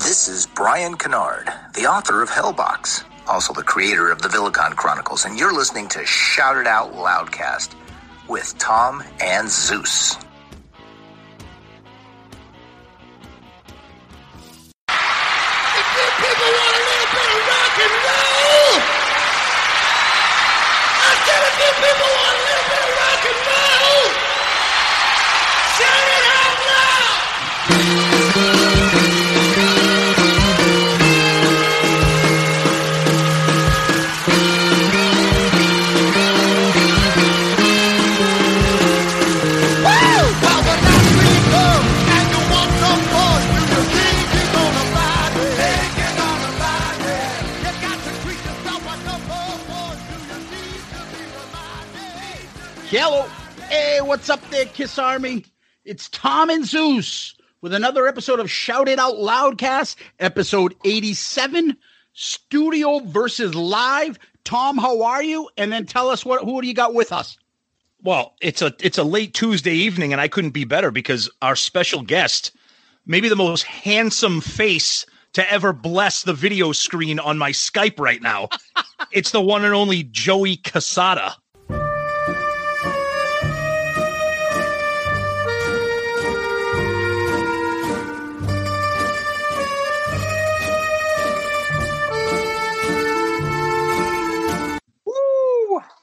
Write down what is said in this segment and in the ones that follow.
This is Brian Kennard, the author of Hellbox, also the creator of the Villicon Chronicles, and you're listening to Shout It Out Loudcast with Tom and Zeus. Army? It's Tom and Zeus with another episode of Shout It Out Loudcast, episode 87, studio versus live. Tom, how are you? And then tell us what who do you got with us? Well, it's a it's a late Tuesday evening, and I couldn't be better because our special guest, maybe the most handsome face to ever bless the video screen on my Skype right now, it's the one and only Joey Cassata.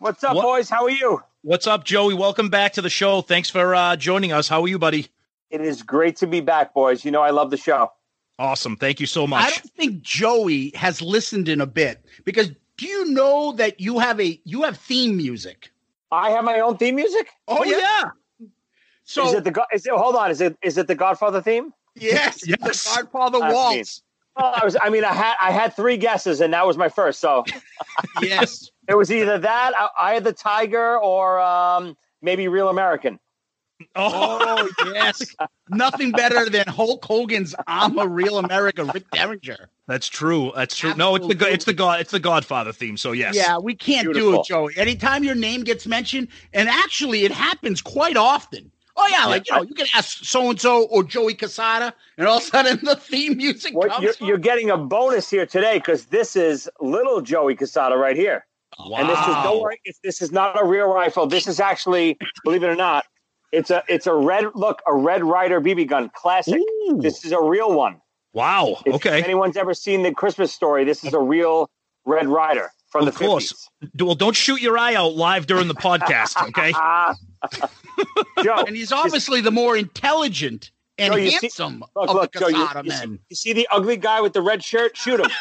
What's up, What- boys? How are you? What's up, Joey? Welcome back to the show. Thanks for uh, joining us. How are you, buddy? It is great to be back, boys. You know I love the show. Awesome. Thank you so much. I don't think Joey has listened in a bit because do you know that you have a you have theme music? I have my own theme music. Oh, yeah. So is it the Go- is it, hold on? Is it is it the Godfather theme? yes, Yes. the Godfather I mean- waltz. Oh, I was. I mean, I had I had three guesses, and that was my first. So yes. It was either that, I, I the Tiger, or um, maybe Real American. Oh yes, nothing better than Hulk Hogan's "I'm a Real America" Rick Derringer. That's true. That's true. No, it's the it's the God it's the Godfather theme. So yes. Yeah, we can't do it, Joey. Anytime your name gets mentioned, and actually it happens quite often. Oh yeah, like you know, you can ask so and so or Joey Cassata, and all of a sudden the theme music Well, comes. you're, you're getting a bonus here today because this is little Joey Cassata right here. And this is don't worry, it's, this is not a real rifle. This is actually, believe it or not, it's a it's a red look a Red Rider BB gun classic. Ooh. This is a real one. Wow. If Okay. anyone's ever seen the Christmas story, this is a real Red Rider from Of the course. 50s. Well, don't shoot your eye out live during the podcast. Okay. Joe, and he's obviously the more intelligent and Joe, you see- handsome look, of look, the Joe, you, you see, men. you see the ugly guy with the red shirt? Shoot him.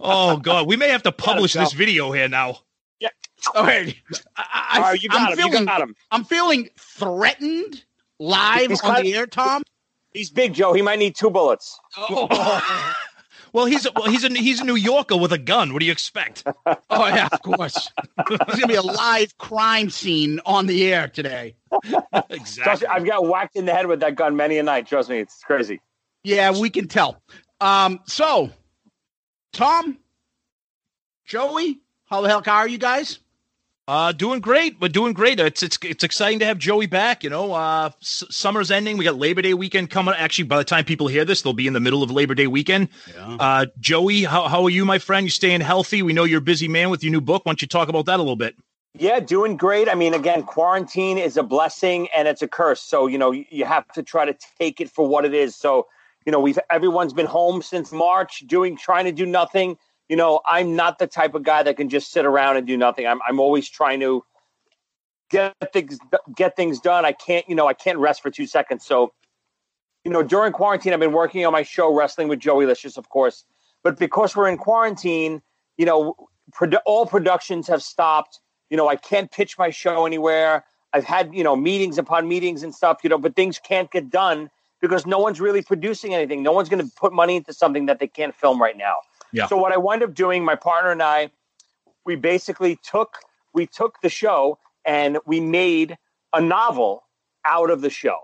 Oh God, we may have to publish this video here now. All right, I, I, All right, you got I'm him. feeling, you got him. I'm feeling threatened live He's on kind the air, Tom. He's big, Joe. He might need two bullets. Oh, Well, he's a, well, he's a he's a New Yorker with a gun. What do you expect? oh yeah, of course. There's gonna be a live crime scene on the air today. Exactly. I've got whacked in the head with that gun many a night. Trust me, it's crazy. Yeah, we can tell. Um, so Tom, Joey, how the heck are you guys? Uh, doing great. We're doing great. It's it's it's exciting to have Joey back. You know, uh, s- summer's ending. We got Labor Day weekend coming. Actually, by the time people hear this, they'll be in the middle of Labor Day weekend. Yeah. Uh, Joey, how how are you, my friend? You staying healthy? We know you're a busy man with your new book. Why don't you talk about that a little bit? Yeah, doing great. I mean, again, quarantine is a blessing and it's a curse. So, you know, you- you have to try to take it for what it is. So, you know, we've everyone's been home since March, doing trying to do nothing. You know, I'm not the type of guy that can just sit around and do nothing. I'm I'm always trying to get things get things done. I can't, you know, I can't rest for two seconds. So, you know, during quarantine, I've been working on my show, Wrestling with Joey Licious, of course. But because we're in quarantine, you know, produ- all productions have stopped. You know, I can't pitch my show anywhere. I've had, you know, meetings upon meetings and stuff, you know, but things can't get done because no one's really producing anything. No one's going to put money into something that they can't film right now. Yeah. So what I wind up doing, my partner and I, we basically took we took the show and we made a novel out of the show.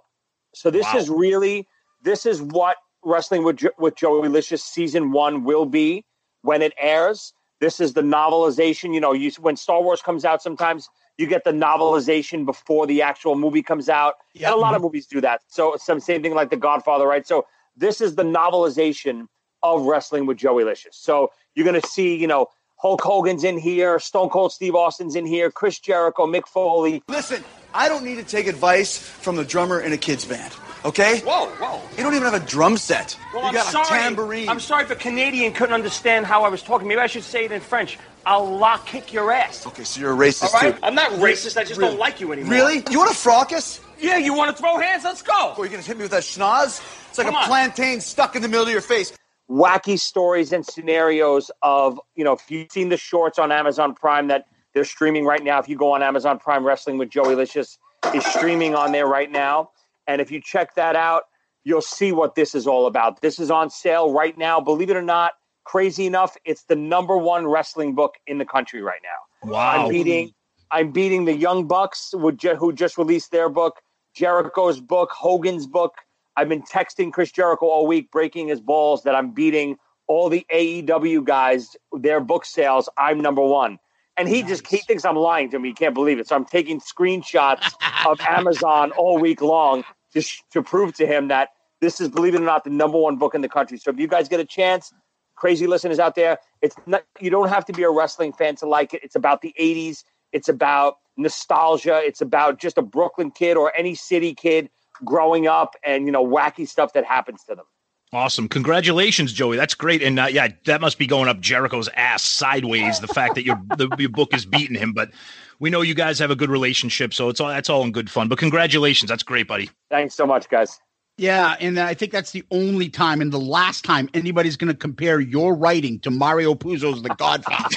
So this Wow. is really this is what Wrestling with jo- with Joey Licious season one will be when it airs. This is the novelization. You know, you, when Star Wars comes out, sometimes you get the novelization before the actual movie comes out. Yeah. And a lot of mm-hmm. movies do that. So some same thing like The Godfather, right? So this is the novelization of wrestling with Joey Licious. So you're gonna see, you know, Hulk Hogan's in here, Stone Cold Steve Austin's in here, Chris Jericho, Mick Foley. Listen, I don't need to take advice from the drummer in a kid's band, okay? Whoa, whoa. You don't even have a drum set. Well, you I'm got sorry. a tambourine. I'm sorry if a Canadian couldn't understand how I was talking. Maybe I should say it in French. I'll lock kick your ass. Okay, so you're a racist All right? too. I'm not racist. I just Really? don't like you anymore. Really? You want to fracas? Yeah, you want to throw hands? Let's go. Or are you gonna hit me with that schnoz? It's like Come a on. plantain stuck in the middle of your face. wacky stories and scenarios of you know if you've seen the shorts on Amazon Prime that they're streaming right now. If you go on Amazon Prime, Wrestling with Joey Licious is streaming on there right now, and if you check that out, you'll see what this is all about. This is on sale right now. Believe it or not, crazy enough, it's the number one wrestling book in the country right now. Wow. I'm beating I'm beating the Young Bucks who just released their book, Jericho's book, Hogan's book. I've been texting Chris Jericho all week, breaking his balls that I'm beating all the AEW guys, their book sales. I'm number one. And he just he thinks I'm lying to me. He can't believe it. So I'm taking screenshots of Amazon all week long just to prove to him that this is, believe it or not, the number one book in the country. So if you guys get a chance, crazy listeners out there, it's not you don't have to be a wrestling fan to like it. It's about the 80s. It's about nostalgia. It's about just a Brooklyn kid or any city kid growing up and you know wacky stuff that happens to them. Awesome. Congratulations, Joey. That's great. And uh, yeah, that must be going up Jericho's ass sideways. The fact that your the, your book is beating him, but we know you guys have a good relationship, so it's all that's all in good fun. But congratulations. That's great, buddy. Thanks so much, guys. Yeah, and I think that's the only time and the last time anybody's going to compare your writing to Mario Puzo's The Godfather.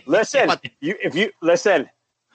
Listen, But- you if you listen,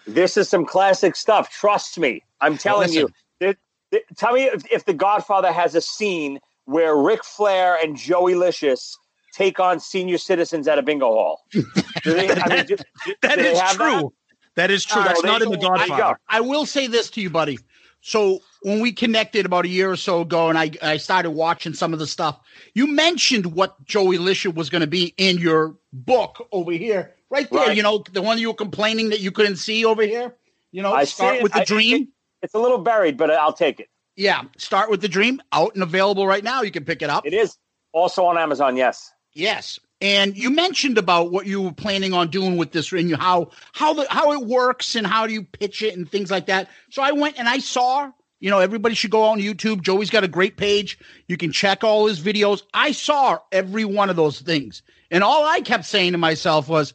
this is some classic stuff. Trust me. I'm telling you. It- it- tell me if, if The Godfather has a scene where Ric Flair and Joey Licious take on senior citizens at a bingo hall. Do they, I mean, do- do- That do is that? true. That is true. That's not in the go- there you Godfather. go. I will say this to you, buddy. So when we connected about a year or so ago, and I, I started watching some of the stuff, you mentioned what Joey Lisha was going to be in your book over here, right there. Right. You know, the one you were complaining that you couldn't see over here. You know, I start with the I- dream. It's a little buried, but I'll take it. yeah, start with the dream. Out and available right now. You can pick it up. It is also on Amazon. Yes. Yes. And you mentioned about what you were planning on doing with this and how how the how it works and how do you pitch it and things like that. So I went and I saw, you know, everybody should go on YouTube. Joey's got a great page. You can check all his videos. I saw every one of those things. And all I kept saying to myself was,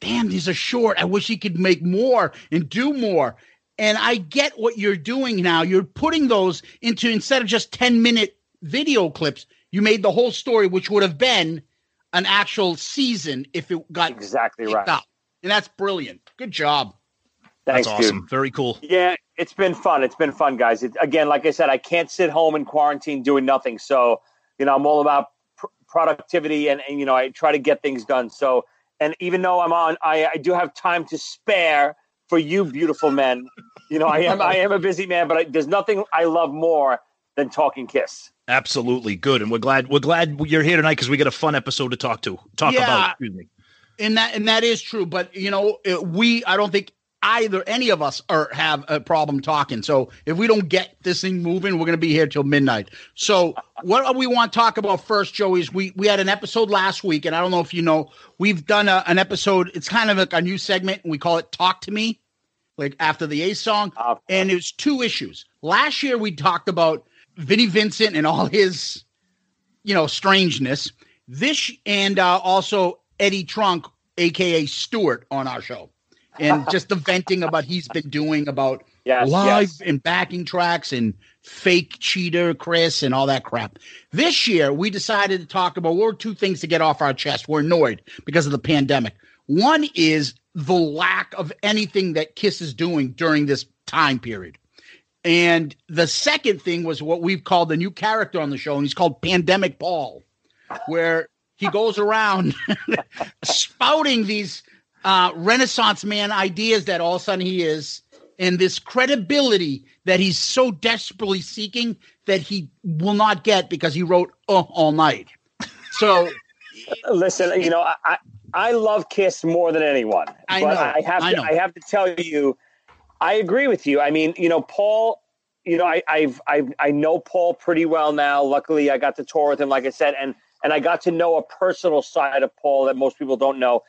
damn, these are short. I wish he could make more and do more. And I get what you're doing now. You're putting those into instead of just 10 minute video clips, you made the whole story, which would have been an actual season if it got Exactly picked right. up. And that's brilliant. Good job. Thanks, That's awesome. dude. Very cool. Yeah, it's been fun. It's been fun, guys. It, again, like I said, I can't sit home in quarantine doing nothing. So, you know, I'm all about pr- productivity and, and, you know, I try to get things done. So, and even though I'm on, I, I do have time to spare for you beautiful men. You know, I am, I am a busy man, but I, there's nothing I love more than talking kiss. Absolutely good. And we're glad we're glad you're here tonight because we got a fun episode to talk to talk Yeah. about. Excuse me. And that and that is true. But you know, it- we I don't think either any of us are have a problem talking. So if we don't get this thing moving, we're gonna be here till midnight. So what we want to talk about first, Joey, is we we had an episode last week, and I don't know if you know, we've done a, an episode. It's kind of like a new segment, and we call it "Talk to Me," like after the A song. And it was two issues. Last year we talked about Vinnie Vincent and all his, you know, strangeness. This and uh, also Eddie Trunk, aka Stewart, on our show, and just the venting about he's been doing about Yes, live yes. and backing tracks and fake cheater Chris and all that crap. This year we decided to talk about what were two things to get off our chest. We're annoyed because of the pandemic. One is the lack of anything that Kiss is doing during this time period. And the second thing was what we've called the new character on the show, and he's called Pandemic Paul, where he goes around spouting these uh, Renaissance man ideas that all of a sudden he is, and this credibility that he's so desperately seeking that he will not get because he wrote uh, all night. So Listen, you know, I, I I love Kiss more than anyone. I but know, I have I to know. I have to tell you, I agree with you. I mean, you know, Paul, you know, I I've, I've I know Paul pretty well now. Luckily, I got to tour with him, like I said, and and I got to know a personal side of Paul that most people don't know.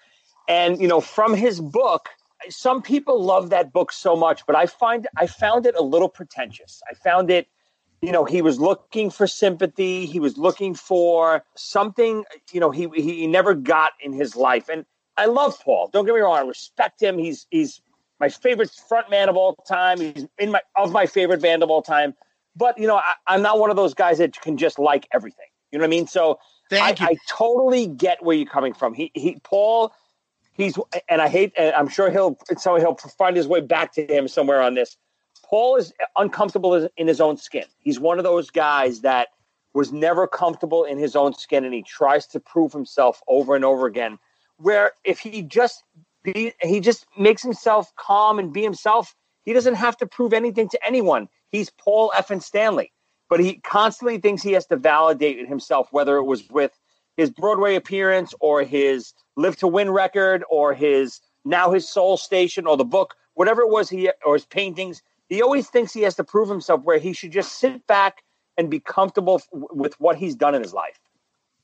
And you know, from his book, some people love that book so much, but I find I found it a little pretentious. I found it, you know, he was looking for sympathy. He was looking for something, you know, he he never got in his life. And I love Paul. Don't get me wrong. I respect him. He's he's my favorite front man of all time. He's in my of my favorite band of all time. But you know, I, I'm not one of those guys that can just like everything. You know what I mean? So Thank I, you. I totally get where you're coming from. He he Paul, he's and I hate and I'm sure he'll so he'll find his way back to him somewhere on this. Paul is uncomfortable in his own skin. He's one of those guys that was never comfortable in his own skin and he tries to prove himself over and over again. Where if he just be he just makes himself calm and be himself, he doesn't have to prove anything to anyone. He's Paul F. and Stanley but he constantly thinks he has to validate himself, whether it was with his Broadway appearance or his Live to Win record or his now his Soul Station or the book, whatever it was, he or his paintings. He always thinks he has to prove himself, where he should just sit back and be comfortable with what he's done in his life.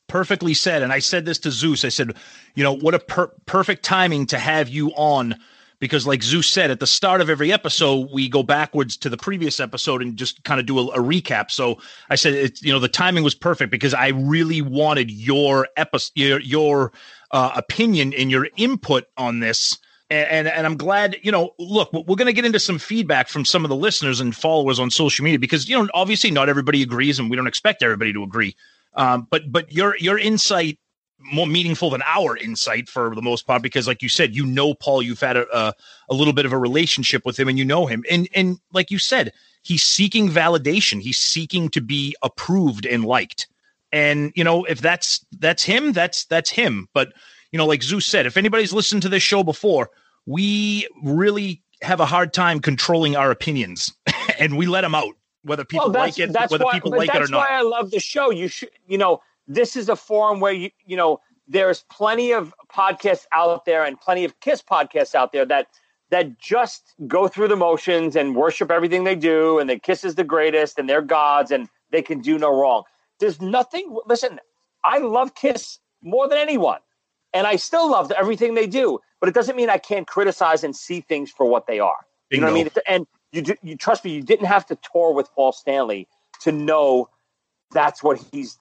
perfectly said. And I said this to Zeus. I said, you know, what a per- perfect timing to have you on because, like Zeus said, at the start of every episode, we go backwards to the previous episode and just kind of do a, a recap. So I said, it's you know, the timing was perfect because I really wanted your episode, your, your uh, opinion and your input on this. And, and and I'm glad, you know, look, we're going to get into some feedback from some of the listeners and followers on social media because, you know, obviously not everybody agrees and we don't expect everybody to agree. Um, but but your your insight more meaningful than our insight for the most part because like you said you know paul you've had a, a, a little bit of a relationship with him and you know him. And and like you said he's seeking validation. He's seeking to be approved and liked. And you know if that's that's him that's that's him. But you know like zeus said if anybody's listened to this show before we really have a hard time controlling our opinions and we let them out whether people like it whether why, people like it or not. that's why I love the show. You should, you know, this is a forum where you, you know, there's plenty of podcasts out there and plenty of Kiss podcasts out there that that just go through the motions and worship everything they do, and the Kiss is the greatest, and they're gods, and they can do no wrong. There's nothing. Listen, I love Kiss more than anyone, and I still love everything they do. But it doesn't mean I can't criticize and see things for what they are. You know what I mean? And you, do- you trust me. You didn't have to tour with Paul Stanley to know that's what he's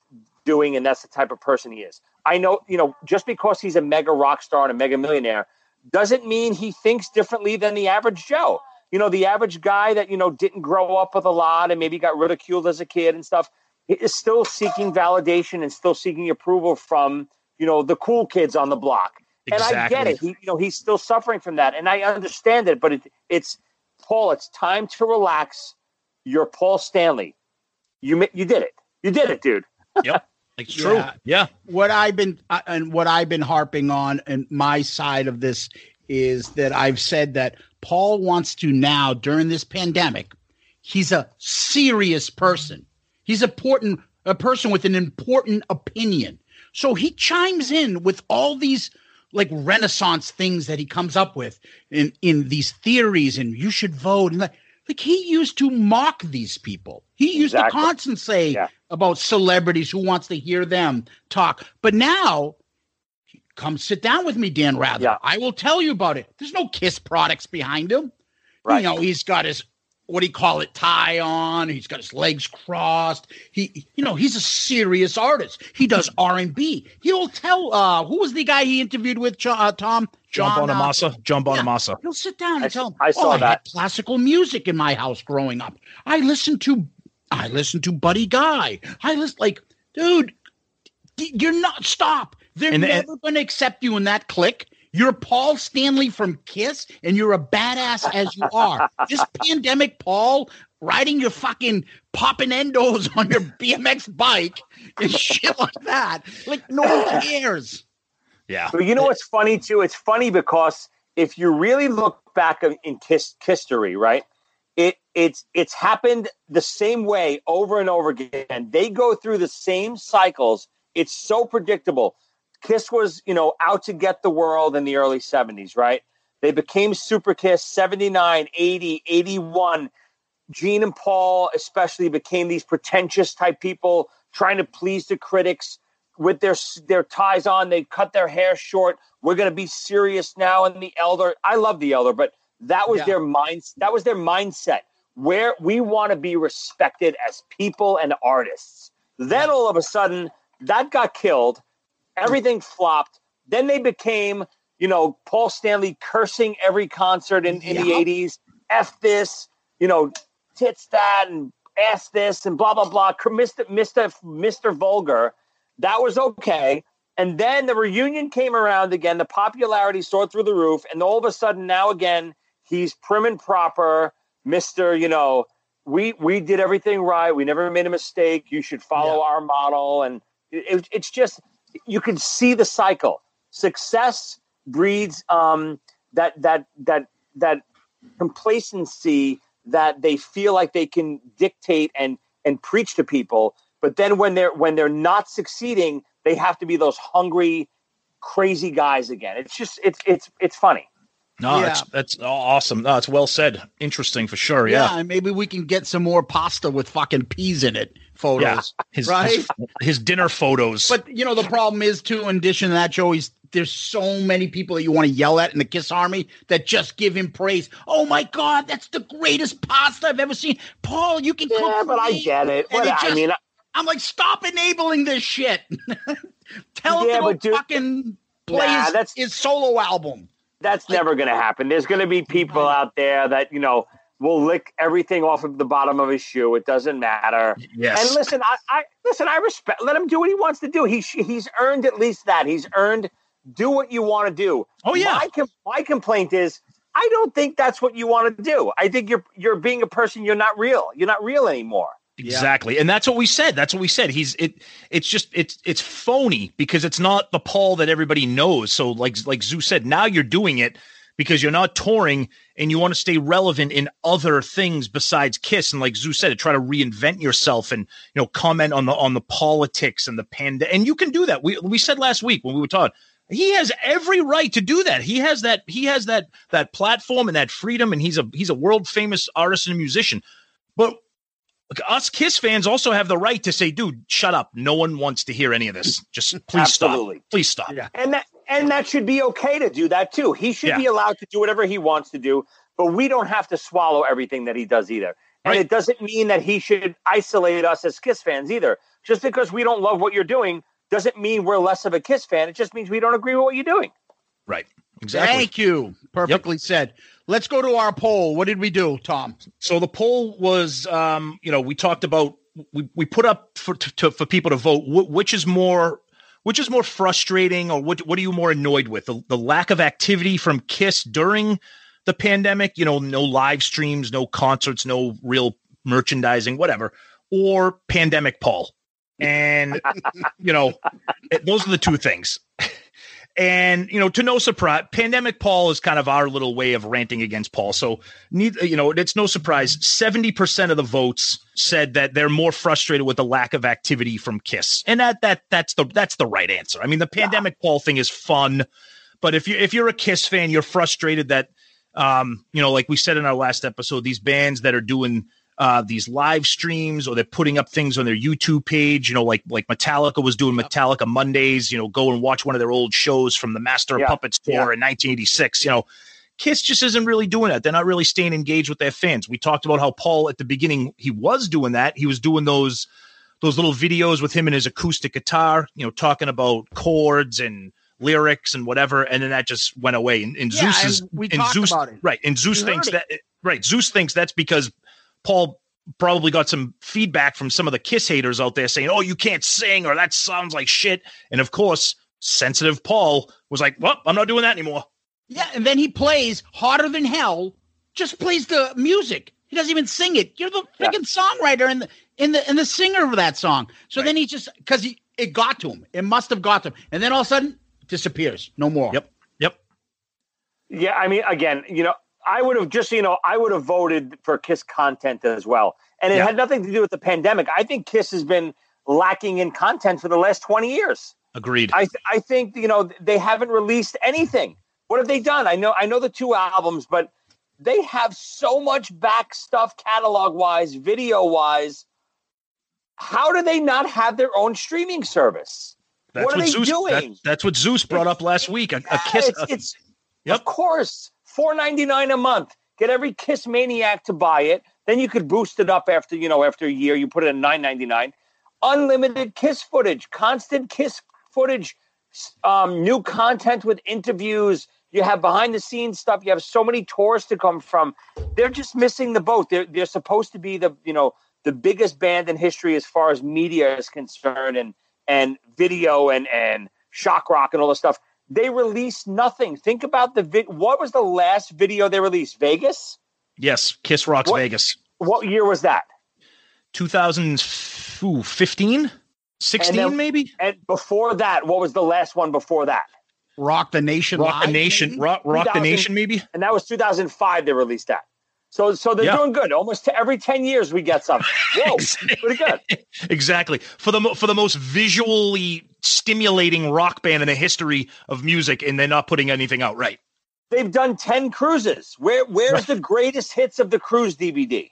doing and that's the type of person he is. I know, you know, just because he's a mega rock star and a mega millionaire doesn't mean he thinks differently than the average Joe. You know, the average guy that, you know, didn't grow up with a lot and maybe got ridiculed as a kid and stuff he is still seeking validation and still seeking approval from, you know, the cool kids on the block. And I get it. He, you know, he's still suffering from that. And I understand it, but it, it's Paul, it's time to relax. You're Paul Stanley. You you did it. You did it, dude. yep it's true. Yeah. yeah what I've been uh, and what I've been harping on and my side of this is that I've said that Paul wants to now during this pandemic he's a serious person. He's important a person with an important opinion. So he chimes in with all these like renaissance things that he comes up with in in these theories and you should vote and like, like he used to mock these people. He used Exactly. to constantly say Yeah. about celebrities who wants to hear them talk. But now come sit down with me dan rather. Yeah. i will tell you about it. There's no kiss products behind him. Right. you know he's got his what do you call it tie on. He's got his legs crossed. He you know he's a serious artist. He does r&b he'll tell uh who was the guy he interviewed with uh, tom john uh, bonamassa john yeah. bonamassa He'll sit down and I- tell him. I saw oh, I had that." classical music in my house growing up. I listened to, I listened to Buddy Guy. I listen like, dude, you're not stop. They're And- never going to accept you in that clique. You're Paul Stanley from Kiss, and you're a badass as you are. this pandemic, Paul, riding your fucking popping endos on your BMX bike and shit like that. Like no one cares. Yeah But you know what's funny too? It's funny because if you really look back in Kiss history, right? It it's it's happened the same way over and over again. They go through the same cycles. It's so predictable. Kiss was, you know, out to get the world in the early 70s, right? They became Super Kiss 79, 80, 81. Gene and Paul, especially, became these pretentious type people trying to please the critics with their their ties on. They cut their hair short. We're going to be serious now. And the Elder, I love the Elder, but that was Yeah. their mind. That was their mindset where we want to be respected as people and artists. Then all of a sudden, that got killed. Mm. Everything flopped. Then they became, you know, Paul Stanley cursing every concert in, in the 80s. F this, you know, tits that and ass this and blah, blah, blah. Mr. Mr. Mr. Vulgar. That was okay. And then the reunion came around again. The popularity soared through the roof. And all of a sudden, now again, he's prim and proper, Mr. You know, we we did everything right. We never made a mistake. You should follow our model. And it, it- it's just you can see the cycle. Success breeds um, that that that that complacency that they feel like they can dictate and and preach to people. But then when they're when they're not succeeding, they have to be those hungry, crazy guys again. It's just it's it's it's funny. No, Yeah. that's that's awesome. No, it's well said. Interesting for sure. Yeah. Yeah. and maybe we can get some more pasta with fucking peas in it photos. His, Right? his his dinner photos. But you know the problem is too. In addition to that, Joey's there's so many people that you want to yell at in the Kiss Army that just give him praise. Oh my God, that's the greatest pasta I've ever seen. Paul, you can Yeah, cook. but for I get it. What, it I just- mean, I'm like, stop enabling this shit. Tell him Yeah, to dude- fucking play Nah, his, that's- his solo album. that's never going to happen. There's going to be people out there that you know will lick everything off of the bottom of his shoe. It doesn't matter. yes. And listen, I, I listen. I respect. Let him do what he wants to do. He he's earned at least that. He's earned. Do what you want to do. Oh, yeah. My com- my complaint is I don't think that's what you want to do. I think you're you're being a person. You're not real. You're not real anymore. Exactly. And that's what we said. That's what we said. He's it it's just it's it's phony because it's not the Paul that everybody knows. So like like Zeus said, now you're doing it because you're not touring and you want to stay relevant in other things besides Kiss. And like Zeus said, to try to reinvent yourself and you know comment on the on the politics and the panda. And you can do that. We we said last week when we were talking. He has every right to do that. He has that. He has that that platform and that freedom, and he's a he's a world famous artist and musician. But us Kiss fans also have the right to say, dude, shut up. No one wants to hear any of this. Just please Absolutely. stop. Please stop. Yeah. And that and that should be okay to do that too. He should Yeah. be allowed to do whatever he wants to do, but we don't have to swallow everything that he does either. And Right. it doesn't mean that he should isolate us as Kiss fans either. Just because we don't love what you're doing doesn't mean we're less of a Kiss fan. It just means we don't agree with what you're doing. Right. Exactly. Thank you. Perfectly said. Let's go to our poll. What did we do, Tom? So the poll was, um, you know, we talked about we, we put up for to, to, for people to vote wh- which is more which is more frustrating or what what are you more annoyed with the, the lack of activity from Kiss during the pandemic? You know, no live streams, no concerts, no real merchandising, whatever, or pandemic Paul. And you know, those are the two things. And you know, to no surprise, pandemic Paul is kind of our little way of ranting against Paul. So, neither, you know, it's no surprise. Seventy percent of the votes said that they're more frustrated with the lack of activity from Kiss, and that that that's the that's the right answer. I mean, the pandemic Paul thing is fun, but if you if you're a Kiss fan, you're frustrated that, um, you know, like we said in our last episode, these bands that are doing uh, these live streams or they're putting up things on their YouTube page. You know, like like Metallica was doing Metallica Mondays. You know, go and watch one of their old shows from the Master of Puppets tour yeah. in 1986. You know, Kiss just isn't really doing that. They're not really staying engaged with their fans. We talked about how Paul at the beginning he was doing that. He was doing those those little videos with him and his acoustic guitar. You know, talking about chords and lyrics and whatever, and then that just went away. And, and Yeah, Zeus is and we and Zeus, about it. right? And Zeus thinks that right. Zeus thinks that's because Paul probably got some feedback from some of the Kiss haters out there saying, "Oh, you can't sing," or "That sounds like shit." And of course, sensitive Paul was like, "Well, I'm not doing that anymore." Yeah, and then he plays harder than hell. Just plays the music. He doesn't even sing it. You're the Yeah. freaking songwriter and the and the and the singer of that song. So then he just because he it got to him. It must have got to him. And then all of a sudden disappears. No more. Yep. Yep. Yeah, I mean, again, you know, I would have just, you know, I would have voted for Kiss content as well. And it Yeah. had nothing to do with the pandemic. I think Kiss has been lacking in content for the last 20 years. Agreed. I th- I think you know they haven't released anything. What have they done? I know I know the two albums, but they have so much back stuff catalog wise, video wise. How do they not have their own streaming service? That's what are they Zeus, that- doing? that's what Zeus brought up last week. A, a Yeah, kiss. It's, a- it's Yep. of course four ninety nine a month. Get every Kiss maniac to buy it. Then you could boost it up after you know after a year. You put it at nine ninety nine. Unlimited Kiss footage, constant Kiss footage, um, new content with interviews. You have behind the scenes stuff. You have so many tours to come from. They're just missing the boat. They're they're supposed to be the you know the biggest band in history as far as media is concerned and and video and and shock rock and all this stuff. They released nothing. Think about the vid. What was the last video they released? Vegas. yes, Kiss Rocks What- Vegas. What year was that? 2015, 16 And then- maybe. And before that, what was the last one before that? Rock the Nation. Rock the Nation. Rock, rock the Nation maybe. And that was 2005. They released that. So so they're Yeah. doing good. Almost to every 10 years we get something. Whoa, pretty good. exactly for the for the most visually stimulating rock band in the history of music, and they're not putting anything out right. They've done 10 cruises. Where where's the greatest hits of the cruise DVD?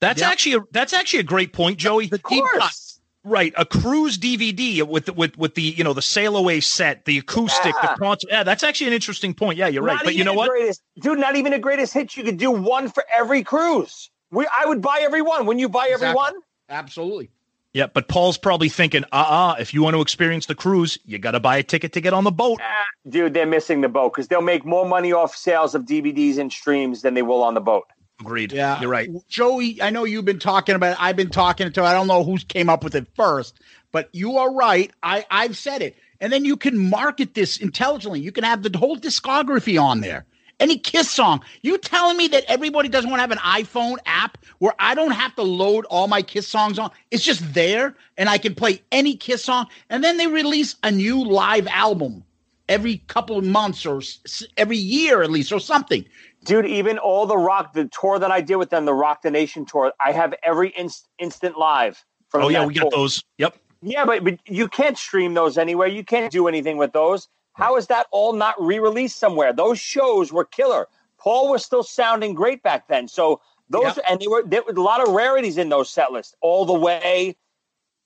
That's actually a, that's actually a great point, Joey. Of course. Right, a cruise DVD with with with the you know the sail away set, the acoustic, Yeah. the concert. Yeah, that's actually an interesting point. Yeah, you're right. But you know what? Greatest, dude, not even a greatest hits. You could do one for every cruise. We, I would buy every one. Wouldn't you buy every Exactly. one? Absolutely. Yeah, but Paul's probably thinking, uh uh if you want to experience the cruise, you got to buy a ticket to get on the boat. Ah, dude, they're missing the boat because they'll make more money off sales of DVDs and streams than they will on the boat. Agreed. Yeah, you're right. Joey. I know you've been talking about. it. I've been talking to. I don't know who came up with it first, but you are right. I I've said it, and then you can market this intelligently. You can have the whole discography on there. Any Kiss song. You telling me that everybody doesn't want to have an iPhone app where I don't have to load all my Kiss songs on? It's just there, and I can play any Kiss song. And then they release a new live album every couple of months or s- every year at least or something. Dude, even all the rock, the tour that I did with them, the Rock the Nation tour, I have every inst- instant live from Oh yeah, we got those. Yep. Yeah, but, but you can't stream those anywhere. You can't do anything with those. How is that all not re-released somewhere? Those shows were killer. Paul was still sounding great back then. So those and they were there was a lot of rarities in those set lists. All the way,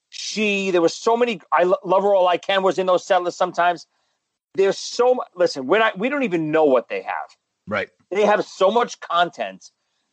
she. There was so many. I Lo- love her all I can was in those set lists sometimes. There's so much. Listen, we're not. We don't even know what they have Right. They have so much content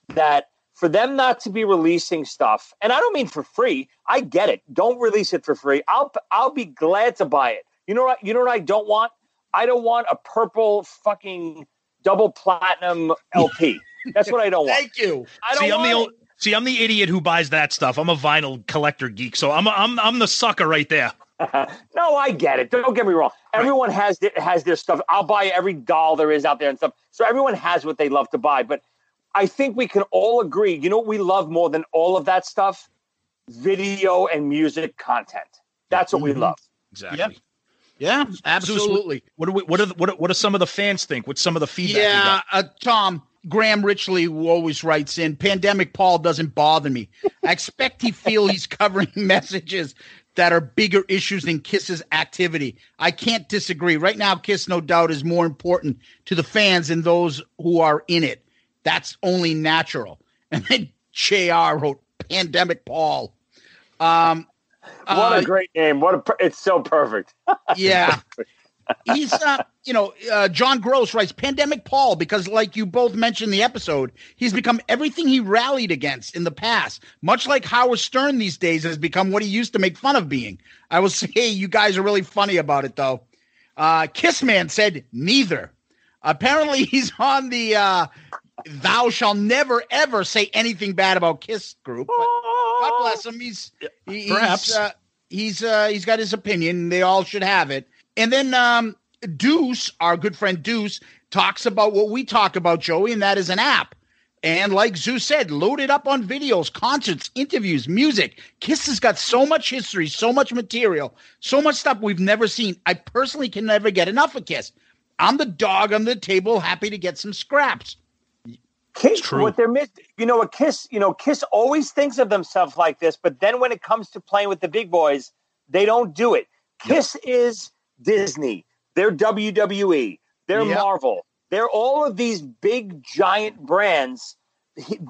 that for them not to be releasing stuff and i don't mean for free i get it don't release it for free i'll i'll be glad to buy it you know what you know what i don't want i don't want a purple fucking double platinum lp that's what i don't want Thank you. i don't See, I'm the old, see, I'm the idiot who buys that stuff. I'm a vinyl collector geek, so I'm I'm I'm the sucker right there. no, I get it. Don't get me wrong. Everyone has their, has their stuff. I'll buy every doll there is out there and stuff. So everyone has what they love to buy. But I think we can all agree. You know what we love more than all of that stuff? Video and music content. That's what we love. Exactly. Yep. Yeah, absolutely. What do we? What are the, what? are- What do some of the fans think? What's some of the feedback? we Yeah, got? uh, Tom Graham Richley, always writes in, pandemic Paul doesn't bother me. I expect he feel he's covering messages that are bigger issues than Kiss's activity. I can't disagree. Right now, Kiss, no doubt, is more important to the fans and those who are in it. That's only natural. And then JR wrote Pandemic Paul. Um, What uh, a great name. What a per- it's so perfect. yeah. He's, uh, you know, uh, John Gross writes Pandemic Paul because, like you both mentioned the episode, he's become everything he rallied against in the past. Much like Howard Stern these days has become what he used to make fun of being. I will say you guys are really funny about it, though. Uh, Kissman said neither. Apparently, he's on the uh, "Thou shall never ever say anything bad about Kiss" group. But God bless him. He's he, Perhaps. he's, uh, he's uh, he's got his opinion. They all should have it. And then um, Deuce, our good friend Deuce, talks about what we talk about, Joey, and that is an app. And like Zeus said, load it up on videos, concerts, interviews, music. Kiss has got so much history, so much material, so much stuff we've never seen. I personally can never get enough of Kiss. I'm the dog on the table, happy to get some scraps. Kiss, true. what they're miss, you know, a Kiss, you know, Kiss always thinks of themselves like this, but then when it comes to playing with the big boys, they don't do it. Kiss is Disney, they're WWE, they're Yep. Marvel, they're all of these big giant brands.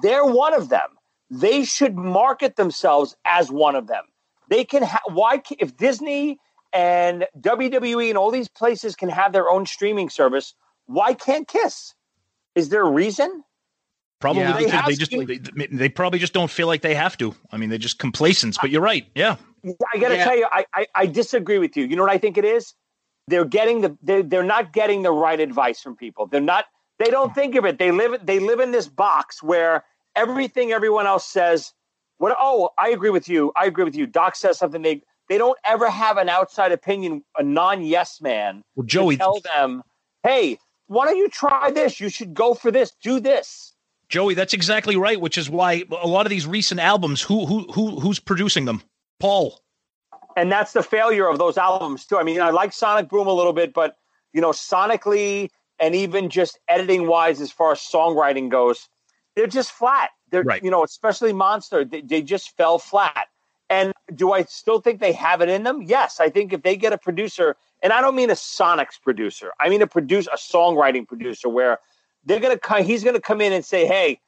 They're one of them. They should market themselves as one of them. They can. Ha- why ca- if Disney and WWE and all these places can have their own streaming service? Why can't Kiss? Is there a reason? Probably Yeah. They because have they just they, they probably just don't feel like they have to. I mean, they're just complacent. But you're right. Yeah. I got to Yeah. tell you, I, I I disagree with you. You know what I think it is? They're getting the they're, they're not getting the right advice from people. They're not. They don't think of it. They live they live in this box where everything everyone else says. What? Oh, I agree with you. I agree with you. Doc says something. They they don't ever have an outside opinion, a non yes man. Well, to Joey, tell them, hey, why don't you try this? You should go for this. Do this. Joey, that's exactly right. Which is why a lot of these recent albums, who who who who's producing them? Paul. And that's the failure of those albums too. I mean, I like Sonic Boom a little bit, but you know, sonically and even just editing wise, as far as songwriting goes, they're just flat. They're Right. you know, especially Monster, they, they just fell flat. And do I still think they have it in them? Yes, I think if they get a producer, and I don't mean a Sonics producer, I mean a produce a songwriting producer where they're gonna come, he's gonna come in and say, hey.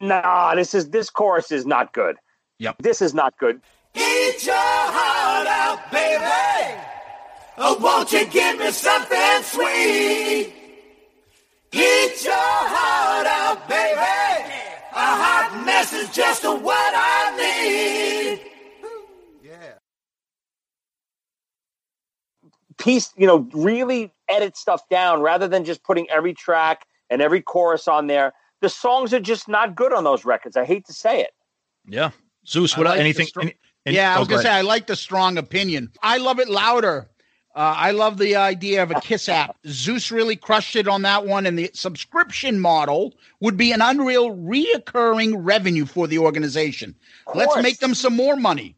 Nah, this is this chorus is not good. Yep. This is not good. Eat your heart out, baby. Oh, won't you give me something sweet? Eat your heart out, baby. A hot mess is just what I need. piece, you know, really edit stuff down rather than just putting every track and every chorus on there. The songs are just not good on those records. I hate to say it. Yeah. Zeus, what like anything? str- any- any- yeah, I oh, was go gonna say. I like the strong opinion. I love it louder. Uh, I love the idea of a Kiss app. Zeus really crushed it on that one, and the subscription model would be an unreal reoccurring revenue for the organization. Let's make them some more money.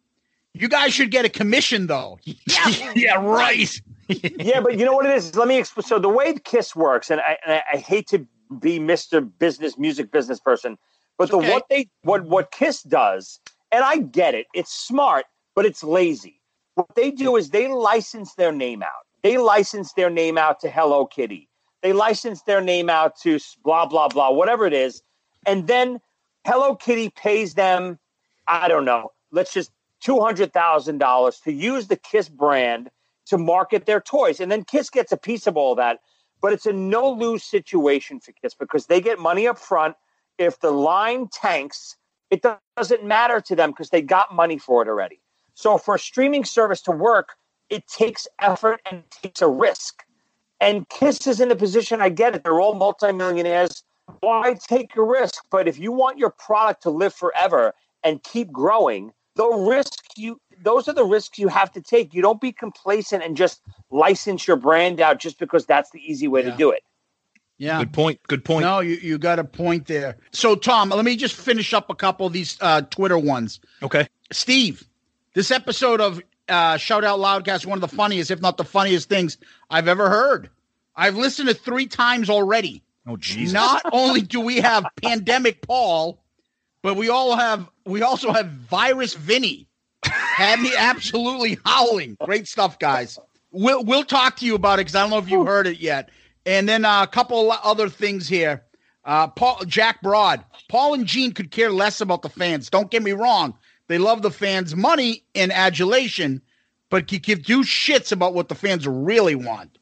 You guys should get a commission, though. Yeah, yeah, right. yeah, but you know what it is? Let me explain. So the way Kiss works, and I, and I, I hate to be Mister Business, music business person, but It's the okay. what they what what Kiss does, and I get it. It's smart, but it's lazy. What they do is they license their name out. They license their name out to Hello Kitty. They license their name out to blah blah blah, whatever it is, and then Hello Kitty pays them. I don't know. Let's just two hundred thousand dollars to use the Kiss brand to market their toys. And then Kiss gets a piece of all that. But it's a no lose situation for Kiss because they get money up front. If the line tanks, it doesn't matter to them because they got money for it already. So for a streaming service to work, it takes effort and takes a risk. And Kiss is in a position, I get it, they're all multimillionaires. Why take a risk? But if you want your product to live forever and keep growing, the risk you those are the risks you have to take. You don't be complacent and just license your brand out just because that's the easy way Yeah. to do it. Yeah. Good point. Good point. No, you, you got a point there. So, Tom, let me just finish up a couple of these uh, Twitter ones. Okay. Steve, this episode of uh, Shout Out Loudcast is one of the funniest, if not the funniest things I've ever heard. I've listened to three times already. Oh, Jesus. Not only do we have pandemic Paul, but we all have we also have virus Vinny. Had me absolutely howling. Great stuff, guys. We'll we'll talk to you about it because I don't know if you heard it yet. And then uh, a couple other things here. Uh, Paul Jack Broad, Paul and Gene could care less about the fans. Don't get me wrong; they love the fans' money and adulation, but could give two shits about what the fans really want.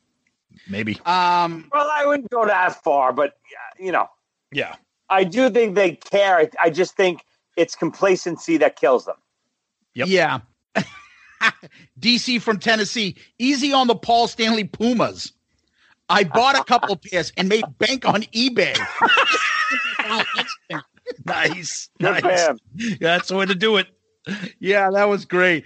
Maybe. Um, Well, I wouldn't go that far, but uh, you know, Yeah. I do think they care. I, I just think it's complacency that kills them. Yep. Yeah. DC from Tennessee. Easy on the Paul Stanley Pumas. I bought a couple pairs and made bank on eBay. Nice. Good nice. That's the way to do it. yeah, that was great.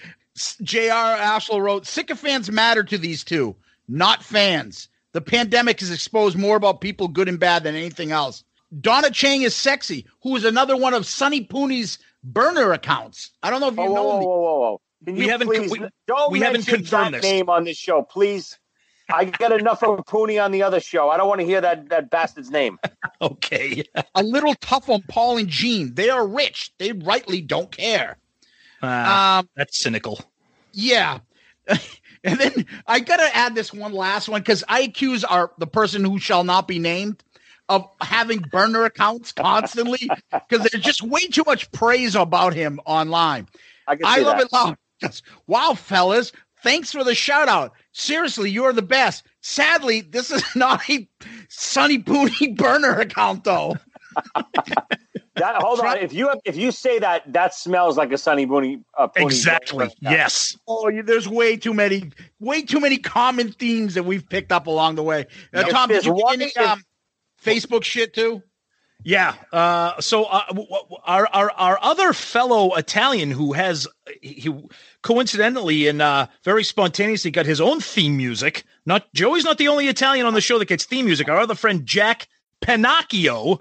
J.R. Ashlow wrote Sycophants matter to these two, not fans. The pandemic has exposed more about people good and bad than anything else. Donna Chang is sexy, who is another one of Sonny Pooney's burner accounts. I don't know if you Whoa, know whoa, whoa, whoa, whoa! Can We you haven't- please we- don't we haven't confirmed that this. name on this show, please? I get enough of Pooney on the other show. I don't want to hear that that bastard's name. Okay. a little tough on Paul and Gene. They are rich. They rightly don't care. Ah, Um, that's cynical. yeah. And then I gotta add this one last one because I accuse our the person who shall not be named of having burner accounts constantly because there's just way too much praise about him online. I I love that. it loud. Just, wow, fellas, thanks for the shout out. Seriously, you're the best. Sadly, this is not a Sunny Booney burner account though. That, hold on. If you have, if you say that, that smells like a Sunny Booney. Uh, Exactly. Yes. Oh, you, there's way too many, way too many common themes that we've picked up along the way. Uh, Tom, did There's you get one- any um, Facebook shit too? Yeah. Uh, so uh, w- w- our, our our other fellow Italian who has he coincidentally and uh, very spontaneously got his own theme music. Not Joey's not the only Italian on the show that gets theme music. Our other friend Jack Pinocchio.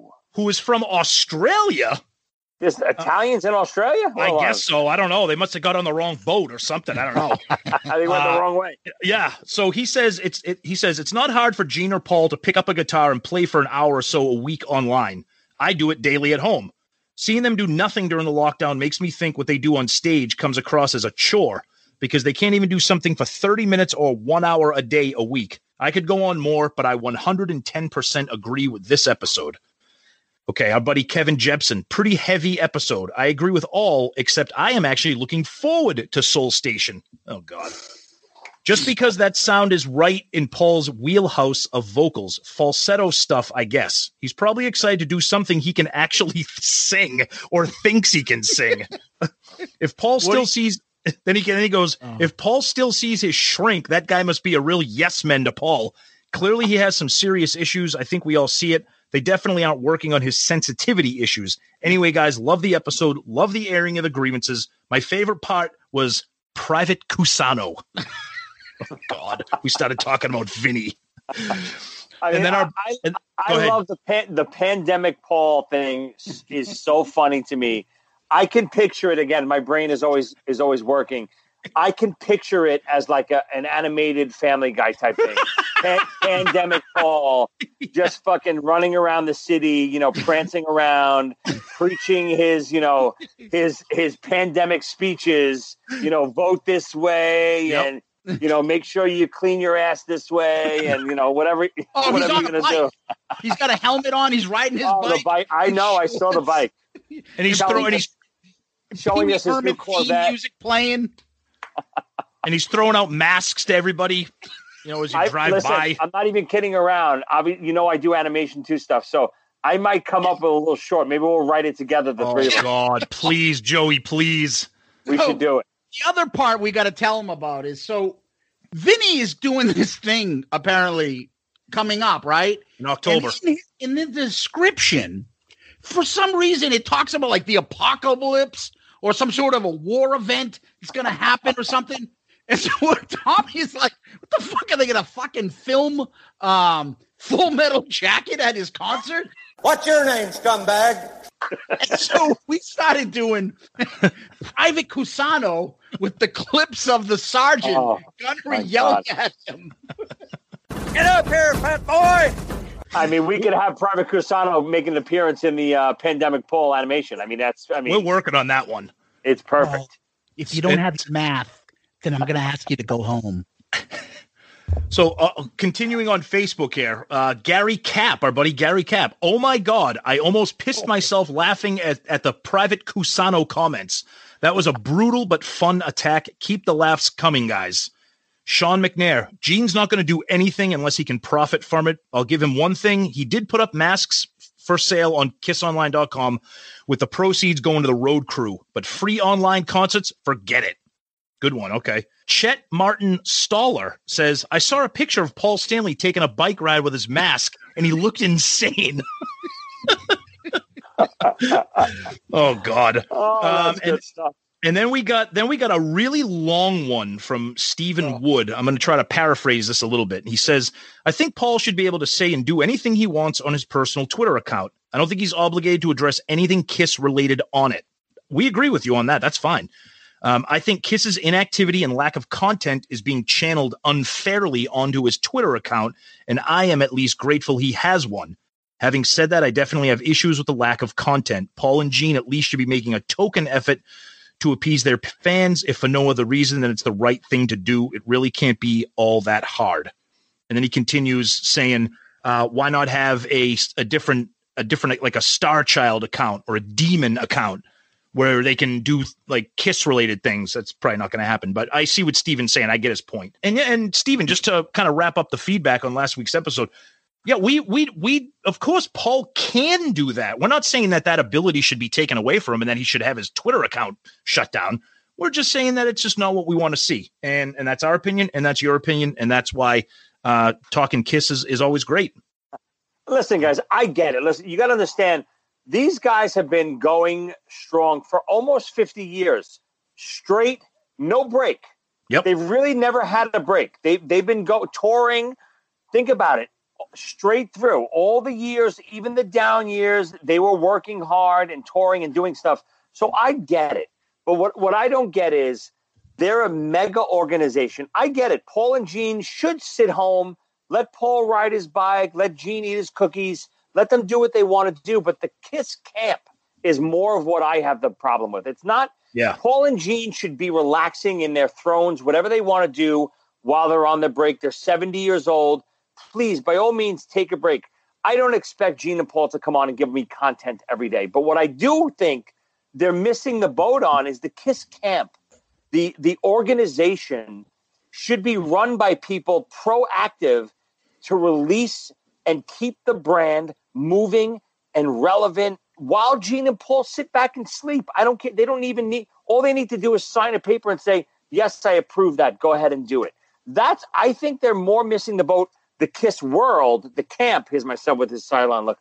Who is from Australia? there's Italians in Australia. I Hold on. guess so. I don't know. They must have got on the wrong boat or something. I don't know. they went Uh, the wrong way. Yeah. So he says it's it, he says it's not hard for Gene or Paul to pick up a guitar and play for an hour or so a week online. I do it daily at home. Seeing them do nothing during the lockdown makes me think what they do on stage comes across as a chore because they can't even do something for 30 minutes or 1 hour a day a week. I could go on more, but I 110% agree with this episode. Okay, our buddy Kevin Jepson, pretty heavy episode. I agree with all, except I am actually looking forward to Soul Station. Oh, God. Just because that sound is right in Paul's wheelhouse of vocals, falsetto stuff, I guess. He's probably excited to do something he can actually sing or thinks he can sing. if Paul still sees, then he can, then he goes, if Paul still sees his shrink, that guy must be a real yes man to Paul. Clearly, he has some serious issues. I think we all see it. They definitely aren't working on his sensitivity issues. Anyway, guys, love the episode. Love the airing of the grievances. My favorite part was Private Cusano. oh, God, we started talking about Vinnie. I and then our- I, and- I love the pan, the pandemic Paul thing is so funny to me. I can picture it again. My brain is always is always working. I can picture it as like a, an animated Family Guy type thing. Pan- pandemic Paul, just fucking running around the city, you know, prancing around, preaching his, you know, his his pandemic speeches. You know, vote this way Yep. and. You know, make sure you clean your ass this way, and you know whatever Oh, he's on you're gonna do. bike. He's got a helmet on. He's riding his Oh, bike. the bike! I know. I saw the bike And he's throwing he's showing us his new Corvette. music playing. And he's throwing out masks to everybody. You know, as you I, drive listen, by. I'm not even kidding around. I you know, I do animation too stuff, so I might come up with a little short. Maybe we'll write it together, the Oh three of us. God, please, Joey, please. We should do it. The other part we got to tell him about is so Vinnie is doing this thing apparently coming up, right? In October. And in, in the description, for some reason, it talks about like the apocalypse or some sort of a war event is going to happen or something. And so Tommy's like, what the fuck are they going to fucking film um, Full Metal Jacket at his concert? What's your name, scumbag? And so we started doing Private Cusano with the clips of the sergeant Oh, Gunnery yelling God. at him. Get up here, fat boy! I mean, we could have Private Cusano make an appearance in the uh, pandemic Paul animation. I mean, that's. I mean, We're working on that one. it's perfect. If you don't have math, then I'm going to ask you to go home. So, uh, continuing on Facebook here, uh, Gary Cap, our buddy Gary Cap. Oh my God, I almost pissed myself laughing at, at the private Cusano comments. That was a brutal but fun attack. Keep the laughs coming, guys. Sean McNair, Gene's not going to do anything unless he can profit from it. I'll give him one thing. He did put up masks for sale on kissonline.com with the proceeds going to the road crew, but free online concerts, forget it. Good one. Okay. Chet Martin Staller says, I saw a picture of Paul Stanley taking a bike ride with his mask and he looked insane. oh God. Oh, that's Um, good and- stuff. And then we got then we got a really long one from Stephen Wood. I'm going to try to paraphrase this a little bit. He says, "I think Paul should be able to say and do anything he wants on his personal Twitter account. I don't think he's obligated to address anything Kiss related on it. We agree with you on that. That's fine. Um, I think Kiss's inactivity and lack of content is being channeled unfairly onto his Twitter account, and I am at least grateful he has one. Having said that, I definitely have issues with the lack of content. Paul and Gene at least should be making a token effort to appease their fans, if for no other reason than it's the right thing to do. It really can't be all that hard. And then he continues saying, uh, "Why not have a a different a different like a Star Child account or a Demon account where they can do like Kiss related things?" That's probably not going to happen. But I see what Steven's saying. I get his point. And and Steven, just to kind of wrap up the feedback on last week's episode, yeah, we we we of course Paul can do that. We're not saying that that ability should be taken away from him and that he should have his Twitter account shut down. We're just saying that it's just not what we want to see, and and that's our opinion, and that's your opinion, and that's why uh, talking kisses is always great. Listen, guys, I get it. Listen, you got to understand, these guys have been going strong for almost 50 years, straight, no break. Yep. They've really never had a break. They they've been go touring. Think about it, straight through all the years, even the down years. They were working hard and touring and doing stuff. So I get it. But what what I don't get is they're a mega organization. I get it. Paul and Gene should sit home, let Paul ride his bike, let Gene eat his cookies, let them do what they want to do. But the Kiss camp is more of what I have the problem with. It's not Yeah. Paul and Gene should be relaxing in their thrones, whatever they want to do while they're on the break. They're 70 years old. Please, by all means, take a break. I don't expect Gene and Paul to come on and give me content every day. But what I do think they're missing the boat on is the Kiss camp. The the organization should be run by people proactive to release and keep the brand moving and relevant while Gene and Paul sit back and sleep. I don't care. They don't even need all they need to do is sign a paper and say, Yes, I approve that. Go ahead and do it. That's I think they're more missing the boat. The Kiss world, the camp. Here's myself with his sideline look.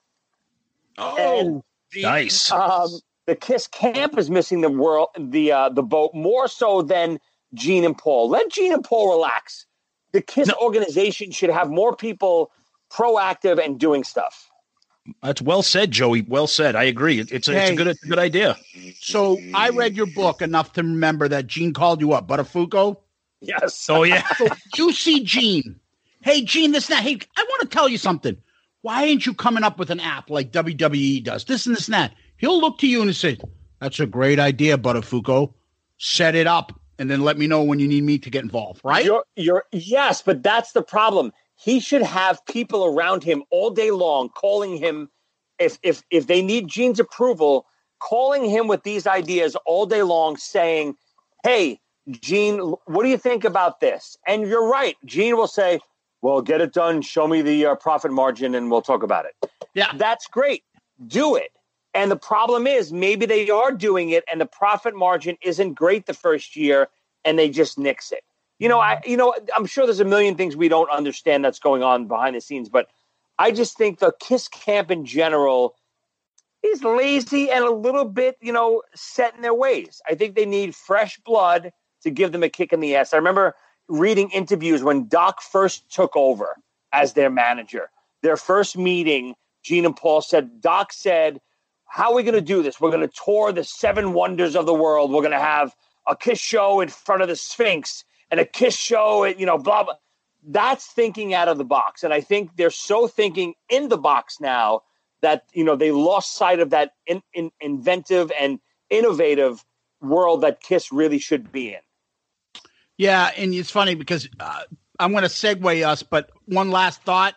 Oh, The, Nice. Um, the Kiss camp is missing the world, the uh, the boat more so than Gene and Paul. Let Gene and Paul relax. The Kiss organization should have more people proactive and doing stuff. That's well said, Joey. Well said. I agree. It's a, it's a good it's a good idea. so I read your book enough to remember that Gene called you up, Butterfuco. Yes. Oh yeah. So you see Gene. Hey, Gene, this and that. Hey, I want to tell you something. Why ain't you coming up with an app like WWE does? This and this and that. He'll look to you and say, That's a great idea, Butterfuco. Set it up and then let me know when you need me to get involved, right? You're, you're yes, but that's the problem. He should have people around him all day long calling him if if if they need Gene's approval, calling him with these ideas all day long, saying, "Hey, Gene, what do you think about this?" And you're right. Gene will say, "Well, get it done. Show me the uh, profit margin, and we'll talk about it." Yeah. that's great. Do it. And the problem is, maybe they are doing it, and the profit margin isn't great the first year, and they just nix it. You know, I you know I'm sure there's a million things we don't understand that's going on behind the scenes, but I just think the Kiss camp in general is lazy and a little bit, you know, set in their ways. I think they need fresh blood to give them a kick in the ass. I remember reading interviews when Doc first took over as their manager. Their first meeting, Gene and Paul said, Doc said, How are we going to do this? We're going to tour the seven wonders of the world. We're going to have a kiss show in front of the Sphinx and a kiss show, at, you know, blah, blah. That's thinking out of the box. And I think they're so thinking in the box now that, you know, they lost sight of that in, in, inventive and innovative world that Kiss really should be in. Yeah, and it's funny because uh, I'm going to segue us, but one last thought.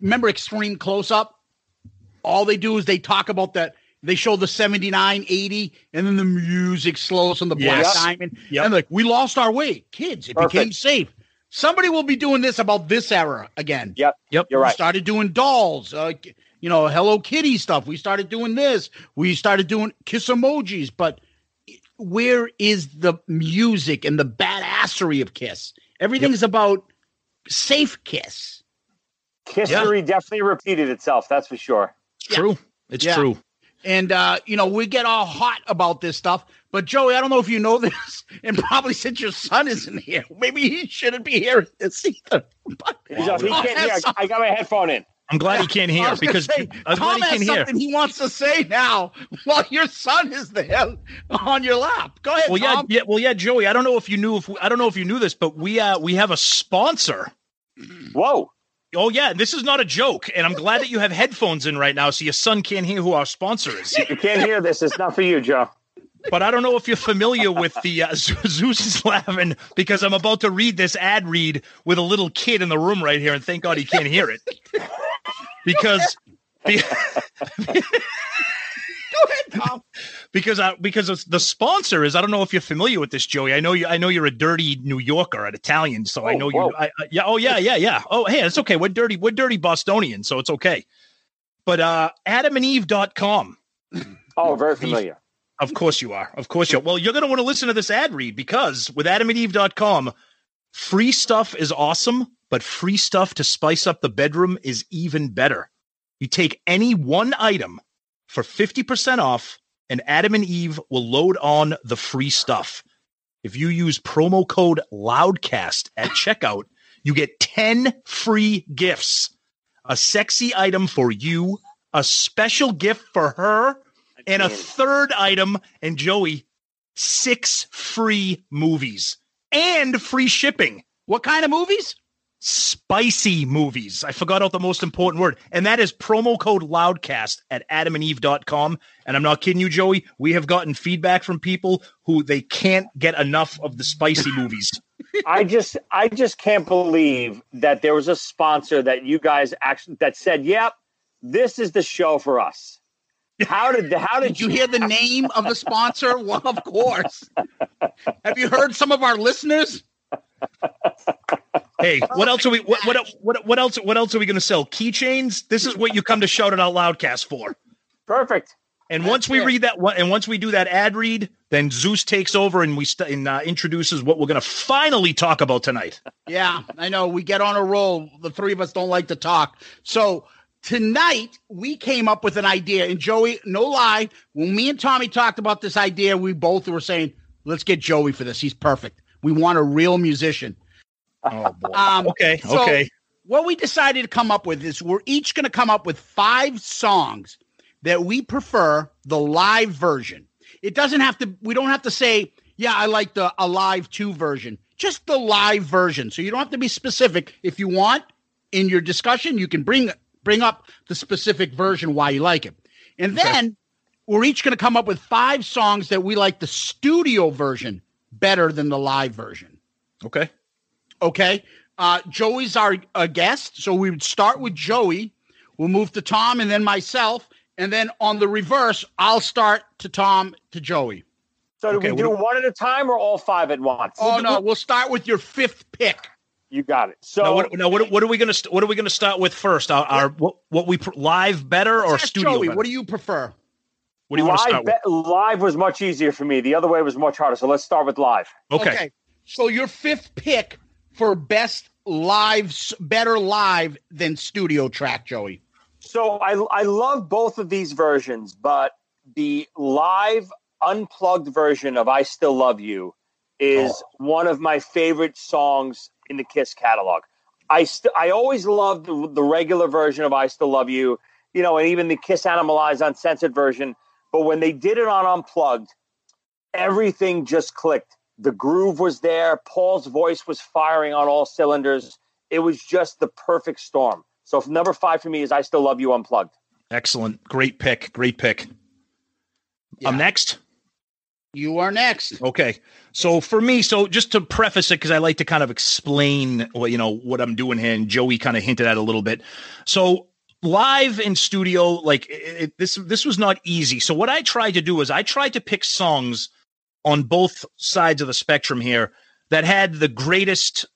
Remember Extreme Close Up? All they do is they talk about that. They show the 79, 80, and then the music slows on the black Yes. diamond. Yep. And like, we lost our way. Kids, it became safe. Somebody will be doing this about this era again. Yep. Yep. You're We right. started doing dolls, uh, you know, Hello Kitty stuff. We started doing this. We started doing kiss emojis. But where is the music and the badassery of Kiss? Everything's about safe Kiss. History definitely repeated itself. That's for sure. It's true. It's Yeah. true. And uh, you know, we get all hot about this stuff. But Joey, I don't know if you know this, and probably since your son isn't here, maybe he shouldn't be hearing this either. But So he can't hear. I got my headphone in. I'm glad he can't hear because say, I'm Tom glad he has can hear. something he wants to say now while your son is there on your lap. Go ahead, Well, yeah, Tom. yeah, well, yeah, Joey. I don't know if you knew if I don't know if you knew this, but we uh we have a sponsor. Whoa. Oh yeah, this is not a joke, and I'm glad that you have headphones in right now, so your son can't hear who our sponsor is. You can't hear this. It's not for you, Joe. But I don't know if you're familiar with the uh, Zeus is laughing because I'm about to read this ad read with a little kid in the room right here, and thank God he can't hear it because. be- Go ahead, Tom. because uh, because the sponsor is I don't know if you're familiar with this, Joey. I know you. I know you're a dirty New Yorker, an Italian, so I Oh, know whoa. you. I, I, yeah. Oh yeah. Yeah. Yeah. Oh hey, it's okay. We're dirty. We're dirty Bostonian, so it's okay. But uh, AdamandEve.com. Oh, very familiar. Of course you are. Of course you are. Well, you're going to want to listen to this ad read because with AdamandEve.com, free stuff is awesome, but free stuff to spice up the bedroom is even better. You take any one item for 50% off, and Adam and Eve will load on the free stuff. If you use promo code LOUDCAST at checkout, you get 10 free gifts a sexy item for you, a special gift for her, and a third item, and Joey, six free movies and free shipping. What kind of movies? Spicy movies. I forgot out the most important word, and that is promo code loudcast at adamandeve.com. And I'm not kidding you, Joey. We have gotten feedback from people who they can't get enough of the spicy movies. I just I just can't believe that there was a sponsor that you guys actually that said, "Yep, this is the show for us." How did how did, Did you hear the name of the sponsor? Well, of course. Have you heard some of our listeners? Hey, what else are we? What what what, what else? What else are we going to sell? Keychains. This is what you come to shout it out loudcast for. Perfect. And once we it. read that, one- and once we do that ad read, then Zeus takes over and we st- and, uh, introduces what we're going to finally talk about tonight. Yeah, I know. We get on a roll. The three of us don't like to talk. So tonight we came up with an idea. And Joey, no lie, when me and Tommy talked about this idea, we both were saying, let's get Joey for this. He's perfect. We want a real musician. Oh boy. Um, okay. so- okay. what we decided to come up with is we're each going to come up with five songs that we prefer the live version. It doesn't have to, we don't have to say, yeah, I like the Alive Two version, just the live version. So you don't have to be specific. If you want in your discussion, you can bring bring up the specific version why you like it. And then we're each going to come up with five songs that we like the studio version better than the live version. Okay. Okay. Uh, Joey's our uh, guest. So we would start with Joey. We'll move to Tom and then myself. And then on the reverse, I'll start to Tom to Joey. So do Okay, we do what one at a time or all five at once? Oh, no. We'll start with your fifth pick. You got it. So Now what? Now what? What are we going to? What are we going to start with first? Our, our what? What we pr- live better or studio? Joey, better? what do you prefer? What do you want to live, start with? live was much easier for me. The other way was much harder. So let's start with live. Okay. So your fifth pick for best live, s- better live than studio track, Joey. So I I love both of these versions, but the live unplugged version of "I Still Love You" is Oh. one of my favorite songs in the Kiss catalog. I st- I always loved the, the regular version of "I Still Love You," you know, and even the Kiss Animalized uncensored version. But when they did it on unplugged, everything just clicked. The groove was there. Paul's voice was firing on all cylinders. It was just the perfect storm. So if number five for me is "I Still Love You" unplugged. Excellent. Great pick. Great pick. Yeah. I'm next. You are next. Okay. So for me, so just to preface it, because I like to kind of explain what you know what I'm doing here, and Joey kind of hinted at a little bit. So live in studio, like it, it- this, this was not easy. So what I tried to do is I tried to pick songs on both sides of the spectrum here that had the greatest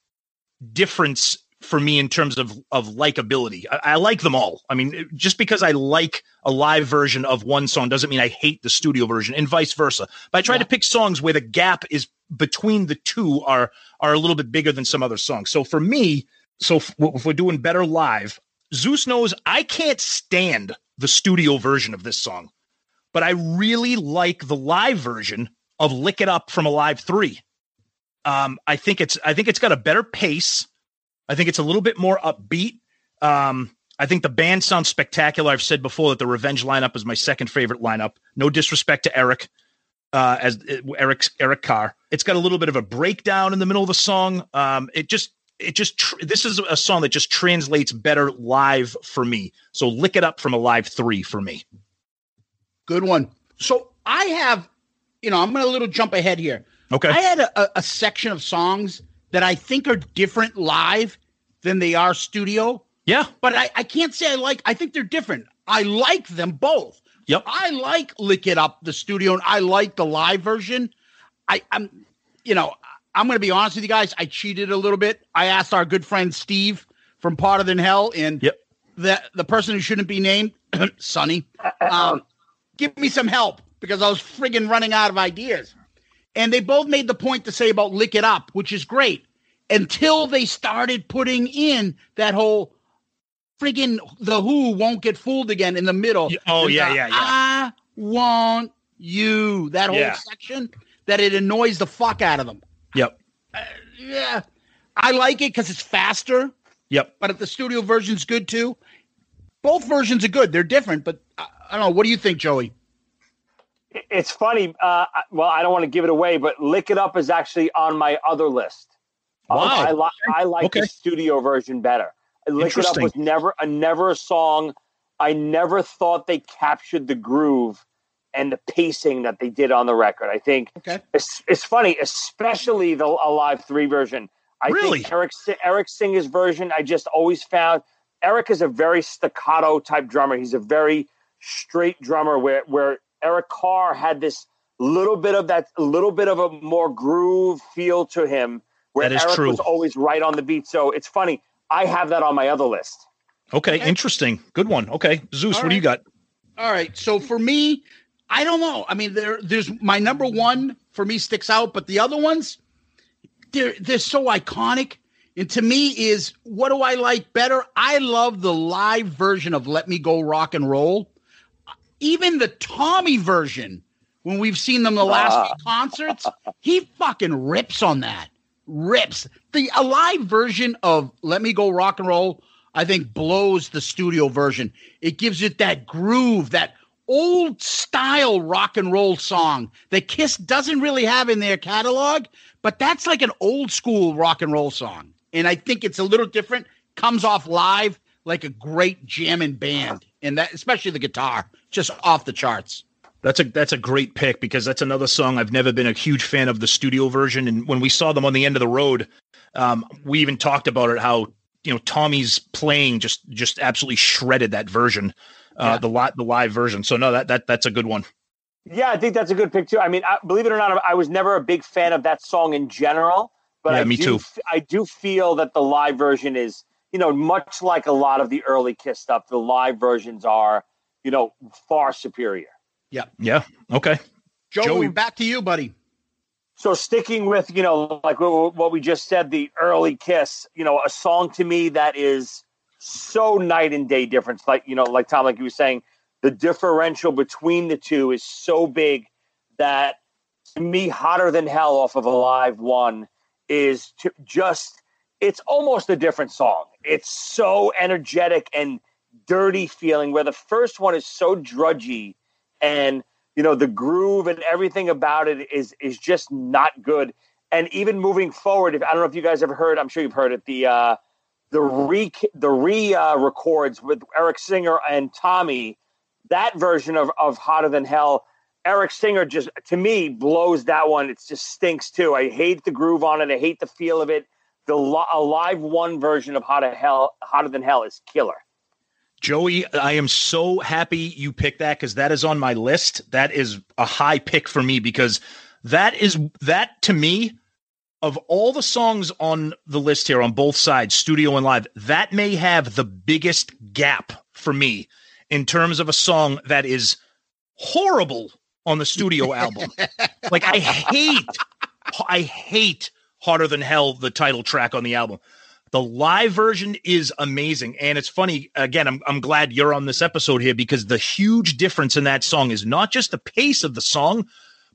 difference for me in terms of of likability. I, I like them all. I mean, just because I like a live version of one song doesn't mean I hate the studio version, and vice versa. But I try to pick songs where the gap is between the two are are a little bit bigger than some other songs. So for me, so if, if we're doing better live, Zeus knows I can't stand the studio version of this song, but I really like the live version of "Lick It Up" from Alive Three. Um, I think it's I think it's got a better pace. I think it's a little bit more upbeat. Um, I think the band sounds spectacular. I've said before that the Revenge lineup is my second favorite lineup. No disrespect to Eric, uh, as uh, Eric Eric Carr. It's got a little bit of a breakdown in the middle of the song. Um, it just it just tr- this is a song that just translates better live for me. So lick it up from Alive Three for me. Good one. So I have, you know, I'm going to a little jump ahead here. Okay. I had a, a- a section of songs that I think are different live than they are studio, yeah. but I, I can't say I like, I think they're different. I like them both. Yep. I like Lick It Up, the studio, and I like the live version. I, I'm, you know, I'm going to be honest with you guys. I cheated a little bit. I asked our good friend Steve from Potter Than Hell, and Yep. the the person who shouldn't be named, Sonny, um, give me some help because I was friggin' running out of ideas. And they both made the point to say about lick it up, which is great, until they started putting in that whole friggin' the Who won't get fooled again in the middle. Oh, yeah, a, yeah, yeah. I want you. That whole Yeah. section that it annoys the fuck out of them. Yep. Yeah, I like it because it's faster, Yep. but if the studio version's good too, both versions are good. They're different, but I, I don't know. What do you think, Joey? It's funny. Uh, well, I don't want to give it away, but "Lick It Up" is actually on my other list. Um, Wow. I, li- I like Okay. the studio version better. "Lick It Up" was never a never a song. I never thought they captured the groove and the pacing that they did on the record. I think Okay. it's, it's funny, especially the Alive Three version. I Really? think Eric Si- Eric Singer's version. I just always found Eric is a very staccato type drummer. He's a very straight drummer. Where where Eric Carr had this little bit of that, a little bit of a more groove feel to him. Where That is Eric true. was always right on the beat. So it's funny. I have that on my other list. Okay. Interesting. Good one. Okay. Zeus, All what do you got? All right. So for me, I don't know. I mean, there, there's my number one for me sticks out, but the other ones, they're they're so iconic. And to me, is what do I like better? I love the live version of "Let Me Go Rock and Roll." Even the Tommy version, when we've seen them the last Ah. few concerts, he fucking rips on that. Rips the alive version of "Let Me Go Rock and Roll." I think blows the studio version. It gives it that groove, that old style rock and roll song that Kiss doesn't really have in their catalog, but that's like an old school rock and roll song. And I think it's a little different, comes off live like a great jamming band. And that especially the guitar, just off the charts. That's a that's a great pick because that's another song I've never been a huge fan of the studio version. And when we saw them on the end of the road, um, we even talked about it how you know Tommy's playing just just absolutely shredded that version, uh, Yeah. the lot the live version. So no, that that that's a good one. Yeah, I think that's a good pick too. I mean, I, believe it or not, I was never a big fan of that song in general, but Yeah, I me do, too. f- I do feel that the live version is, you know, much like a lot of the early Kiss stuff. The live versions are, you know, far superior. Yeah. Yeah. Okay. Joey, Joey- back to you, buddy. So sticking with, you know, like what, what we just said, the early Kiss, you know, a song to me that is so night and day difference. Like, you know, like Tom, like you were saying, the differential between the two is so big that to me, hotter than hell off of Alive One is to just, it's almost a different song. It's so energetic and dirty feeling where the first one is so drudgy and you know the groove and everything about it is is just not good and even moving forward if i don't know if you guys ever heard i'm sure you've heard it the uh the re the re uh, records with eric singer and tommy that version of of hotter than hell eric singer just to me blows that one. It just stinks too. I hate the groove on it. I hate the feel of it. The Alive One version of hotter hell hotter than hell is killer. Joey, I am so happy you picked that because that is on my list. That is a high pick for me because that is that to me of all the songs on the list here on both sides, studio and live, that may have the biggest gap for me in terms of a song that is horrible on the studio album. Like I hate, I hate "Hotter Than Hell," the title track on the album. The live version is amazing, and it's funny. Again, I'm I'm glad you're on this episode here because the huge difference in that song is not just the pace of the song,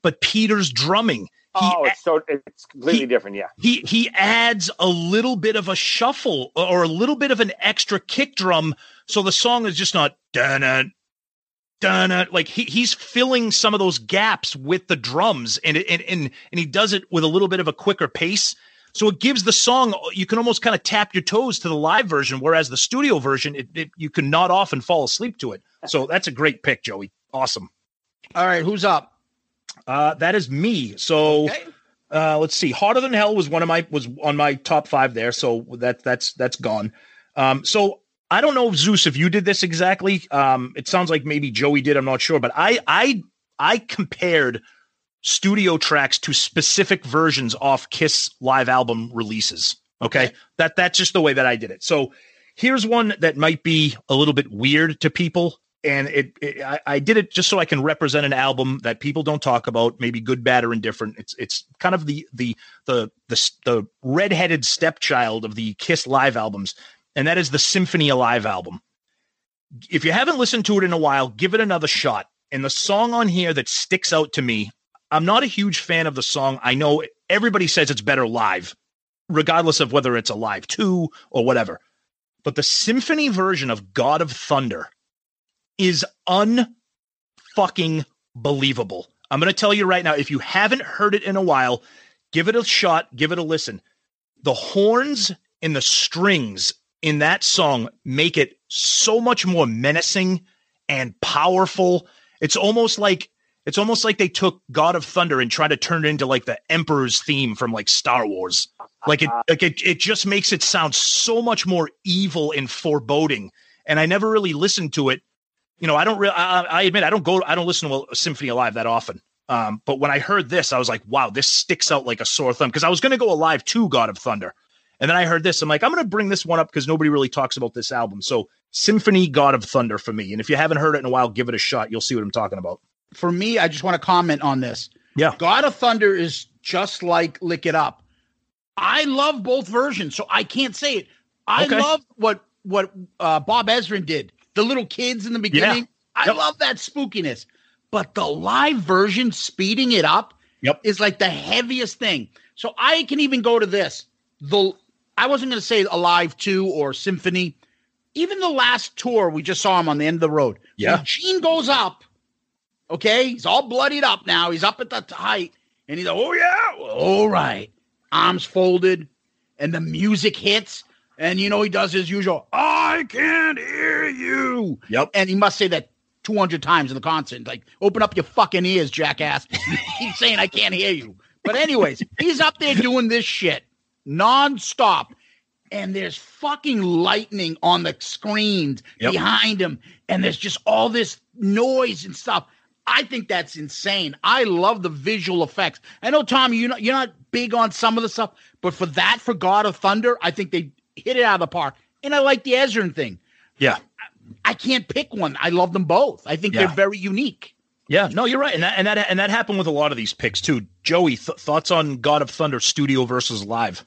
but Peter's drumming. He oh, it's so it's completely he- different. Yeah. he he adds a little bit of a shuffle or a little bit of an extra kick drum so the song is just not dun dun like he, he's filling some of those gaps with the drums and, and and and he does it with a little bit of a quicker pace so it gives the song you can almost kind of tap your toes to the live version whereas the studio version it, it, you can nod off and fall asleep to it so that's a great pick joey awesome All right, who's up? Uh that is me so Okay. uh, let's see. Hotter than hell was one of my was on my top five there, so that that's that's gone. Um, so I don't know, Zeus, if you did this exactly. Um, it sounds like maybe Joey did. I'm not sure, but I I I compared studio tracks to specific versions off Kiss live album releases. Okay, that that's just the way that I did it. So here's one that might be a little bit weird to people and it, it I, I did it just so I can represent an album that people don't talk about, maybe good, bad, or indifferent. It's it's kind of the the the the the redheaded stepchild of the Kiss live albums, and that is the Symphony Alive album. If you haven't listened to it in a while, give it another shot. And the song on here that sticks out to me, I'm not a huge fan of the song. I know everybody says it's better live, regardless of whether it's Alive Two or whatever. But the symphony version of God of Thunder is unfucking believable. I'm going to tell you right now if you haven't heard it in a while, give it a shot, give it a listen. The horns and the strings in that song make it so much more menacing and powerful. It's almost like it's almost like they took God of Thunder and tried to turn it into like the Emperor's theme from like Star Wars. Like it like it it just makes it sound so much more evil and foreboding. And I never really listened to it you know, I don't really, I, I admit, I don't go, I don't listen to a symphony alive that often. Um, but when I heard this, I was like, wow, this sticks out like a sore thumb because I was going to go alive to God of Thunder. And then I heard this. I'm like, I'm going to bring this one up because nobody really talks about this album. So, Symphony God of Thunder for me. And if you haven't heard it in a while, give it a shot. You'll see what I'm talking about. For me, I just want to comment on this. Yeah. God of Thunder is just like Lick It Up. I love both versions, so I can't say it. I Okay. love what what uh, Bob Ezrin did. The little kids in the beginning. I Yep. love that spookiness. But the live version, speeding it up, Yep. is like the heaviest thing. So I can even go to this. The I wasn't going to say Alive Two or Symphony. Even the last tour, we just saw him on the end of the road. Yeah. When Gene goes up. Okay, he's all bloodied up now. He's up at the height, and he's like, "Oh yeah, all right." Arms folded, and the music hits, and you know he does his usual. I can't hear you. Yep. And he must say that 200 times in the concert. Like, open up your fucking ears, jackass. You keep saying I can't hear you. But anyways, he's up there doing this shit nonstop. And there's fucking lightning on the screens Yep. behind him. And there's just all this noise and stuff. I think that's insane. I love the visual effects. I know, Tom, you're not, you're not big on some of the stuff, but for that, for God of Thunder, I think they hit it out of the park. And I like the Ezrin thing. Yeah. I can't pick one. I love them both. I think Yeah. they're very unique. Yeah, no, you're right, and that and that and that happened with a lot of these picks too. Joey, th- thoughts on God of Thunder studio versus live?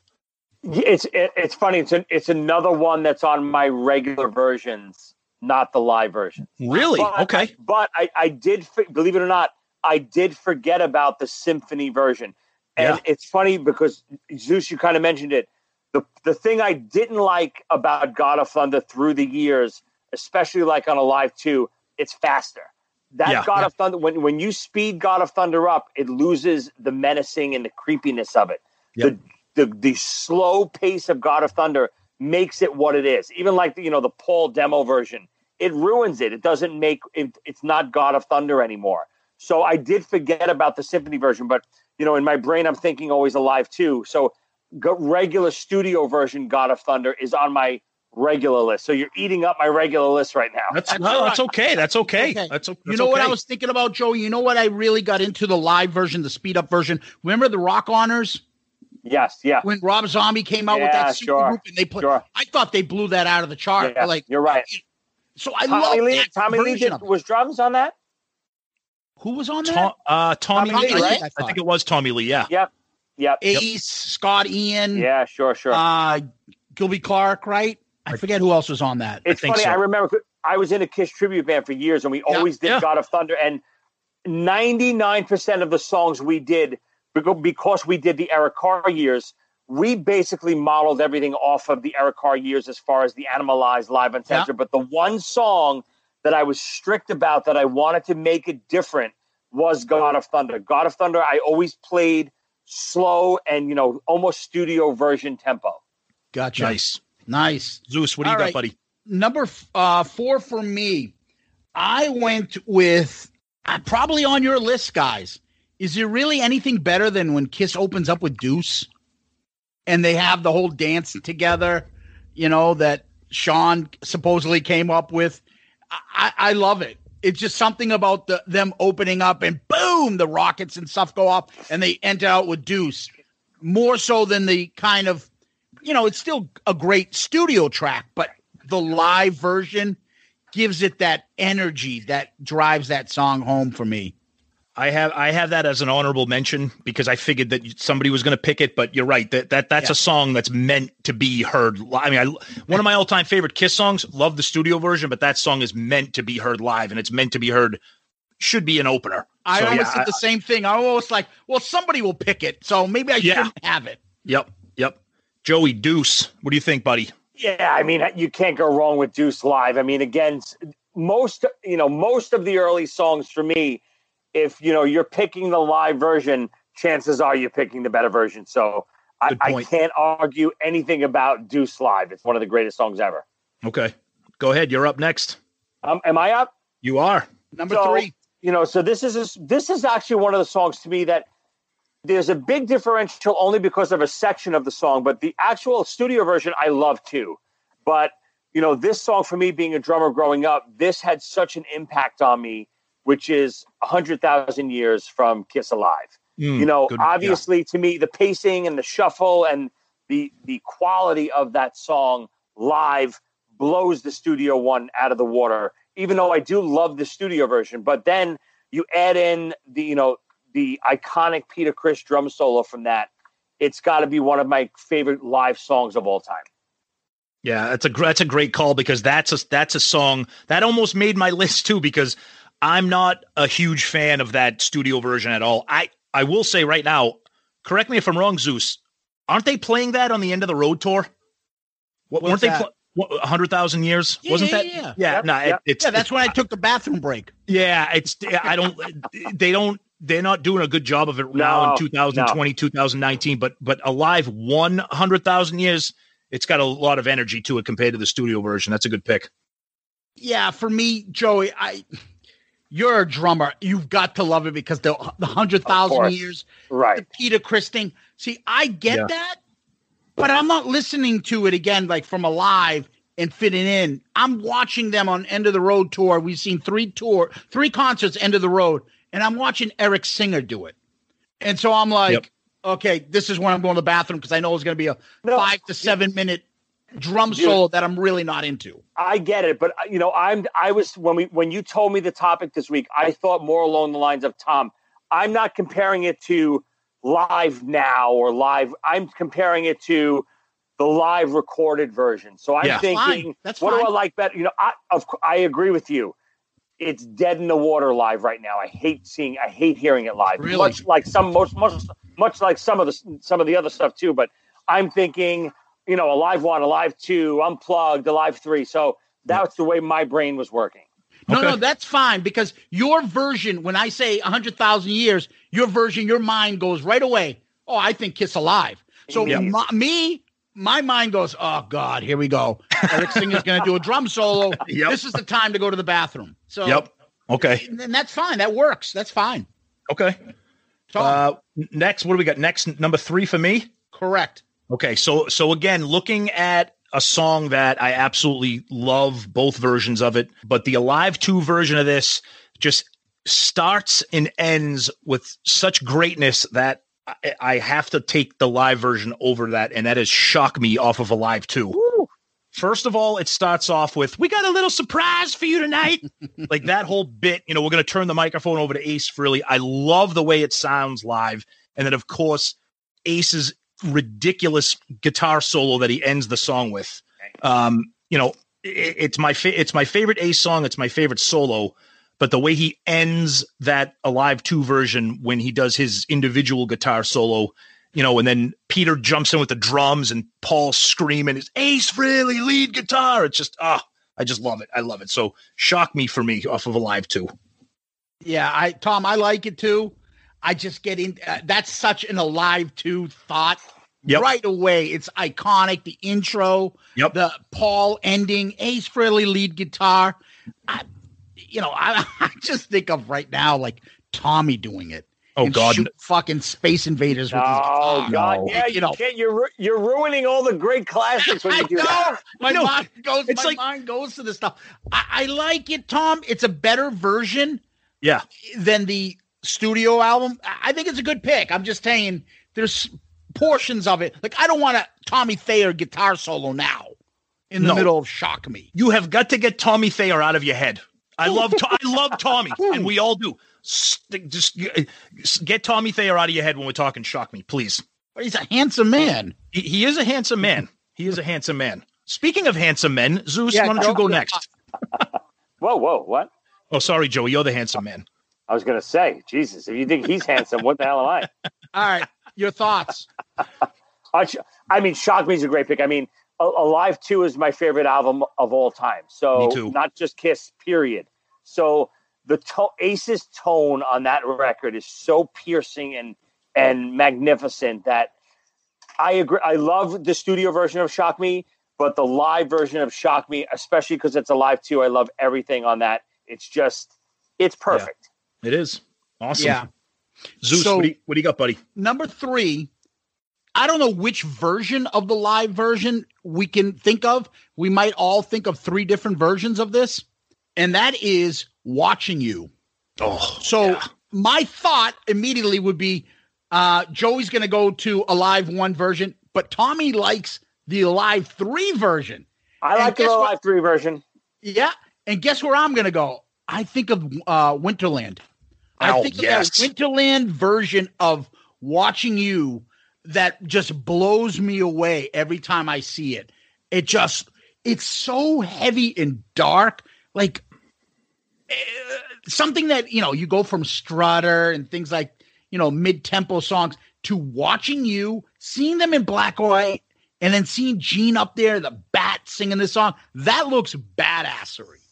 It's it, it's funny. It's an, it's another one that's on my regular versions, not the live version. Really? But- okay. But I, I did, believe it or not, I did forget about the symphony version. And Yeah. it's funny because Zeus, you kind of mentioned it. The the thing I didn't like about God of Thunder through the years, especially like on Alive Two, it's faster. That Yeah. God Yeah. of Thunder, when when you speed God of Thunder up, it loses the menacing and the creepiness of it. Yep. The, the the slow pace of God of Thunder makes it what it is. Even like the, you know the Paul demo version, it ruins it. It doesn't make it, it's not God of Thunder anymore. So I did forget about the symphony version, but you know in my brain I'm thinking always alive too. So regular studio version God of Thunder is on my regular list. So you're eating up my regular list right now. That's That's no, all that's okay. That's okay. Okay. That's, o- You that's know what I was thinking about, Joe? You know what I really got into the live version, the speed up version? Remember the Rock Honors? Yes, yeah. when Rob Zombie came out with that super sure, group and they put sure. I thought they blew that out of the chart. yeah Like you're right. so I Tommy love Lee, that Tommy Lee version did, of it. was drums on that. Who was on that? Tom, uh, Tommy, Tommy Lee, Lee, right? right? I think it was Tommy Lee. Yeah. Yep, yep, Ace, Scott Ian, yeah, sure, sure. uh Gilby Clarke, right? I forget who else was on that. it's think funny. so. I remember I was in a Kiss tribute band for years, and we Yeah, always did yeah. God of Thunder, and ninety nine percent of the songs we did because we did the Eric Carr years. We basically modeled everything off of the Eric Carr years as far as the Animalized live on Yeah. But the one song that I was strict about that I wanted to make it different was God of Thunder. God of Thunder, I always played slow and you know almost studio version tempo. Gotcha. Nice. Nice. Zeus, what do you All got, buddy? Number f- uh, four for me, I went with uh, probably on your list, guys. Is there really anything better than when Kiss opens up with Deuce and they have the whole dance together, you know, that Sean supposedly came up with? I, I I love it. It's just something about the, them opening up and boom, the rockets and stuff go off and they enter out with Deuce. More so than the kind of, you know, it's still a great studio track, but the live version gives it that energy that drives that song home for me. I have I have that as an honorable mention because I figured that somebody was going to pick it. But you're right that that that's Yeah. a song that's meant to be heard. li- I mean, I, one of my all time favorite Kiss songs. Love the studio version, but that song is meant to be heard live, and it's meant to be heard. Should be an opener. I So, always yeah, did the same thing. I always like, well, somebody will pick it, so maybe I Yeah. shouldn't have it. Yep, yep. Joey Deuce, what do you think, buddy? Yeah, I mean, you can't go wrong with Deuce live. I mean, again, most you know, most of the early songs for me, if you know you're picking the live version, chances are you're picking the better version. So I, I can't argue anything about Deuce live. It's one of the greatest songs ever. Okay, go ahead. You're up next. Um, am I up? You are. Number So, three. You know, so this is this is actually one of the songs to me that there's a big differential only because of a section of the song, but the actual studio version I love too. But you know, this song for me being a drummer growing up, this had such an impact on me, which is a hundred thousand years from Kiss Alive. Mm, you know, good- yeah. obviously to me, the pacing and the shuffle and the the quality of that song live blows the studio one out of the water. Even though I do love the studio version, but then you add in the you know the iconic Peter Criss drum solo from that. It's got to be one of my favorite live songs of all time. Yeah, that's a that's a great call because that's a that's a song that almost made my list too because I'm not a huge fan of that studio version at all. I I will say right now, correct me if I'm wrong, Zeus. Aren't they playing that on the end of the road tour? What, weren't they pl- hundred thousand years? Yeah, Wasn't yeah, that? yeah. yeah. Yep, no, it- yep. it's Yeah, that's when I took the bathroom break. yeah, it's I don't they don't they're not doing a good job of it now No, in 2020, 2019, but but alive 100,000 years, it's got a lot of energy to it compared to the studio version. That's a good pick. Yeah, for me, Joey, I you're a drummer. You've got to love it because the the hundred thousand course. years, the Right. Peter Criss thing. See, I get Yeah. that, but I'm not listening to it again like from a live and fitting in. I'm watching them on End of the Road tour. We've seen three tour, three concerts, End of the Road, and I'm watching Eric Singer do it. And so I'm like, Yep. okay, this is when I'm going to the bathroom because I know it's going to be a No, five to seven minute drum Dude. solo that I'm really not into. I get it, but uh, you know, I'm I was when we when you told me the topic this week, I thought more along the lines of Tom. I'm not comparing it to live now or live. I'm comparing it to the live recorded version. So I'm Yeah. thinking, Fine. That's what do. I like better? You know, I of I agree with you. It's dead in the water live right now. I hate seeing, I hate hearing it live. Really? Much like some most most much like some of the some of the other stuff too. But I'm thinking, you know, Alive One, a live two, unplugged, Alive Three. So that's the way my brain was working. No, Okay. no, that's fine because your version, when I say 100,000 years, your version, your mind goes right away. Oh, I think Kiss Alive. So Yep. my, me, my mind goes, oh, God, here we go. Eric Singer's going to do a drum solo. Yep. This is the time to go to the bathroom. So, Yep. Okay. and that's fine. That works. That's fine. Okay. So, Uh, next, what do we got? Next, number three for me. correct. Okay, so so again, looking at a song that I absolutely love both versions of it, but the Alive 2 version of this just starts and ends with such greatness that I, I have to take the live version over that, and that has "Shock Me" off of Alive Two. First of all, it starts off with "We got a little surprise for you tonight," like that whole bit. You know, we're going to turn the microphone over to Ace Frehley. I love the way it sounds live, and then of course Ace's ridiculous guitar solo that he ends the song with. Um, you know, it, it's my fa- it's my favorite Ace song. It's my favorite solo. But the way he ends that Alive 2 version when he does his individual guitar solo, you know, and then Peter jumps in with the drums and Paul screaming, "Is Ace Frehley lead guitar?" It's just ah, I just love it. I love it. So shock me for me off of Alive 2. Yeah, I Tom, I like it too. I just get in. Uh, that's such an Alive Two thought. Yep. Right away, it's iconic. The intro, Yep. the Paul ending, Ace Frehley lead guitar. I, you know, I, I just think of right now like Tommy doing it. Oh, and God. shoot fucking Space Invaders with his Oh guitar. God! No. Yeah, You you, know. can't. You're ru- you're ruining all the great classics when I you do know. that. My No, mind goes. it's my like- mind goes to this stuff. I, I like it, Tom. It's a better version Yeah. than the studio album. I I think it's a good pick. I'm just saying there's portions of it. Like I don't want a Tommy Thayer guitar solo now in the No. middle of Shock Me. You have got to get Tommy Thayer out of your head. I love To- I love Tommy, and we all do. St- just uh, get Tommy Thayer out of your head when we're talking shock me, please. But he's a handsome man. He, he is a handsome man. He is a handsome man. Speaking of handsome men, Zeus, Yeah, why don't you go next? Whoa, whoa, what? Oh, sorry, Joey, you're the handsome man. I was gonna say, Jesus, if you think he's handsome, what the hell am I? All right, your thoughts? I, mean, Shock Me is a great pick. I mean, Alive 2 is my favorite album of all time. So, Me too. not just Kiss, period. So, the to- Ace's tone on that record is so piercing and and magnificent that I agree. I love the studio version of Shock Me, but the live version of Shock Me, especially because it's Alive 2, I love everything on that. It's just, it's perfect. It is awesome. Yeah. Zeus, So- what, do you, what do you got, buddy? Number three. I don't know which version of the live version we can think of. We might all think of three different versions of this, and that is watching you. Oh, So yeah. my thought immediately would be uh, Joey's going to go to Alive One version, but Tommy likes the live three version. I And like the live what? 3 version. Yeah. And guess where I'm going to go? I think of uh, Winterland. I Oh, think yes. of that Winterland version of watching you that just blows me away every time I see it. It just, it's so heavy and dark. Like, eh, something that you know you go from strutter and things like you know mid-tempo songs to watching you seeing them in black and white and then seeing gene up there the bat singing this song that looks badassery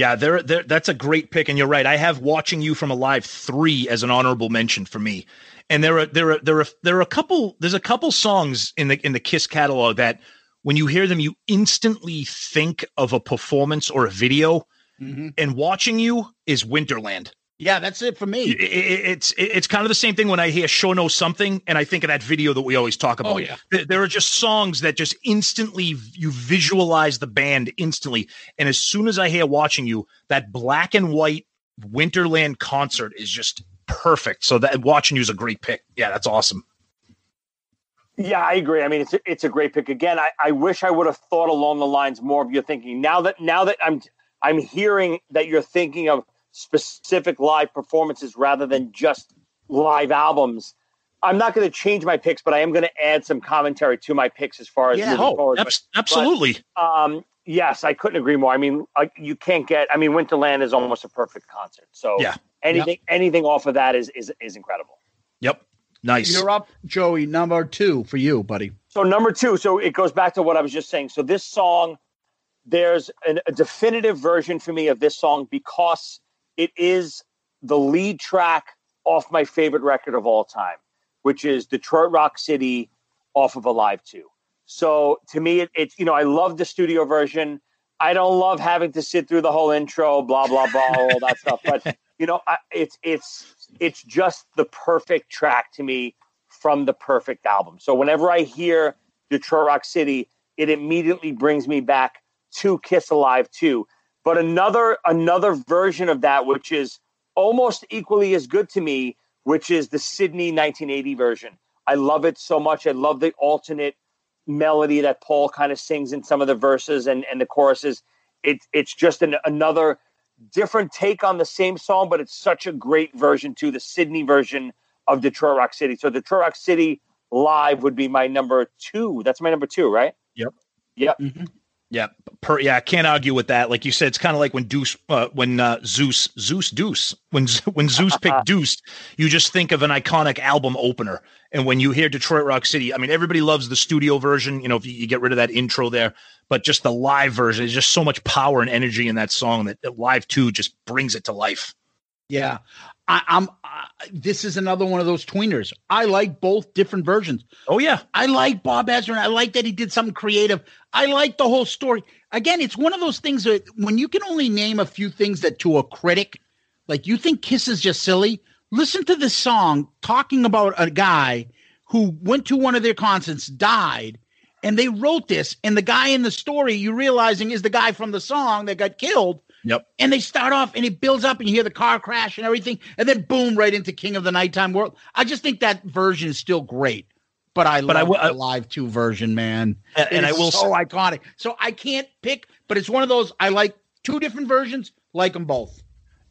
Yeah, there, there. That's a great pick, and you're right. I have watching you from Alive three as an honorable mention for me, and there are there are there are there are a couple. There's a couple songs in the in the Kiss catalog that when you hear them, you instantly think of a performance or a video. Mm-hmm. And watching you is Winterland. Yeah that's it for I- me I- it's it's kind of the same thing when I hear "Show No Something" and I think of that video that we always talk oh, about. Oh, yeah. There- there are just songs that just instantly you visualize the band instantly, and as soon as I hear "Watching You," that black and white Winterland concert is just perfect. So that "Watching You" is a great pick. Yeah, that's awesome. Yeah, I agree. I mean, it's a, it's a great pick. Again, I, I wish I would have thought along the lines more of your thinking. Now that now that I'm I'm hearing that you're thinking of specific live performances rather than just live albums. I'm not going to change my picks, but I am going to add some commentary to my picks as far as Yeah. moving Oh, forward. But- abs- absolutely. um, yes, I couldn't agree more. I mean, I, you can't get. I mean, Winterland is almost a perfect concert. So Yeah. anything anything off of that is is is incredible. Yep. Nice. you're up joey number two for you buddy So number two, so it goes back to what I was just saying. So this song, there's an, a definitive version for me of this song because it is the lead track off my favorite record of all time, which is Detroit Rock City off of Alive 2. So to me, it, it's you know I love the studio version. I don't love having to sit through the whole intro, blah blah blah, all that stuff. But you know, I, it's it's it's just the perfect track to me from the perfect album. So whenever I hear Detroit Rock City, it immediately brings me back to Kiss Alive 2. But another another version of that, which is almost equally as good to me, which is the Sydney 1980 version. I love it so much. I love the alternate melody that Paul kind of sings in some of the verses and, and the choruses. It, it's just an, another different take on the same song, but it's such a great version too. The Sydney version of Detroit Rock City. So Detroit Rock City live would be my number two. That's my number two, right? Yep. Yep. Mm-hmm. Yeah, per, yeah, I can't argue with that. Like you said, it's kind of like when Deuce, uh, when uh, Zeus, Zeus, Deuce, when when Zeus picked Deuce, you just think of an iconic album opener. And when you hear Detroit Rock City, I mean, everybody loves the studio version. You know, if you, you get rid of that intro there, but just the live version is just so much power and energy in that song that, that live two just brings it to life. Yeah, I, I'm. Uh, this is another one of those tweeners. I like both different versions. Oh yeah, I like Bob Ezrin. I like that he did something creative. I like the whole story. Again, it's one of those things that when you can only name a few things that to a critic, like you think Kiss is just silly. Listen to this song talking about a guy who went to one of their concerts, died, and they wrote this. And the guy in the story, you realizing, is the guy from the song that got killed. Yep. And they start off and it builds up and you hear the car crash and everything, and then boom, right into King of the Nighttime World. I just think that version is still great. But I But love I- the live two version, man. And- and I will so iconic. So I can't pick, but it's one of those I like two different versions, like them both.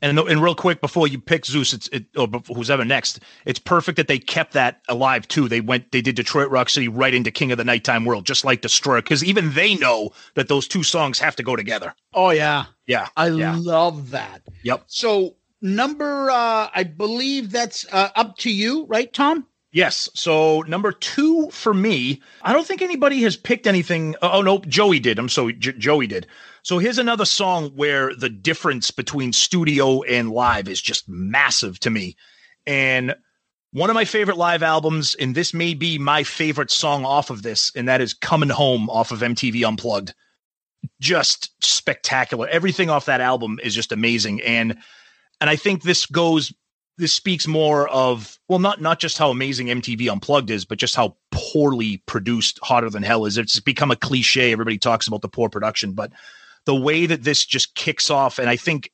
And and real quick before you pick Zeus, it's it or who's ever next. It's perfect that they kept that Alive Two. They went they did Detroit Rock City right into King of the Nighttime World, just like Destroyer, because even they know that those two songs have to go together. Oh yeah, Yeah, I yeah, love that. yep. So number, uh I believe that's uh, up to you, right, Tom? Yes. So number two for me, I don't think anybody has picked anything. Oh no, Joey did. I'm sorry, J- Joey did. So here's another song where the difference between studio and live is just massive to me, and one of my favorite live albums, and this may be my favorite song off of this, and that is "Coming Home" off of MTV Unplugged. Just spectacular. Everything off that album is just amazing, and and I think this goes this speaks more of well not not just how amazing MTV Unplugged is, but just how poorly produced Hotter Than Hell is. It's become a cliche. Everybody talks about the poor production, but the way that this just kicks off, and I think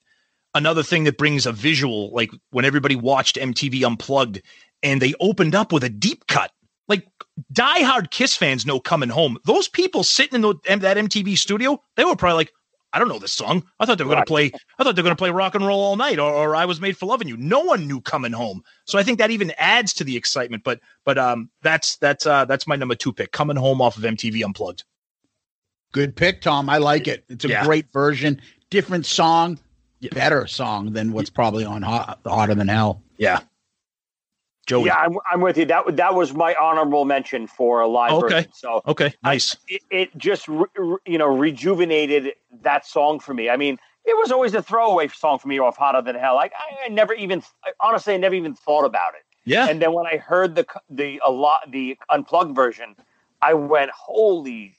another thing that brings a visual, like when everybody watched MTV Unplugged and they opened up with a deep cut. Like diehard Kiss fans know coming home. Those people sitting in the, that MTV studio, they were probably like, I don't know this song. I thought they were going to play. I thought they were going to play rock and roll all night, or, or I was made for loving you. No one knew coming home, so I think that even adds to the excitement. But but um, that's that's uh that's my number two pick, coming home off of MTV Unplugged. Good pick, Tom. I like it. It's a Yeah. great version, different song, Yeah. better song than what's probably on Hot, Hotter Than Hell. Yeah, Joey. Yeah, I'm, I'm with you. That that was my honorable mention for a live Okay. version. So Okay, nice. it, it just re, re- you know rejuvenated that song for me. I mean, it was always a throwaway song for me off Hotter Than Hell. Like I, I never even I, honestly, I never even thought about it. Yeah, And then when I heard the the a lot the unplugged version, I went, "Holy, shit,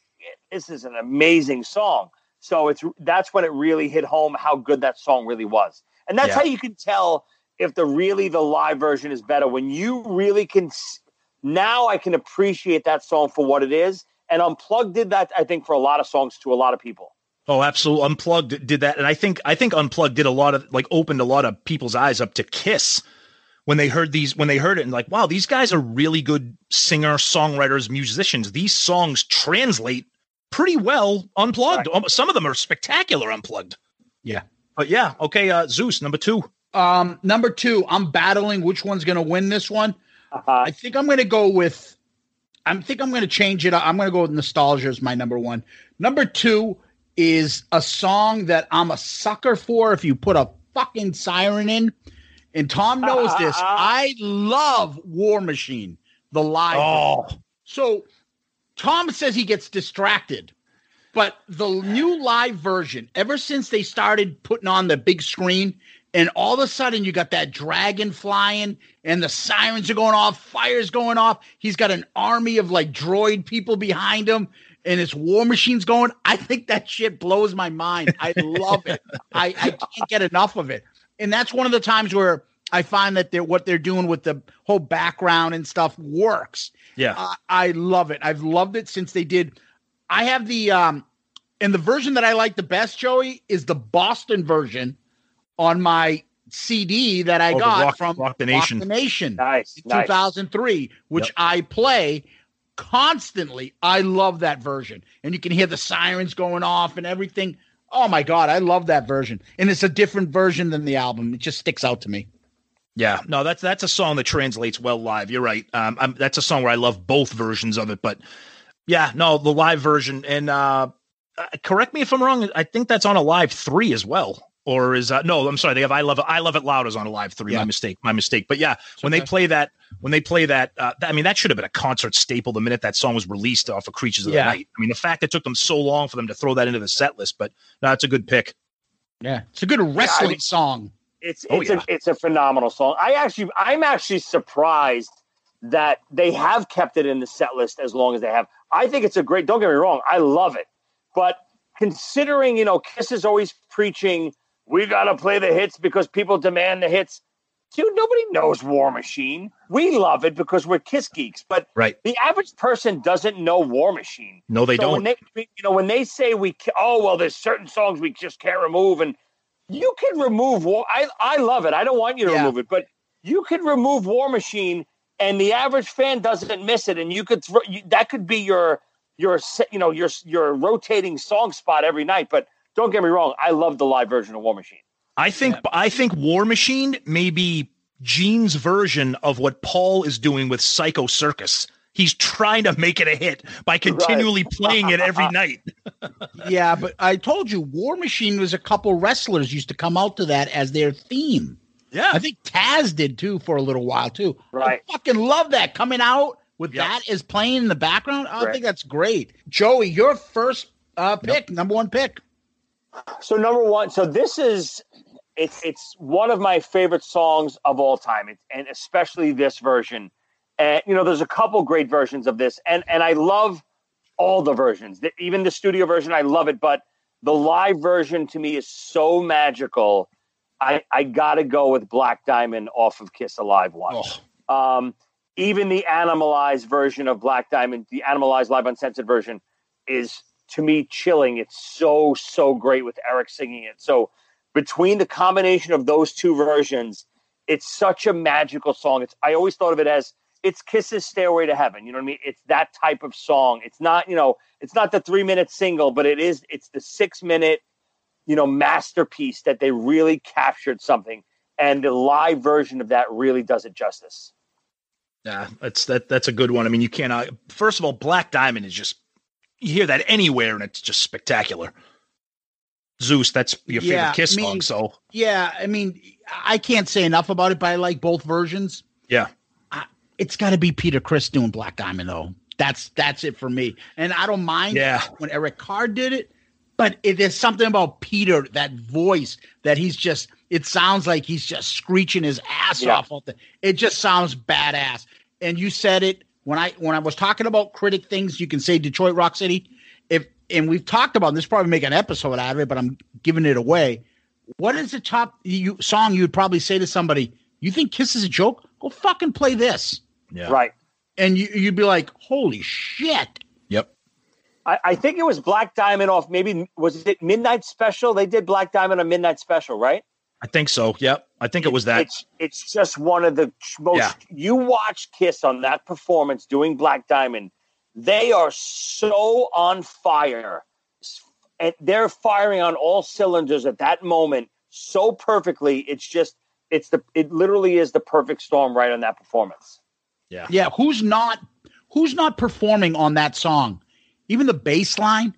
this is an amazing song!" So it's that's when it really hit home how good that song really was, and that's Yeah. how you can tell if the really the live version is better when you really can. Now I can appreciate that song for what it is, and unplugged did that. I think for a lot of songs to a lot of people. Oh, absolutely. Unplugged did that, and I think I think Unplugged did a lot of like opened a lot of people's eyes up to Kiss when they heard these when they heard it and like, wow, these guys are really good singer, songwriters, musicians. These songs translate pretty well unplugged. Um, Some of them are spectacular unplugged. Yeah. But yeah, okay. Uh, Zeus number two. Um, number two, I'm battling which one's going to win this one. I think I'm going to go with. I think I'm going to change it. I'm going to go with nostalgia as my number one. Number two is a song that I'm a sucker for. If you put a fucking siren in, and Tom knows this, I love War Machine, the live. Oh, So Tom says he gets distracted, but the new live version, ever since they started putting on the big screen, and all of a sudden you got that dragon flying and the sirens are going off, fires going off. He's got an army of like droid people behind him. And his war machine's going. I think that shit blows my mind. I love it. I, I can't get enough of it. And that's one of the times where I find that they're what they're doing with the whole background and stuff works. yeah. I, I love it. I've loved it since they did. I have the um, and the version that I like the best, Joey, is the Boston version on my CD that I Oh, the got Rock- from Rock the Nation. The Nation Nice, in nice. 2003, which Yep. I play constantly. I love that version. And you can hear the sirens going off and everything. Oh my God, I love that version. And it's a different version than the album. It just sticks out to me. Yeah, no, that's that's a song that translates well live. You're right. Um, I'm, that's a song where I love both versions of it, but yeah, no, the live version. And uh, uh, correct me if I'm wrong. I think that's on Alive Three as well. Or is uh, no? I'm sorry. They have I love it. I love it loud is on Alive Three. Yeah. My mistake. My mistake. But yeah, when they play that, when they play that, uh, th- I mean, that should have been a concert staple the minute that song was released off of Creatures of Yeah. the Night. I mean, the fact that it took them so long for them to throw that into the set list, but no, it's a good pick. Yeah. It's a good wrestling mean- song. It's Oh, it's yeah. a it's a phenomenal song. I actually I'm actually surprised that they have kept it in the set list as long as they have. I think it's a great. Don't get me wrong, I love it, but considering you know Kiss is always preaching we got to play the hits because people demand the hits. Dude, nobody knows War Machine. We love it because we're Kiss geeks, but Right? the average person doesn't know War Machine. No, they so don't. When they, you know, when they say we, oh well, there's certain songs we just can't remove, and you can remove War. I I love it. I don't want you to Yeah. remove it, but you can remove War Machine, and the average fan doesn't miss it, and you could throw you, that could be your your you know your your rotating song spot every night. But don't get me wrong, I love the live version of War Machine. I think I think War Machine may be Gene's version of what Paul is doing with Psycho Circus. He's trying to make it a hit by continually playing it every night. yeah, but I told you, War Machine was a couple wrestlers used to come out to that as their theme. Yeah. I think Taz did too for a little while too. Right. I fucking love that coming out with Yep. that is playing in the background. I Right. think that's great. Joey, your first uh, pick, number one pick. So number one, so this is it's it's one of my favorite songs of all time, it, and especially this version. And you know, there's a couple great versions of this, and and I love all the versions, The- even the studio version. I love it, but the live version to me is so magical. I I gotta go with Black Diamond off of Kiss Alive one. Oh, Um, even the animalized version of Black Diamond, the animalized live uncensored version, is to me chilling. It's so so great with Eric singing it. So between the combination of those two versions, it's such a magical song. It's I always thought of it as it's Kiss's Stairway to Heaven. You know what I mean? It's that type of song. It's not you know it's not the three minute single, but it is it's the six minute you know masterpiece that they really captured something. And the live version of that really does it justice. yeah, that's that. That's a good one. I mean, you cannot. First of all, Black Diamond is just you hear that anywhere, and it's just spectacular. Zeus, that's your favorite Yeah, Kiss I mean- song, so Yeah, I mean, I can't say enough about it, but I like both versions. yeah. It's got to be Peter Criss doing Black Diamond though. That's that's it for me. And I don't mind Yeah. when Eric Carr did it, but it, there's something about Peter that voice that he's just. It sounds like he's just screeching his ass Yeah. off. Of the, it just sounds badass. And you said it when I when I was talking about critic things. You can say Detroit Rock City. If and we've talked about this, probably make an episode out of it, but I'm giving it away. What is the top you, song you would probably say to somebody? You think Kiss is a joke? Go fucking play this Yeah. Right. and you, you'd be like, "Holy shit!" Yep. I, I think it was Black Diamond off. Maybe was it Midnight Special? They did Black Diamond on Midnight Special, right? I think so. Yep. I think it was that. It's it's just one of the most. Yeah. You watch Kiss on that performance doing Black Diamond. They are so on fire, and they're firing on all cylinders at that moment so perfectly. It's just it's the it literally is the perfect storm right on that performance. Yeah. Yeah, who's not who's not performing on that song? Even the bass line,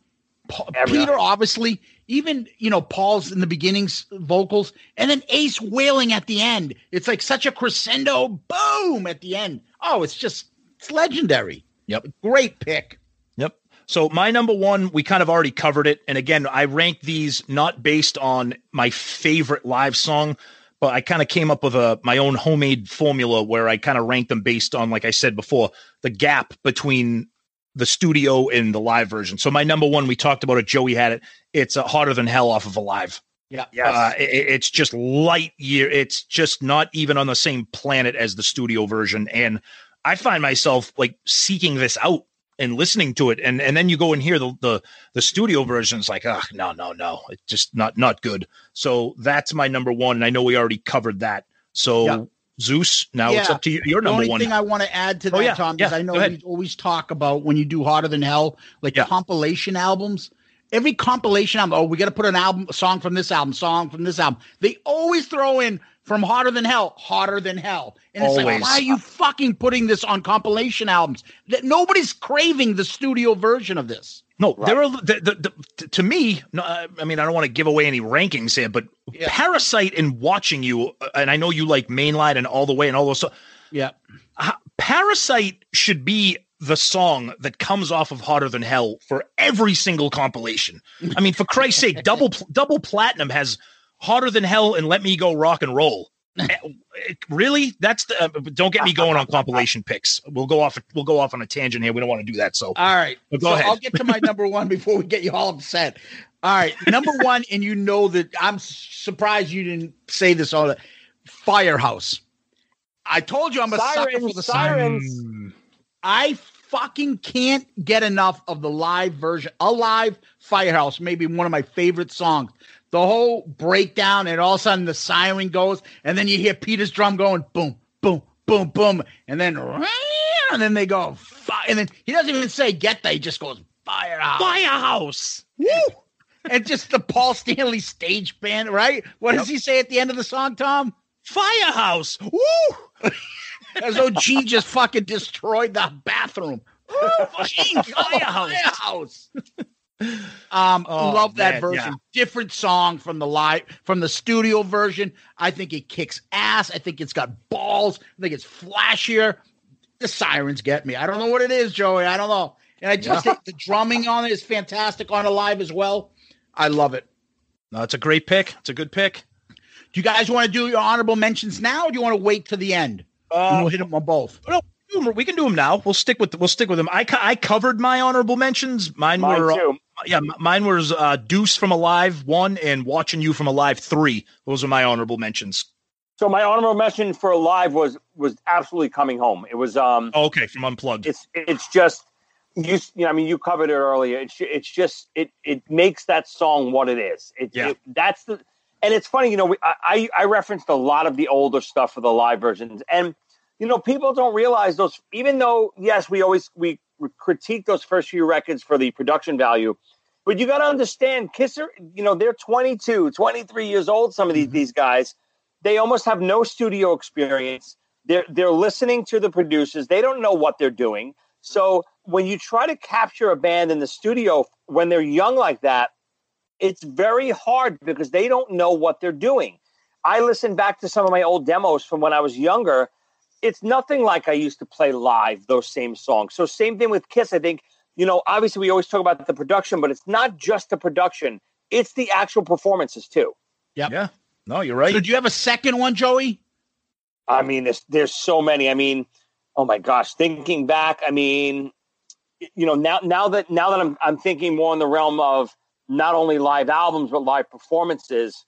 Pa- Everyone. Peter obviously, even you know Paul's in the beginnings vocals, and then Ace wailing at the end. It's like such a crescendo boom at the end. Oh, it's just it's legendary. Yep. Great pick. Yep. So my number one, we kind of already covered it. And again, I rank these not based on my favorite live song, but I kind of came up with a my own homemade formula where I kind of ranked them based on, like I said before, the gap between the studio and the live version. So my number one, we talked about it. Joey had it. It's uh, Hotter than hell off of Alive. Yeah. Yes. Uh, it- it's just light year. It's just not even on the same planet as the studio version. And I find myself like seeking this out and listening to it, and and then you go and hear the the, the studio version. It's like, ah, no, no, no, it's just not not good. So that's my number one, and I know we already covered that. So Yeah. Zeus, now it's up to you. Your The number only one. thing I want to add to Oh, that, yeah, Tom, because yeah, I know we always talk about when you do Hotter Than Hell, like Yeah. compilation albums. Every compilation album, oh, we got to put an album, a song from this album, song from this album. They always throw in from Hotter Than Hell, Hotter Than Hell, and it's like, why are you fucking putting this on compilation albums? That nobody's craving the studio version of this. No, there are the, the, the, to me. No, uh, I mean, I don't want to give away any rankings here, but Yeah. Parasite and watching you, uh, and I know you like Mainline and All the Way and all those. So, Yeah, uh, Parasite should be the song that comes off of Hotter Than Hell for every single compilation. I mean, for Christ's sake, double double platinum has Hotter Than Hell and Let Me Go Rock and Roll. Eh, really? That's the. Uh, don't get me going on compilation picks. We'll go off. We'll go off on a tangent here. We don't want to do that. So All right. Well, go so ahead. I'll get to my number one before we get you all upset. All right. Number one, and you know that I'm surprised you didn't say this all the Firehouse. I told you I'm a sucker for Sirens, the sirens. sirens. I fucking can't get enough of the live version. A live Firehouse, maybe one of my favorite songs. The whole breakdown, and all of a sudden the siren goes, and then you hear Peter's drum going boom, boom, boom, boom, and then and then they go fi- and then he doesn't even say get there, he just goes Firehouse. Firehouse. Woo! and just the Paul Stanley stage band, right? What does he say at the end of the song, Tom? Firehouse. Woo! As though Gene just fucking destroyed the bathroom. Woo! Gene, Firehouse. firehouse. Um, Oh, love that man, version. yeah. Different song from the live, from the studio version. I think it kicks ass. I think it's got balls. I think it's flashier. The sirens get me. I don't know what it is, Joey. I don't know. And I just think the drumming on it is fantastic on a live as well. I love it. No, it's a great pick. It's a good pick. Do you guys want to do your honorable mentions now, or do you want to wait to the end? Uh, we'll hit them on both. no, we can do 'em- we can do them now. We'll stick with we'll stick with them. I co- I covered my honorable mentions. Mine, Mine were uh, too. Yeah, mine was uh, Deuce from Alive one and Watching You from Alive three. Those are my honorable mentions. So my honorable mention for Alive was was absolutely coming home. It was um Oh, okay, from Unplugged. it's it's just you, you know, I mean you covered it earlier. It's it's just it it makes that song what it is. It, Yeah. it that's the and it's funny, you know, we, I I I referenced a lot of the older stuff for the live versions and you know people don't realize those even though yes we always we critique those first few records for the production value but you got to understand kisser you know they're 22 23 years old some of these mm-hmm. these guys. They almost have no studio experience. They're they're listening to the producers. They don't know what they're doing. So when you try to capture a band in the studio when they're young like that it's very hard because they don't know what they're doing. I listen back to some of my old demos from when i was younger it's nothing like I used to play live those same songs. So same thing with Kiss. I think you know obviously we always talk about the production, but it's not just the production; it's the actual performances too. yeah, yeah. no, you're right. So, do you have a second one, Joey? I mean, there's there's so many. I mean, oh my gosh, thinking back, I mean, you know now now that now that I'm I'm thinking more in the realm of not only live albums but live performances.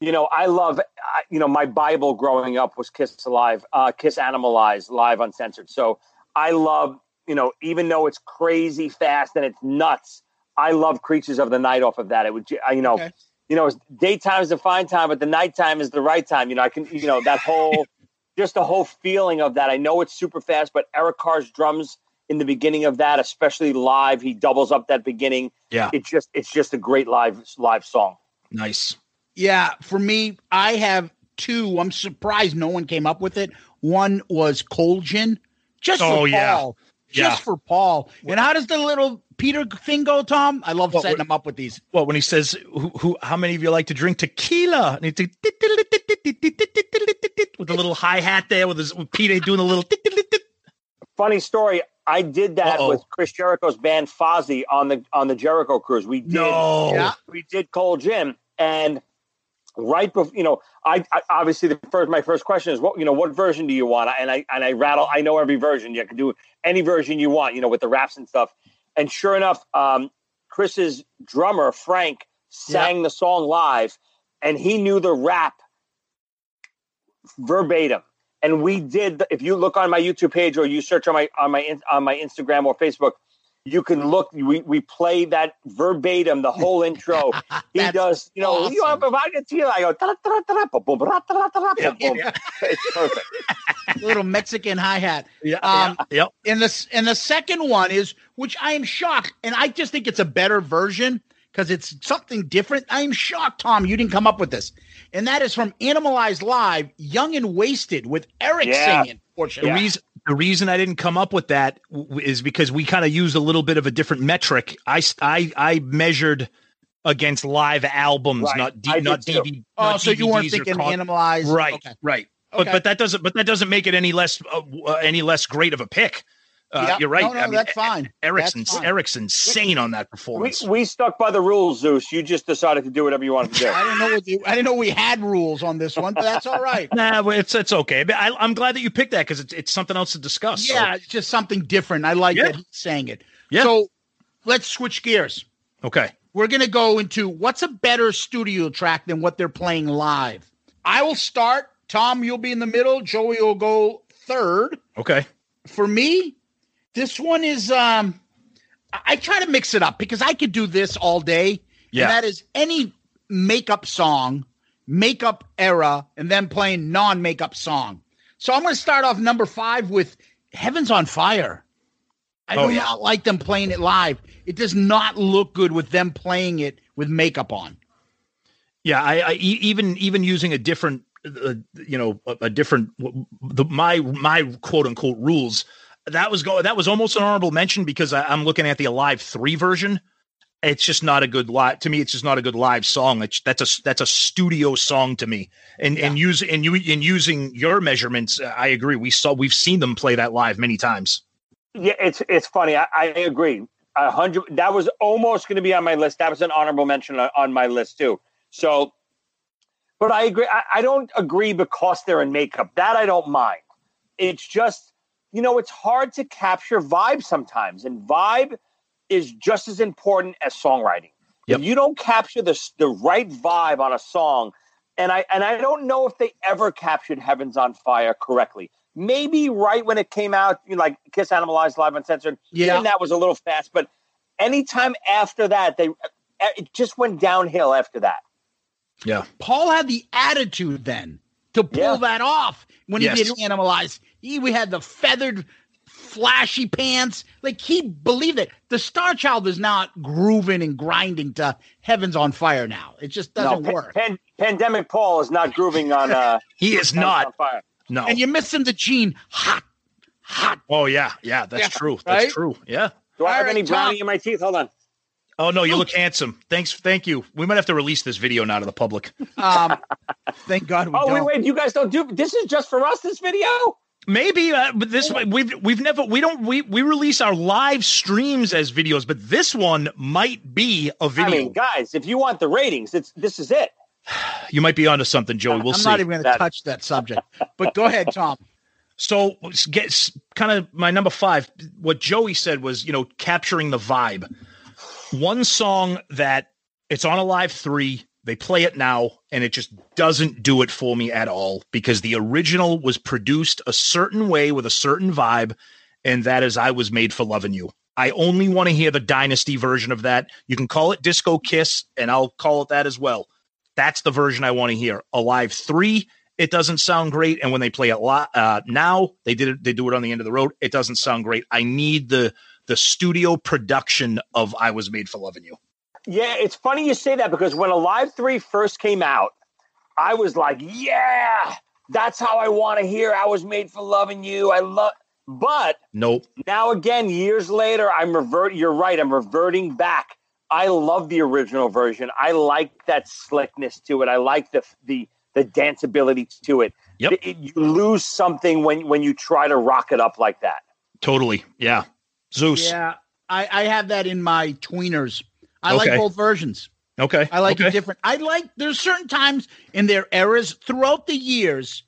You know, I love. I, you know, my Bible growing up was Kiss Alive, uh, Kiss Animalized, live uncensored. So I love. You know, even though it's crazy fast and it's nuts, I love Creatures of the Night off of that. It would, you know, Okay. you know, daytime is the fine time, but the nighttime is the right time. You know, I can, you know, that whole, just the whole feeling of that. I know it's super fast, but Eric Carr's drums in the beginning of that, especially live, he doubles up that beginning. Yeah, It's just, it's just a great live, live song. nice. Yeah, for me, I have two. I'm surprised no one came up with it. One was Cold Gin, just for Oh, Paul. yeah. Just Yeah. for Paul. And how does the little Peter thing go, Tom? I love Well, setting them up with these. Well, when he says, "Who, who how many of you like to drink tequila?" and he with the little hi hat there, with his with Peter doing a little. Funny story. I did that Uh-oh. with Chris Jericho's band Fozzy on the, on the Jericho cruise. We did, No. Yeah. we did Cold Gin and right before you know I, I obviously the first my first question is what you know what version do you want? And I and I rattle I know every version. You can do any version you want you know with the raps and stuff. And sure enough um Chris's drummer Frank sang the song live and he knew the rap verbatim. And we did the- if you look on my YouTube page or you search on my on my on my Instagram or Facebook You can look. We we play that verbatim, the whole intro. He does. You know, you have awesome. a Vagatila. I go. Yeah. It's perfect. little Mexican hi hat. Yeah. Um, Yep. And the and the second one is, which I am shocked, and I just think it's a better version because it's something different. I am shocked, Tom, you didn't come up with this, and that is from Animalized Live, "Young and Wasted" with Eric Yeah. singing. The Fortunately, reason the reason I didn't come up with that w- is because we kind of used a little bit of a different metric. I I, I measured against live albums, Right. not D, I did not too. DVD. oh, not so you weren't thinking con- Animalized, right, Okay. right. Okay. But but that doesn't but that doesn't make it any less uh, uh, any less great of a pick. Uh, Yeah. You're right. No, no, I mean, that's fine. Eric's That's fine. Eric's insane on that performance. we stuck by the rules, Zeus. You just decided to do whatever you wanted to do. I didn't know what you, I didn't know we had rules on this one, but that's all right. Nah, it's it's okay. But I, I'm glad that you picked that because it's it's something else to discuss. so- Yeah, it's just something different. I like Yeah. that he's saying it. Yeah. So let's switch gears. Okay. We're gonna go into what's a better studio track than what they're playing live. I will start. Tom, you'll be in the middle. Joey will go third. Okay. For me, this one is um I I try to mix it up because I could do this all day. Yeah. And that is any makeup song, makeup era, and then playing non-makeup song. So I'm gonna start off number five with Heaven's on Fire. I Oh, do yeah. not like them playing it live. It does not look good with them playing it with makeup on. Yeah, I even even using a different, uh, you know, a, a different the my my quote unquote rules. That was go that was almost an honorable mention because I, I'm looking at the Alive three version. It's just not a good live to me. It's just not a good live song. It's, that's a that's a studio song to me. And and use and you in using your measurements, uh, I agree. We saw we've seen them play that live many times. Yeah, it's it's funny. I, I agree. A hundred. That was almost going to be on my list. That was an honorable mention on, on my list too. So, but I agree. I, I don't agree because they're in makeup. That I don't mind. It's just you know it's hard to capture vibe sometimes, and vibe is just as important as songwriting. Yep. If you don't capture the the right vibe on a song, and I and I don't know if they ever captured Heavens on Fire correctly. Maybe right when it came out, you know, like Kiss Animalized Live Uncensored. Yeah. and that was a little fast. But anytime after that, they it just went downhill after that. Yeah. Paul had the attitude then to pull Yeah. that off when he Yes. did Animalize. He we had the feathered, flashy pants. Like he believed it. The Star Child is not grooving and grinding to Heaven's on Fire now. It just doesn't pa- work. Pan- Pandemic Paul is not grooving on. Uh, He is not. Fire. No. And you're missing the gene hot, hot. oh yeah, yeah. That's Yeah, true. That's right? true. Yeah. Do I All have right, any Tom. brownie in my teeth? Hold on. Oh no, you look handsome. Thanks, thank you. We might have to release this video now to the public. Um, thank God we Oh wait, don't. wait! You guys don't do. This is just for us. This video. Maybe, uh, but this we've we've never we don't we we release our live streams as videos, but this one might be a video. I mean, guys, if you want the ratings, it's this is it. you might be onto something, Joey. We'll I'm see. not even going to touch that subject. But go ahead, Tom. So get kind of my number five. What Joey said was, you know, capturing the vibe. One song that it's on a live three. They play it now, and it just doesn't do it for me at all because the original was produced a certain way with a certain vibe, and that is "I Was Made for Loving You." I only want to hear the Dynasty version of that. You can call it Disco Kiss, and I'll call it that as well. That's the version I want to hear. Alive three, it doesn't sound great, and when they play it uh, now, they did it. They do it on the end of the road. It doesn't sound great. I need the the studio production of "I Was Made for Loving You." Yeah, it's funny you say that because when Alive 3 first came out, I was like, yeah, that's how I want to hear I was made for loving you. I love but Nope. now again, years later, I'm revert you're right, I'm reverting back. I love the original version. I like that slickness to it. I like the the the danceability to it. Yep. It- you lose something when when you try to rock it up like that. Totally. Yeah. Zeus. Yeah, I, I have that in my tweeners. I Okay. like both versions. Okay. I like okay. it different. I like there's certain times in their eras throughout the years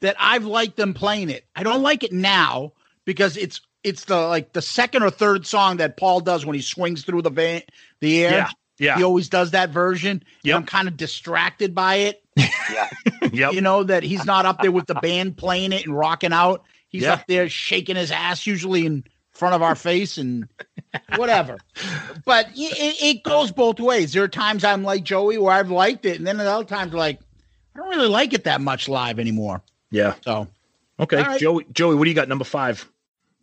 that I've liked them playing it. I don't like it now because it's it's the like the second or third song that Paul does when he swings through the van, the air. Yeah. Yeah. He always does that version. Yeah. I'm kind of distracted by it. Yeah. yep. You know that he's not up there with the band playing it and rocking out. He's Yeah. up there shaking his ass usually in front of our face and whatever. But it, it goes both ways. There are times I'm like Joey where I've liked it, and then at other times like I don't really like it that much live anymore. Yeah. So Okay, All right. Joey. Joey, what do you got? Number five.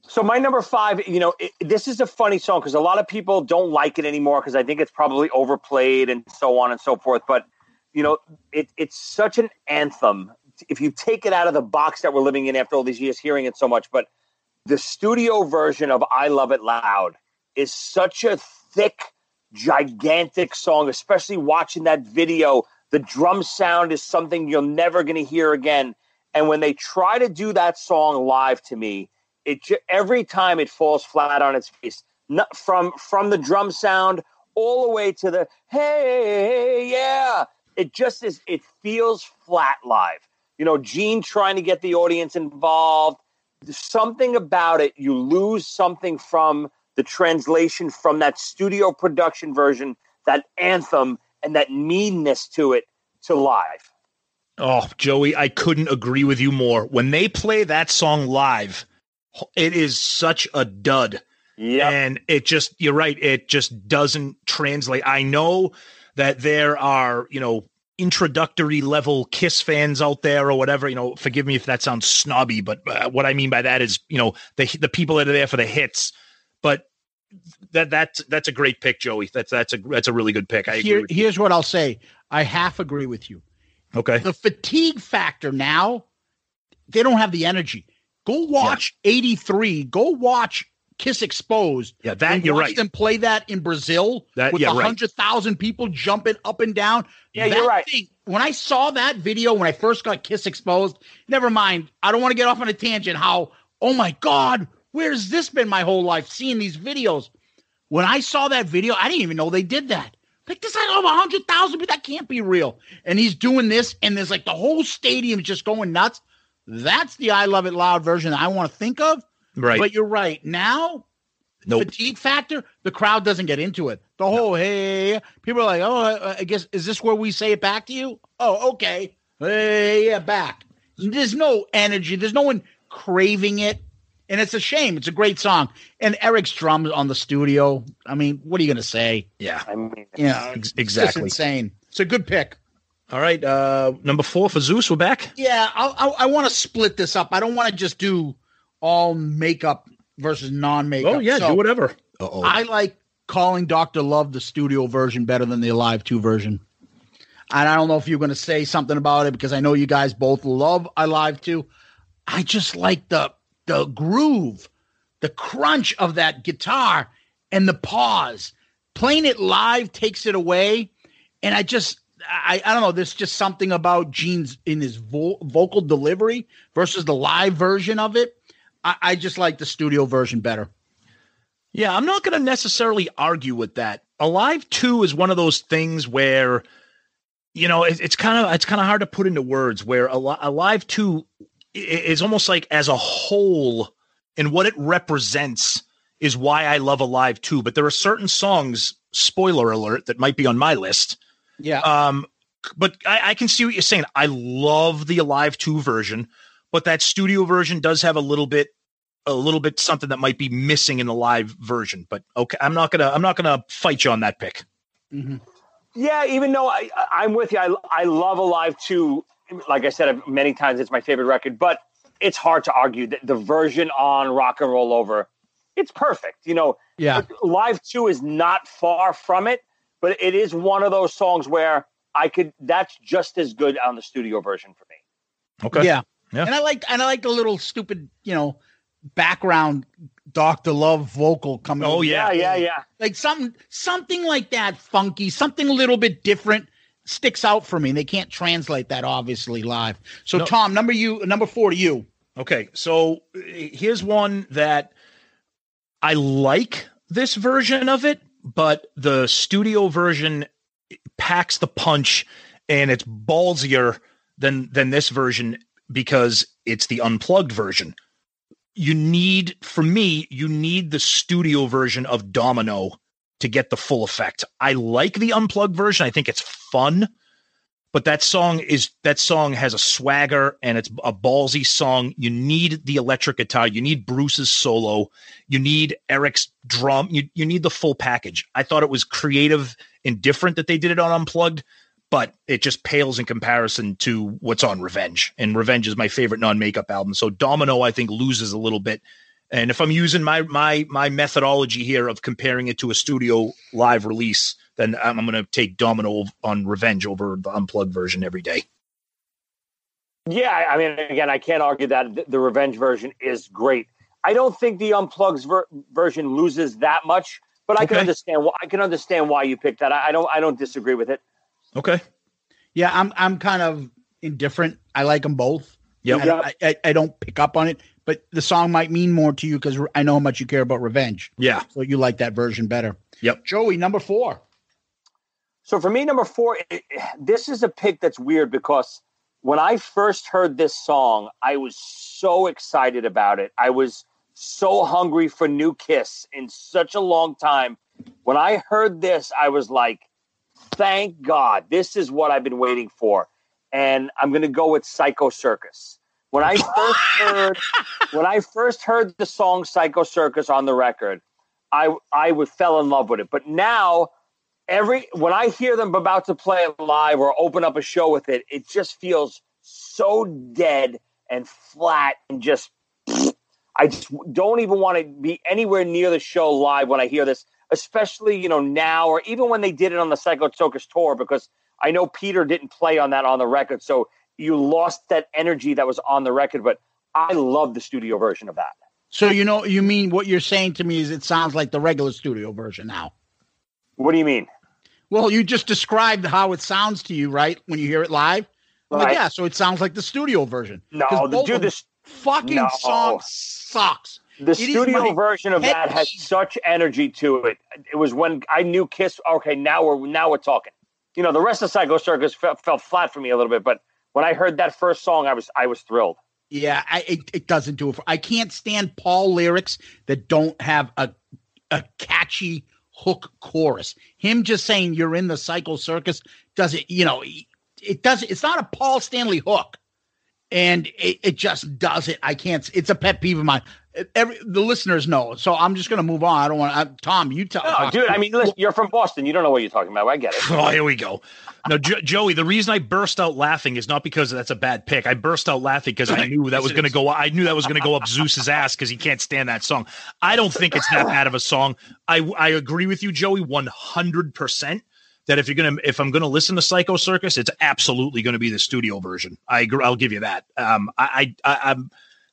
So my number five, you know, it, this is a funny song because a lot of people don't like it anymore because I think it's probably overplayed and so on and so forth. But you know, it, it's such an anthem. If you take it out of the box that we're living in after all these years, hearing it so much, but the studio version of "I Love It Loud" is such a thick, gigantic song. Especially watching that video, the drum sound is something you're never going to hear again. And when they try to do that song live to me, it every time it falls flat on its face. Not from from the drum sound all the way to the hey yeah. It just is. It feels flat live. You know, Gene trying to get the audience involved. Something about it. You lose something from the translation from that studio production version, that anthem, and that meanness to it to live. Oh, Joey, I couldn't agree with you more. When they play that song live, it is such a dud. Yeah. And it just, you're right, it just doesn't translate. I know that there are, you know, introductory level Kiss fans out there or whatever, you know, forgive me if that sounds snobby, but uh, what I mean by that is, you know, the the people that are there for the hits. But that that's that's a great pick, Joey. That's that's a that's a really good pick. I agree. here, here's what I'll say. I half agree with you. Okay. The fatigue factor now, they don't have the energy. Go watch 83. Go watch Kiss Exposed. Yeah, that and you're watch right. them play that in Brazil That- with yeah, a right. hundred thousand people jumping up and down. Yeah, That you're right. thing- when I saw that video when I first got Kiss Exposed, never mind. I don't want to get off on a tangent. How? Oh my God, where's this been my whole life? Seeing these videos. When I saw that video, I didn't even know they did that. Like this I love a hundred thousand, but that can't be real. And he's doing this, and there's like the whole stadium is just going nuts. That's the I Love It Loud version that I want to think of. Right. But you're right. Now, Nope. fatigue factor, the crowd doesn't get into it. The whole hey, people are like, oh, I, I guess is this where we say it back to you? Oh, okay. Hey, yeah, back. There's no energy. There's no one craving it, and it's a shame. It's a great song, and Eric's drums on the studio. I mean, what are you gonna say? yeah. I mean, Yeah, Ex- it's exactly. insane. It's a good pick. All right. Uh number four for Zeus. We're back. Yeah, I'll, I'll, I want to split this up. I don't want to just do all makeup versus non-makeup. Oh yeah, So- do whatever. Uh-oh. I like calling Doctor Love the studio version better than the Alive Two version. And I don't know if you're going to say something about it because I know you guys both love Alive Two. I just like the the groove, the crunch of that guitar, and the pause. Playing it live takes it away, and I just I, I don't know. There's just something about Gene's in his vo- vocal delivery versus the live version of it. I, I just like the studio version better. Yeah, I'm not going to necessarily argue with that. Alive 2 is one of those things where you know, it, it's kind of it's kind of hard to put into words where Al- Alive 2 is almost like as a whole and what it represents is why I love Alive 2, but there are certain songs, spoiler alert, that might be on my list. Yeah. Um, but I, I can see what you're saying. I love the Alive 2 version, but that studio version does have a little bit a little bit something that might be missing in the live version. But okay, I'm not gonna I'm not gonna fight you on that pick. Mhm. Yeah, even though I, I- I'm with you, I, I love Alive Two. Like I said many times, it's my favorite record, but it's hard to argue that the version on Rock and Roll Over, it's perfect. You know, Yeah. Live 2 is not far from it, but it is one of those songs where I could, that's just as good on the studio version for me. Okay. Yeah. Yeah. And I like and I like the little stupid, you know, background Doctor Love vocal coming. Oh, over. Yeah. yeah, yeah. Like something something like that funky, something a little bit different sticks out for me. They can't translate that obviously live. So No. Tom, number you number 4 to you. Okay, so uh, here's one that I like this version of it, but the studio version packs the punch and it's ballsier than than this version because it's the unplugged version. You need for me, you need the studio version of Domino to get the full effect. I like the unplugged version. I think it's fun, but that song is that song has a swagger and it's a ballsy song. You need the electric guitar, you need Bruce's solo, you need Eric's drum, you you need the full package. I thought it was creative and different that they did it on Unplugged, but it just pales in comparison to what's on Revenge. And Revenge is my favorite non-makeup album. So Domino I think loses a little bit. And if I'm using my my my methodology here of comparing it to a studio live release, then I'm, I'm going to take Domino on Revenge over the unplugged version every day. Yeah, I mean, again, I can't argue that the revenge version is great. I don't think the unplugged ver- version loses that much, but I can understand. Wh- I can understand why you picked that. I, I don't. I don't disagree with it. Okay. Yeah, I'm I'm kind of indifferent. I like them both. Yep. I, don't- I, I, I don't pick up on it, but the song might mean more to you because I know how much you care about revenge. Yeah. So you like that version better. Yep. Joey, number four. So for me, number four, it, this is a pick that's weird because when I first heard this song, I was so excited about it. I was so hungry for New Kiss in such a long time. When I heard this, I was like, thank God, this is what I've been waiting for. And I'm going to go with Psycho Circus. When I first heard when I first heard the song Psycho Circus on the record, I I would fell in love with it. But now every when I hear them about to play it live or open up a show with it, it just feels so dead and flat and just I just don't even want to be anywhere near the show live when I hear this, especially you know now or even when they did it on the Psycho Circus tour because I know Peter didn't play on that on the record, so you lost that energy that was on the record. But I love the studio version of that. So you know, you mean what you're saying to me is it sounds like the regular studio version now. What do you mean? Well, you just described how it sounds to you, right? When you hear it live. I'm like, yeah, so it sounds like the studio version. No, the, dude, this fucking No. song sucks. The studio version of that had peeve. such energy to it. It was when I knew Kiss. Okay, now we're now we're talking. You know, the rest of Psycho Circus felt, felt flat for me a little bit, but when I heard that first song, I was I was thrilled. Yeah, I, it, it doesn't do it. For, I can't stand Paul lyrics that don't have a a catchy hook chorus. Him just saying you're in the Psycho Circus does it. You know, it does. It's not a Paul Stanley hook, and it, it just does it. I can't. It's a pet peeve of mine. Every the listeners know, so I'm just gonna move on. I don't want. Tom, you tell. No, talk- dude. I mean, listen, you're from Boston. You don't know what you're talking about. I get it. Oh, here we go. No, jo- Joey, the reason I burst out laughing is not because that's a bad pick. I burst out laughing because I knew that was going to go. I knew that was going to go up Zeus's ass because he can't stand that song. I don't think it's that bad of a song. I I agree with you, Joey, one hundred percent. That if you're gonna, if I'm gonna listen to Psycho Circus, it's absolutely going to be the studio version. I agree. I'll give you that. Um, I, I, I I'm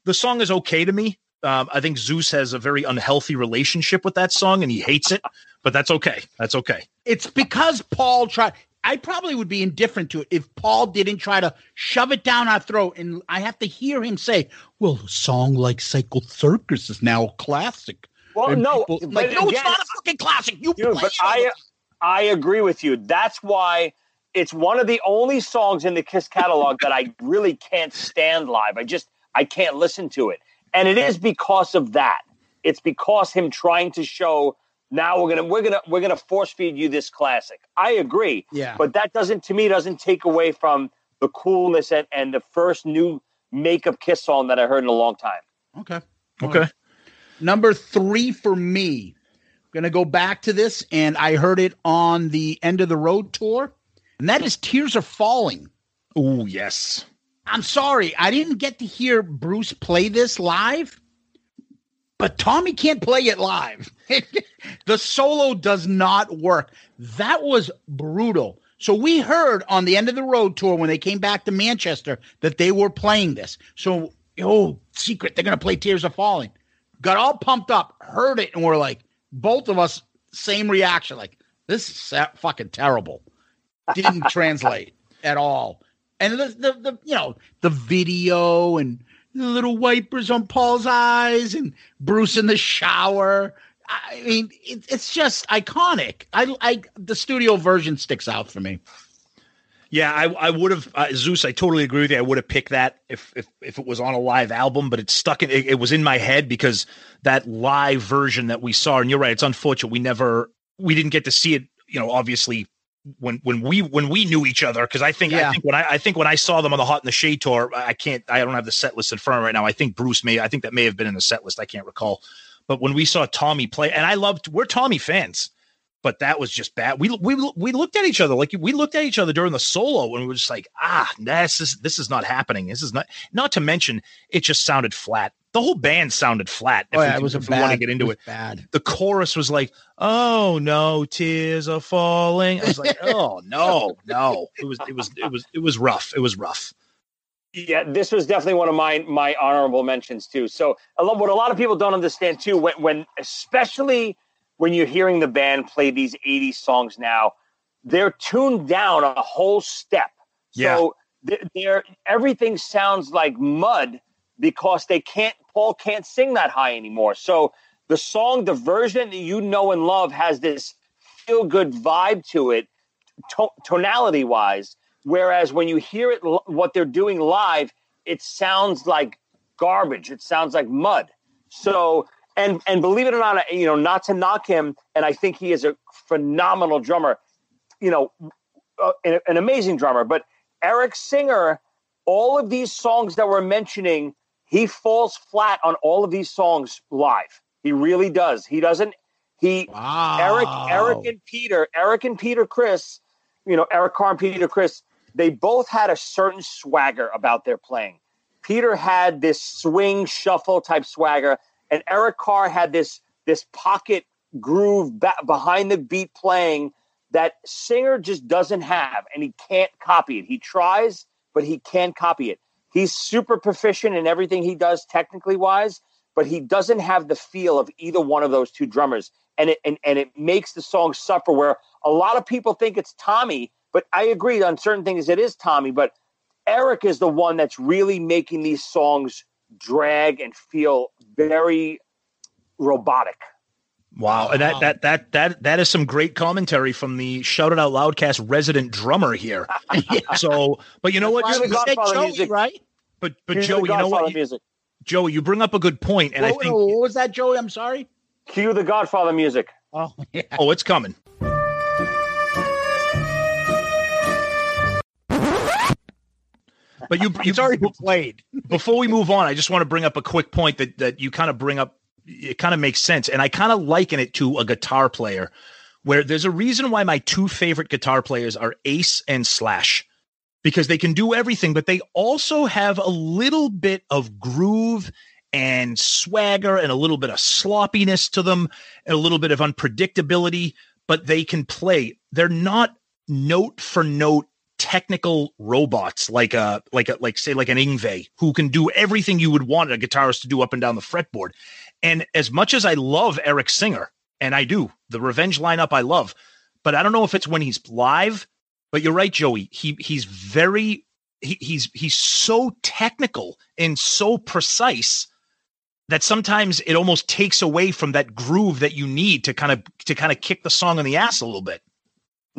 the song is okay to me. Um, I think Zeus has a very unhealthy relationship with that song, and he hates it. But that's okay. That's okay. It's because Paul tried. I probably would be indifferent to it if Paul didn't try to shove it down our throat, and I have to hear him say, "Well, a song like Psycho Circus is now a classic." Well, And no, people- like, no, it's not a fucking classic. You Dude, play but it all I. I agree with you. That's why it's one of the only songs in the Kiss catalog that I really can't stand live. I just I can't listen to it. And it is because of that. It's because him trying to show now we're gonna we're gonna we're gonna force feed you this classic. I agree. Yeah. But that doesn't to me doesn't take away from the coolness and, and the first new makeup kiss song that I heard in a long time. okay. Okay. Number three for me. Going to go back to this, and I heard it on the end of the road tour, and that is "Tears Are Falling." Oh yes. I'm sorry, I didn't get to hear Bruce play this live, but Tommy can't play it live. the solo does not work. That was brutal. So we heard on the end of the road tour when they came back to Manchester that they were playing this. So, oh, secret, they're going to play Tears of Falling. Got all pumped up, heard it, and we're like, both of us, same reaction. Like, this is fucking terrible. Didn't translate at all. And the, the, the, you know, the video and the little wipers on Paul's eyes and Bruce in the shower. I mean, it, it's just iconic. I, I, the studio version sticks out for me. Yeah, I, I would have uh, Zeus. I totally agree with you. I would have picked that if if if it was on a live album, but it's stuck in. It, it was in my head because that live version that we saw, and you're right. It's unfortunate we never we didn't get to see it. You know, obviously when when we when we knew each other because I think I think when I, I think when I saw them on the Hot in the Shade tour, I can't I don't have the set list in front of right now. I think Bruce may I think that may have been in the set list. I can't recall. But when we saw Tommy play, and I loved we're Tommy fans, but that was just bad. We we we looked at each other like we looked at each other during the solo, and we were just like, ah, this is this is not happening. This is not. Not to mention, it just sounded flat. The whole band sounded flat. If Oh, we, yeah, it was a if we want to get into was it Bad. the chorus was like, "Oh no, tears are falling." I was like, "Oh no, no." It was it was it was it was rough. It was rough. Yeah, this was definitely one of my my honorable mentions too. So I love what a lot of people don't understand too, when when especially when you're hearing the band play these 80s songs now, they're tuned down a whole step. Yeah. So they're, everything sounds like mud because they can't Paul can't sing that high anymore. So the song, the version that you know and love has this feel good vibe to it, to- tonality wise. Whereas when you hear it, what they're doing live, it sounds like garbage. It sounds like mud. So, and and believe it or not, you know, not to knock him, and I think he is a phenomenal drummer. You know, uh, an, an amazing drummer. But Eric Singer, all of these songs that we're mentioning, he falls flat on all of these songs live. He really does. He doesn't. He Wow. Eric, Eric and Peter, Eric and Peter Criss, you know, Eric Carr and Peter Criss, they both had a certain swagger about their playing. Peter had this swing shuffle type swagger, and Eric Carr had this this pocket groove ba- behind the beat playing that Singer just doesn't have, and he can't copy it. He tries, but he can't copy it. He's super proficient in everything he does technically wise, but he doesn't have the feel of either one of those two drummers and it and, and it makes the song suffer where a lot of people think it's Tommy, but I agree on certain things it is Tommy, but Eric is the one that's really making these songs drag and feel very robotic. Wow, and that that that that that is some great commentary from the Shout It Out Loudcast resident drummer here. So, but you know what? That's why You the said Joey, music- right? But but Cue the Joey, you know Godfather what? music. Joey, you bring up a good point, and I what, think what was that, Joey? I'm sorry. Cue the Godfather music. Oh, yeah. oh, it's coming. But you, you It's already played. before we move on, I just want to bring up a quick point that that you kind of bring up. It kind of makes sense, and I kind of liken it to a guitar player, where there's a reason why my two favorite guitar players are Ace and Slash, because they can do everything, but they also have a little bit of groove and swagger and a little bit of sloppiness to them, and a little bit of unpredictability. But they can play. They're not note for note technical robots like a like a like say like an Yngwie who can do everything you would want a guitarist to do up and down the fretboard. And as much as I love Eric Singer, and I do, the Revenge lineup I love, but I don't know if it's when he's live. But you're right, Joey. He he's very he, he's he's so technical and so precise that sometimes it almost takes away from that groove that you need to kind of to kind of kick the song in the ass a little bit.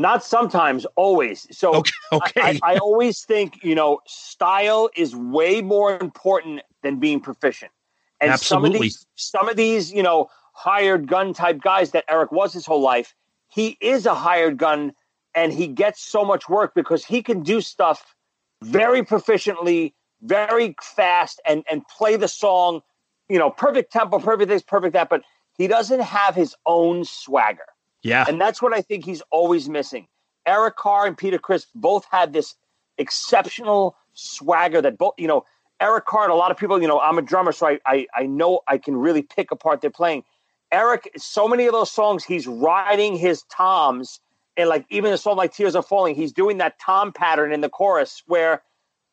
Not sometimes, always. So Okay, okay. I, I always think, you know, style is way more important than being proficient. And some of Absolutely. these some of these, you know, hired gun type guys that Eric was his whole life, he is a hired gun and he gets so much work because he can do stuff very proficiently, very fast and and play the song, you know, perfect tempo, perfect this, perfect that, but he doesn't have his own swagger. Yeah. And that's what I think he's always missing. Eric Carr and Peter Criss both had this exceptional swagger that both, you know, Eric Carr and a lot of people, you know, I'm a drummer, so I, I, I know I can really pick apart their playing. Eric, so many of those songs, he's riding his toms. And like even a song like Tears Are Falling, he's doing that tom pattern in the chorus where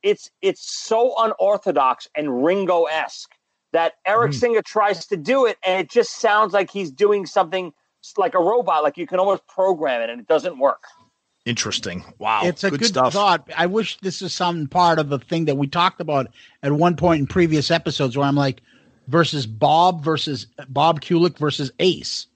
it's it's so unorthodox and Ringo esque that Eric mm. Singer tries to do it, and it just sounds like he's doing something like a robot, like you can almost program it, and it doesn't work. Interesting. Wow. it's a good, stuff. thought. I wish this is some part of the thing that we talked about at one point in previous episodes where I'm like, versus Bob versus Bob Kulick versus Ace.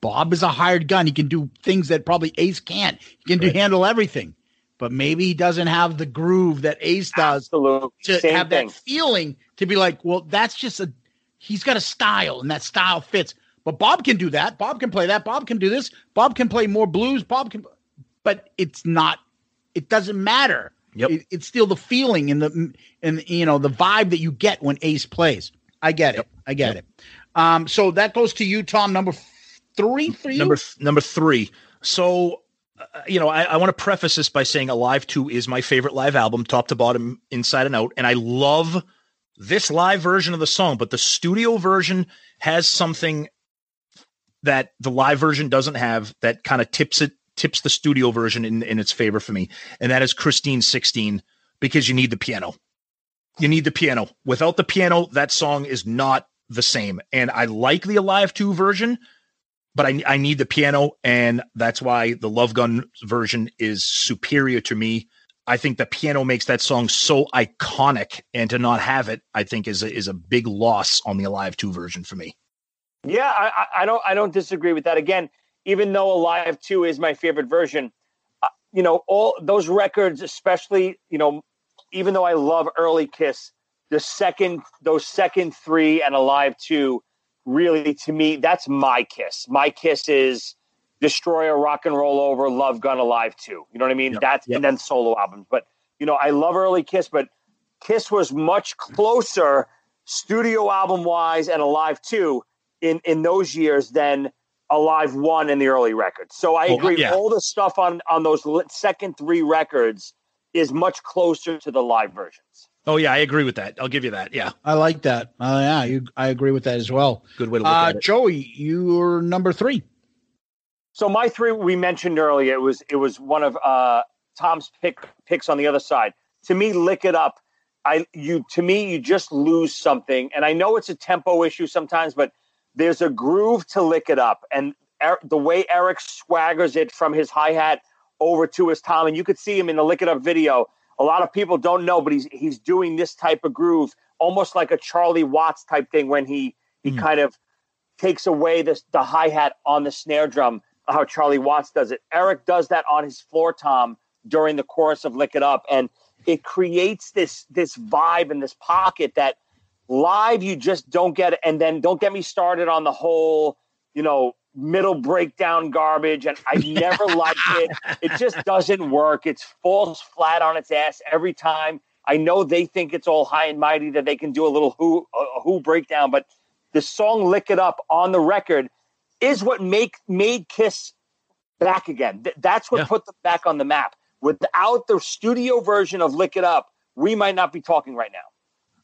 Bob is a hired gun. He can do things that probably Ace can't. He can do handle everything, but maybe he doesn't have the groove that Ace does Absolutely, to same have thing. that feeling to be like, well, that's just a he's got a style and that style fits. But Bob can do that. Bob can play that. Bob can do this. Bob can play more blues. Bob can but it's not. It doesn't matter. Yep. It- it's still the feeling and the and you know the vibe that you get when Ace plays. I get it. I get it. Um, so that goes to you, Tom. Number three for you. Number number three. So, uh, you know, I, I want to preface this by saying Alive Two is my favorite live album, top to bottom, inside and out, and I love this live version of the song. But the studio version has something that the live version doesn't have that kind of tips it tips the studio version in, in its favor for me, and that is Christine Sixteen because you need the piano. You need the piano. Without the piano, that song is not the same. And I like the Alive 2 version, but I, I need the piano. And that's why the Love Gun version is superior to me. I think the piano makes that song so iconic. And to not have it, I think is a, is a big loss on the Alive 2 version for me. Yeah, I, I- don't I don't disagree with that. Again, even though Alive Two is my favorite version, uh, you know, all those records, especially you know, even though I love early Kiss, the second those second three and Alive Two, really to me, that's my Kiss. My Kiss is Destroyer, Rock and Roll Over, Love Gun, Alive Two. You know what I mean? Yep, That's yep. and then solo albums. But you know, I love early Kiss, but Kiss was much closer studio album wise and Alive Two in in those years than Alive One in the early records. So I Oh, agree. yeah. All the stuff on on those second three records is much closer to the live versions. Oh, yeah, I agree with that. I'll give you that. Yeah. I like that. Uh, yeah, you, I agree with that as well. Good way to look Uh, at it. Joey, you're number three. So my three we mentioned earlier it was it was one of uh, Tom's pick picks on the other side. To me, lick it up. I you to me you just lose something, and I know it's a tempo issue sometimes, but there's a groove to lick it up, and Er- the way Eric swaggers it from his hi hat over to his tom, and you could see him in the lick it up video. A lot of people don't know, but he's he's doing this type of groove, almost like a Charlie Watts type thing when he he Hmm. kind of takes away this the hi hat on the snare drum, how Charlie Watts does it. Eric does that on his floor tom during the chorus of "Lick It Up," and it creates this this vibe in this pocket that live you just don't get it. And then don't get me started on the whole, you know, middle breakdown garbage. And I never liked it. It just doesn't work. It falls flat on its ass every time. I know they think it's all high and mighty that they can do a little who a who breakdown, but the song "Lick It Up" on the record is what make made Kiss back again. Th- that's what Yeah. put them back on the map. Without the studio version of "Lick It Up," we might not be talking right now.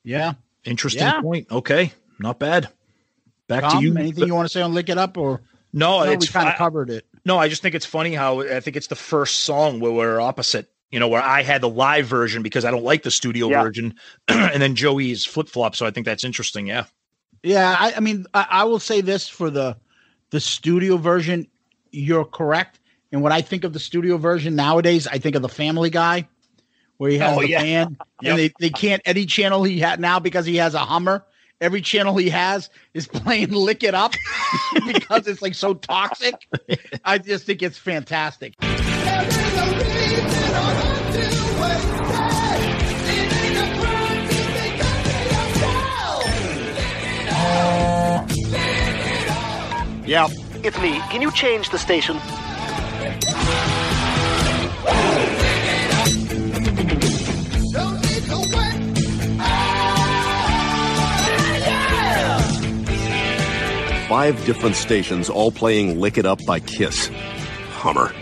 Yeah. Interesting Yeah. point. Okay. Not bad. Back Tom, to you. anything you want to say on Lick It Up or no, no, we it's kind of covered it. No, I just think it's funny how I think it's the first song where we're opposite. You know, where I had the live version because I don't like the studio Yeah. version, and then Joey's flip flop. So I think that's interesting. Yeah. Yeah, I, I mean, I, I will say this for the the studio version, you're correct. And when I think of the studio version nowadays, I think of the Family Guy, where he has Oh, the yeah. band, Yep. and they, they can't any channel he had now because he has a Hummer. Every channel he has is playing "Lick It Up" because it's like so toxic. I just think it's fantastic. There is a reason I want to waste it. It ain't a crime to be good to yourself. Yeah, it's me. Can you change the station? Five different stations all playing Lick It Up by Kiss. Hummer.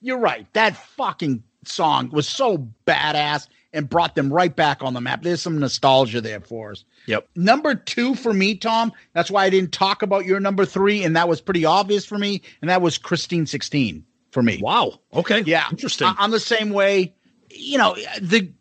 You're right. That fucking song was so badass and brought them right back on the map. There's some nostalgia there for us. Yep. Number two for me, Tom. That's why I didn't talk about your number three, and that was pretty obvious for me. And that was Christine 16 for me. Wow. Okay. Yeah, Interesting. I, am the same way. You know, the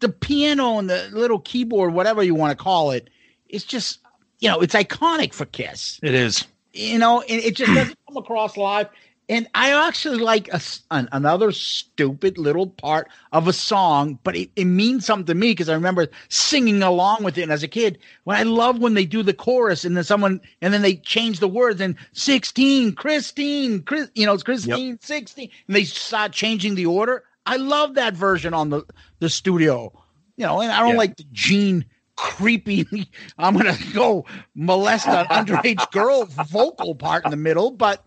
the piano and the little keyboard, whatever you want to call it, it's just you know, it's iconic for Kiss it is. you know, and it just doesn't come across live. And I actually like a an, another stupid little part of a song, but it, it means something to me because I remember singing along with it as a kid. When I love when they do the chorus and then someone and then they change the words and sixteen, Christine, Chris, you know, it's Christine, sixteen, and they start changing the order. I love that version on the the studio, you know, and I don't Yeah. like the Gene creepy i'm gonna go molest an underage girl vocal part in the middle but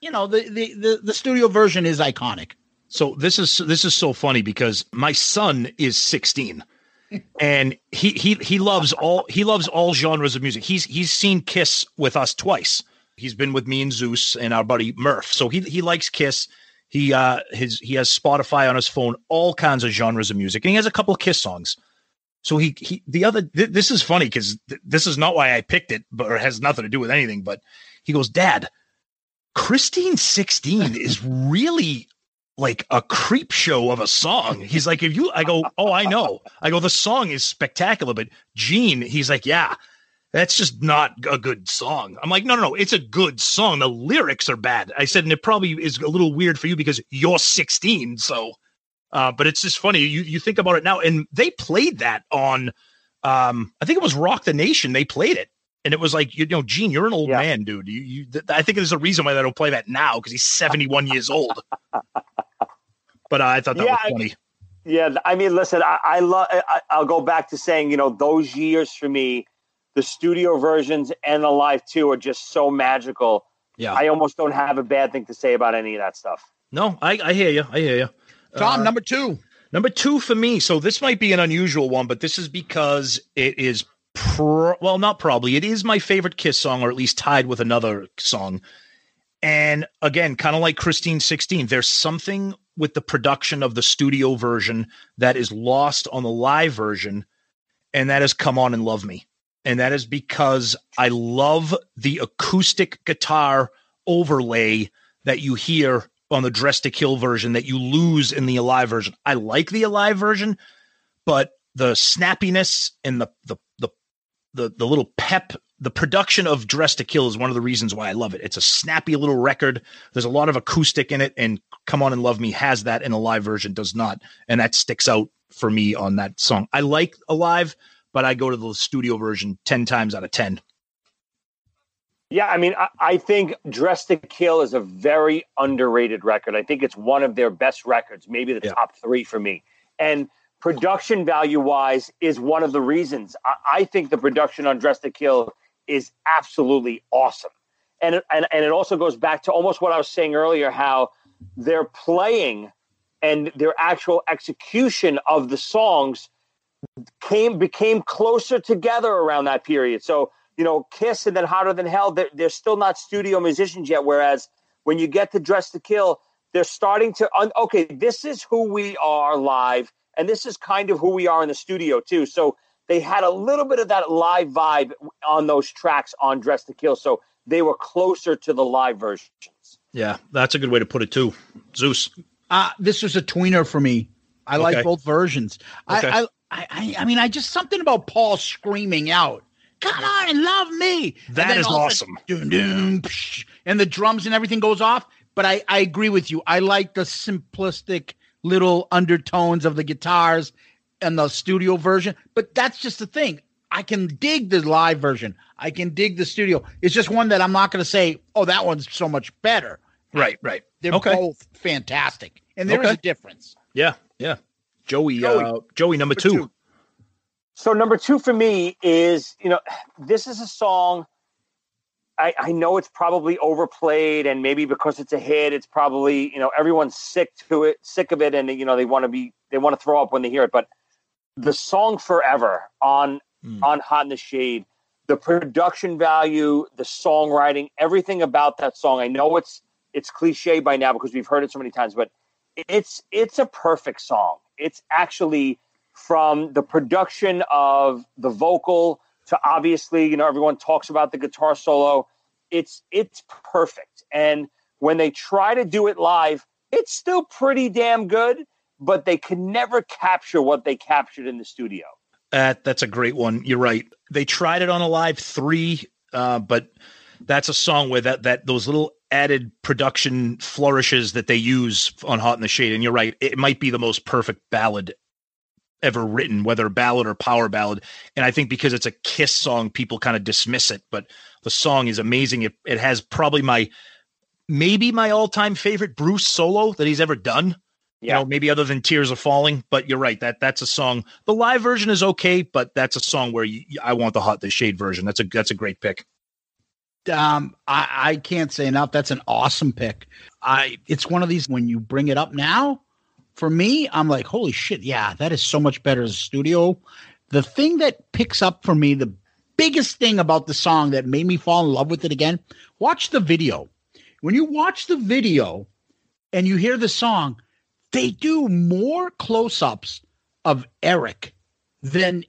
you know the, the the the studio version is iconic. So this is this is so funny because my son is 16 and he he he loves all he loves all genres of music. He's he's seen Kiss with us twice. He's been with me and Zeus and our buddy Murph. So he he likes Kiss. He uh his he has Spotify on his phone, all kinds of genres of music, and he has a couple of Kiss songs. So he he the other th- this is funny because th- this is not why I picked it, but or has nothing to do with anything. But he goes, Dad, Christine 16 is really like a creep show of a song. He's like, if you, I go, oh, I know. I go, the song is spectacular, but Gene, he's like, yeah, that's just not a good song. I'm like, no, no, no, it's a good song. The lyrics are bad. I said, and it probably is a little weird for you because you're 16. So, uh, but it's just funny. You you think about it now, and they played that on, um, I think it was Rock the Nation. They played it. And it was like, you know, Gene, you're an old Yeah. man, dude. You, you, th- I think there's a reason why they don't play that now because he's 71 years old. But uh, I thought that Yeah, was I- funny. Yeah, I mean, listen, I, I love. I'll go back to saying, you know, those years for me, the studio versions and the live too are just so magical. Yeah. I almost don't have a bad thing to say about any of that stuff. No, I, I hear you. I hear you. Tom, Uh, number two. Number two for me. So this might be an unusual one, but this is because it is pro- well, not probably. It is my favorite Kiss song, or at least tied with another song. And again, kind of like Christine 16, there's something with the production of the studio version that is lost on the live version, and that is Come On and Love Me. And that is because I love the acoustic guitar overlay that you hear on the Dressed to Kill version that you lose in the Alive version. I like the Alive version, but the snappiness and the the the the, the little pep, the production of Dressed to Kill is one of the reasons why I love it. It's a snappy little record. There's a lot of acoustic in it, and Come On and Love Me has that, and a live version does not, and that sticks out for me on that song. I like Alive, but I go to the studio version ten times out of ten. Yeah, I mean, I, I think Dressed to Kill is a very underrated record. I think it's one of their best records, maybe the Yeah. top three for me. And production value wise is one of the reasons. I, I think the production on Dressed to Kill is absolutely awesome. And and, and it also goes back to almost what I was saying earlier how they're playing and their actual execution of the songs came became closer together around that period. So, you know, Kiss and then Hotter Than Hell, they're, they're still not studio musicians yet. Whereas when you get to Dressed to Kill, they're starting to, un- okay, this is who we are live, and this is kind of who we are in the studio too. So they had a little bit of that live vibe on those tracks on Dressed to Kill. So they were closer to the live versions. Yeah, that's a good way to put it too. Zeus. Uh, this was a tweener for me. I like both versions. Okay. I, I, I, I, I mean, I just something about Paul screaming out, "Come on and love me!" That is all of a sudden, awesome. Dun, dun, psh, and the drums and everything goes off. But I, I agree with you. I like the simplistic little undertones of the guitars and the studio version. But that's just the thing. I can dig the live version. I can dig the studio. It's just one that I'm not going to say, "Oh, that one's so much better." Right, right. They're Okay. both fantastic, and there is Okay. a difference. Yeah, yeah. Joey, Joey. uh Joey number two. two. So number two for me is, you know, this is a song. I, I know it's probably overplayed, and maybe because it's a hit, it's probably you know everyone's sick to it, sick of it, and you know they want to be they want to throw up when they hear it. But the song "Forever" on Mm. on Hot in the Shade, the production value, the songwriting, everything about that song. I know it's it's cliche by now because we've heard it so many times, but it's it's a perfect song. It's actually from the production of the vocal to obviously, you know, everyone talks about the guitar solo. It's it's perfect. And when they try to do it live, it's still pretty damn good, but they can never capture what they captured in the studio. That that's a great one. You're right. They tried it on Alive Three, uh, but that's a song where that that those little added production flourishes that they use on Hot in the Shade. And you're right, it might be the most perfect ballad ever written, whether ballad or power ballad. And I think because it's a Kiss song, people kind of dismiss it, but the song is amazing. It it has probably my maybe my all time favorite Bruce solo that he's ever done. You Yeah. know, maybe other than Tears Are Falling, but you're right. That that's a song. The live version is okay, but that's a song where you, I want the Hot the Shade version. That's a that's a great pick. Um, I, I can't say enough. That's an awesome pick. I it's one of these when you bring it up now, for me, I'm like, holy shit, yeah, that is so much better as a studio. The thing that picks up for me, the biggest thing about the song that made me fall in love with it again, watch the video. When you watch the video and you hear the song, they do more close-ups of Eric than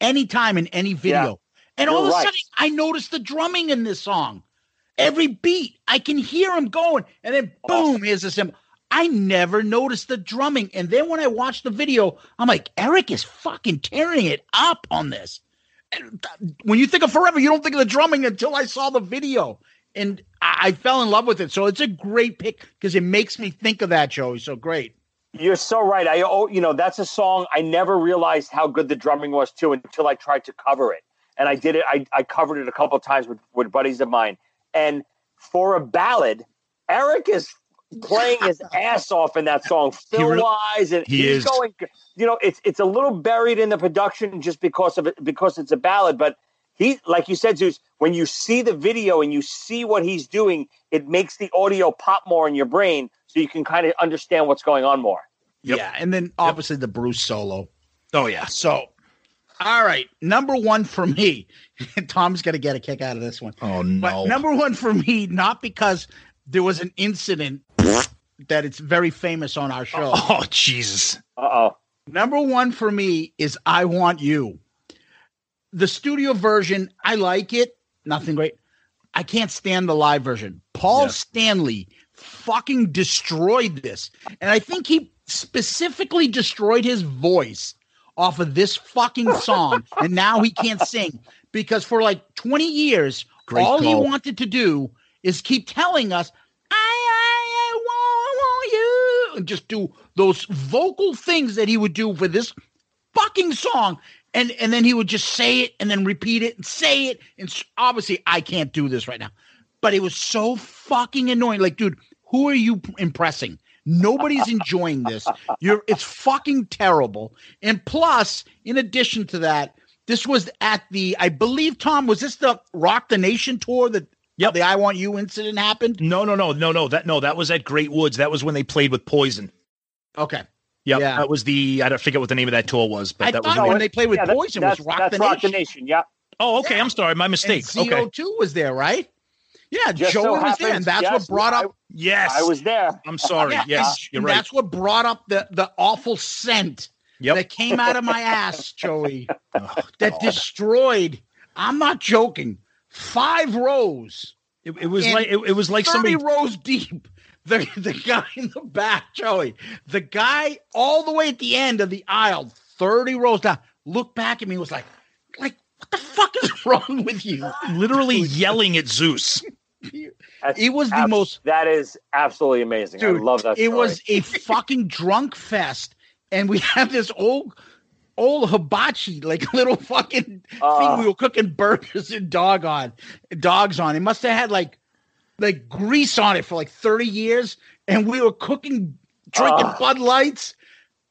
any time in any video. Yeah. And all of a sudden, I noticed the drumming in this song. Every beat, I can hear him going, and then boom, here's the cymbal. I never noticed the drumming. And then when I watched the video, I'm like, Eric is fucking tearing it up on this. And th- when you think of Forever, you don't think of the drumming until I saw the video. And I, fell in love with it. So it's a great pick because it makes me think of that, Joey. So great. You're so right. I oh, you know, that's a song I never realized how good the drumming was too until I tried to cover it. And I did it. I, I covered it a couple times with, with buddies of mine. And for a ballad, Eric is playing his ass off in that song, fill re- wise, and he he's is. going. You know, it's it's a little buried in the production just because of it, because it's a ballad. But he, like you said, Zeus, when you see the video and you see what he's doing, it makes the audio pop more in your brain, so you can kind of understand what's going on more. Yep. Yeah. And then obviously the Bruce solo. Oh yeah. So, all right. Number one for me. Tom's going to get a kick out of this one. Oh no. But no. number one for me, not because there was an incident that it's very famous on our show. Oh Jesus. Uh oh. Number one for me is I Want You. The studio version, I like it. Nothing great. I can't stand the live version. Paul Yeah. Stanley fucking destroyed this. And I think he specifically destroyed his voice off of this fucking song. and now he can't sing because for like 20 years, Great all he wanted to do is keep telling us, and just do those vocal things that he would do for this fucking song. And, and then he would just say it and then repeat it and say it. And obviously, I can't do this right now, but it was so fucking annoying. Like, dude, who are you impressing? Nobody's enjoying this. You're it's fucking terrible. And plus, in addition to that, this was at the I believe Tom was this the Rock the Nation tour that Yep. the I Want You incident happened? No, no, no, no, no. That no, that was at Great Woods. That was when they played with Poison. Okay. Yep. Yeah. That was the I don't forget what the name of that tour was, but I that was thought when- when they played with Yeah, that- Poison was Rock, that's the, Rock Nation. the Nation. Yeah. Oh, okay. Yeah. I'm sorry. My And mistake. Okay. CO2 was there, right? Yeah, Just Joey so was there, and that's yes, what brought I- up Yes. I was there. I'm sorry. Yeah, yes. and You're right. That's what brought up the the awful scent Yep. that came out of my ass, Joey. Oh, that destroyed. I'm not joking. Five rows, it, it was like it, it was like thirty somebody rows deep. The the guy in the back, Joey. The guy all the way at the end of the aisle, thirty rows down, looked back at me. and Was like, like what the fuck is wrong with you? literally yelling at Zeus. That's It was the abs- most That is absolutely amazing. Dude, I love that. It was a fucking drunk fest, and we had this old, old hibachi, like little fucking thing Uh. we were cooking burgers and dog on, dogs on. It must have had like, like grease on it for like thirty years, and we were cooking, drinking Uh. Bud Lights.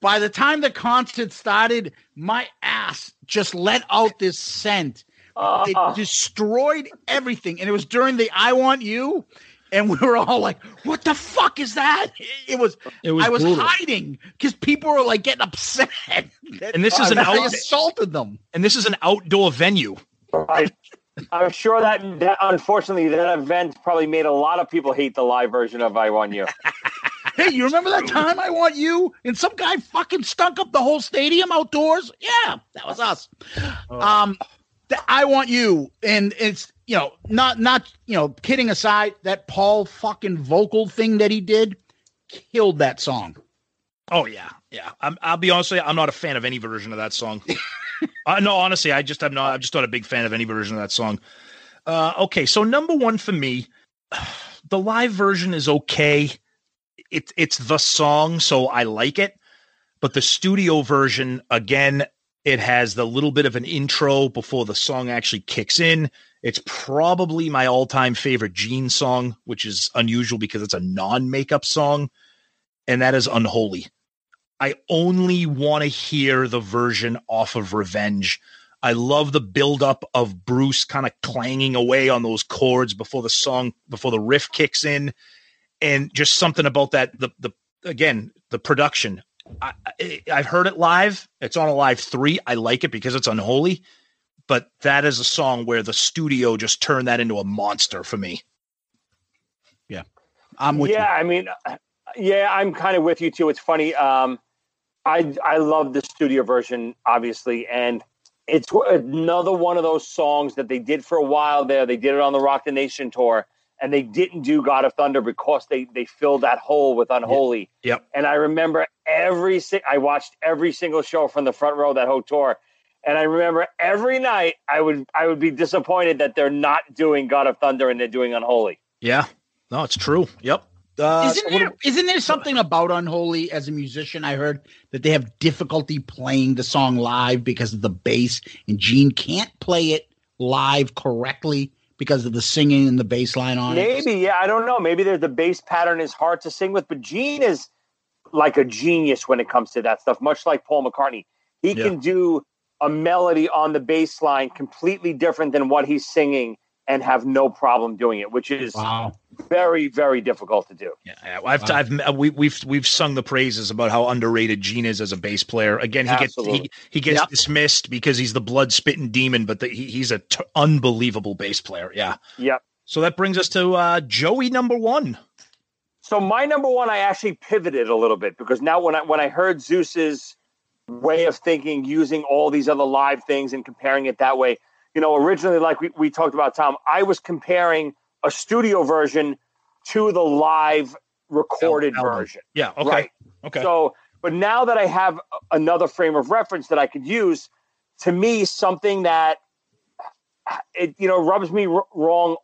By the time the concert started, my ass just let out this scent. Uh, It destroyed everything, and it was during the "I Want You." And we were all like, "What the fuck is that?" It was. It was I was brutal. hiding because people were like getting upset. that And this is an I out- assaulted them. And this is an outdoor venue. Right. I'm sure that, that unfortunately that event probably made a lot of people hate the live version of "I Want You." Hey, you remember that time I want you? And some guy fucking stunk up the whole stadium outdoors. Yeah, that was us. Oh. Um, the I want you, and it's you know not not you know kidding aside, that Paul fucking vocal thing that he did killed that song. Oh yeah, yeah. I'm, I'll be honest with you. I'm not a fan of any version of that song. uh, no, honestly, I just I'm not. I'm just not a big fan of any version of that song. Uh, okay, so number one for me, the live version is okay. It's it's the song, so I like it. But the studio version, again, it has the little bit of an intro before the song actually kicks in. It's probably my all-time favorite Gene song, which is unusual because it's a non-makeup song, and that is Unholy. I only want to hear the version off of Revenge. I love the buildup of Bruce kind of clanging away on those chords before the song, before the riff kicks in, and just something about that. The the again the production. I, I, I've heard it live. It's on Alive Three. I like it because it's unholy, but that is a song where the studio just turned that into a monster for me. Yeah, I'm with yeah, I mean, yeah, I'm kind of with you too. It's funny. Um, I I love the studio version, obviously, and it's another one of those songs that they did for a while there. They did it on the Rock the Nation tour, and they didn't do God of Thunder because they they filled that hole with Unholy. Yep. And I remember every si- I watched every single show from the front row of that whole tour. And I remember every night I would I would be disappointed that they're not doing God of Thunder and they're doing Unholy. Yeah. No, it's true. Yep. Uh, isn't there isn't there something about Unholy as a musician? I heard that they have difficulty playing the song live because of the bass, and Gene can't play it live correctly because of the singing and the bass line on it. Maybe, yeah, I don't know. Maybe there's the bass pattern is hard to sing with, but Gene is like a genius when it comes to that stuff, much like Paul McCartney. He Yeah. can do a melody on the bass line completely different than what he's singing and have no problem doing it, which is Wow. very, very difficult to do. Yeah, I've, I've we, we've we've sung the praises about how underrated Gene is as a bass player. Again, he gets he, he gets Yep. dismissed because he's the blood spitting demon, but the, he, he's a t- unbelievable bass player. Yeah. Yep. So that brings us to uh, Joey number one. So my number one, I actually pivoted a little bit because now when I when I heard Zeus's way of thinking, using all these other live things and comparing it that way, you know, originally like we, we talked about Tom, I was comparing a studio version to the live recorded Album. version. Yeah. Okay. Right. Okay. So, but now that I have another frame of reference that I could use, to me, something that it you know rubs me r- wrong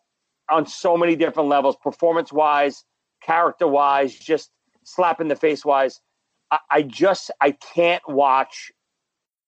on so many different levels, performance wise, character wise, just slap in the face wise. I, I just I can't watch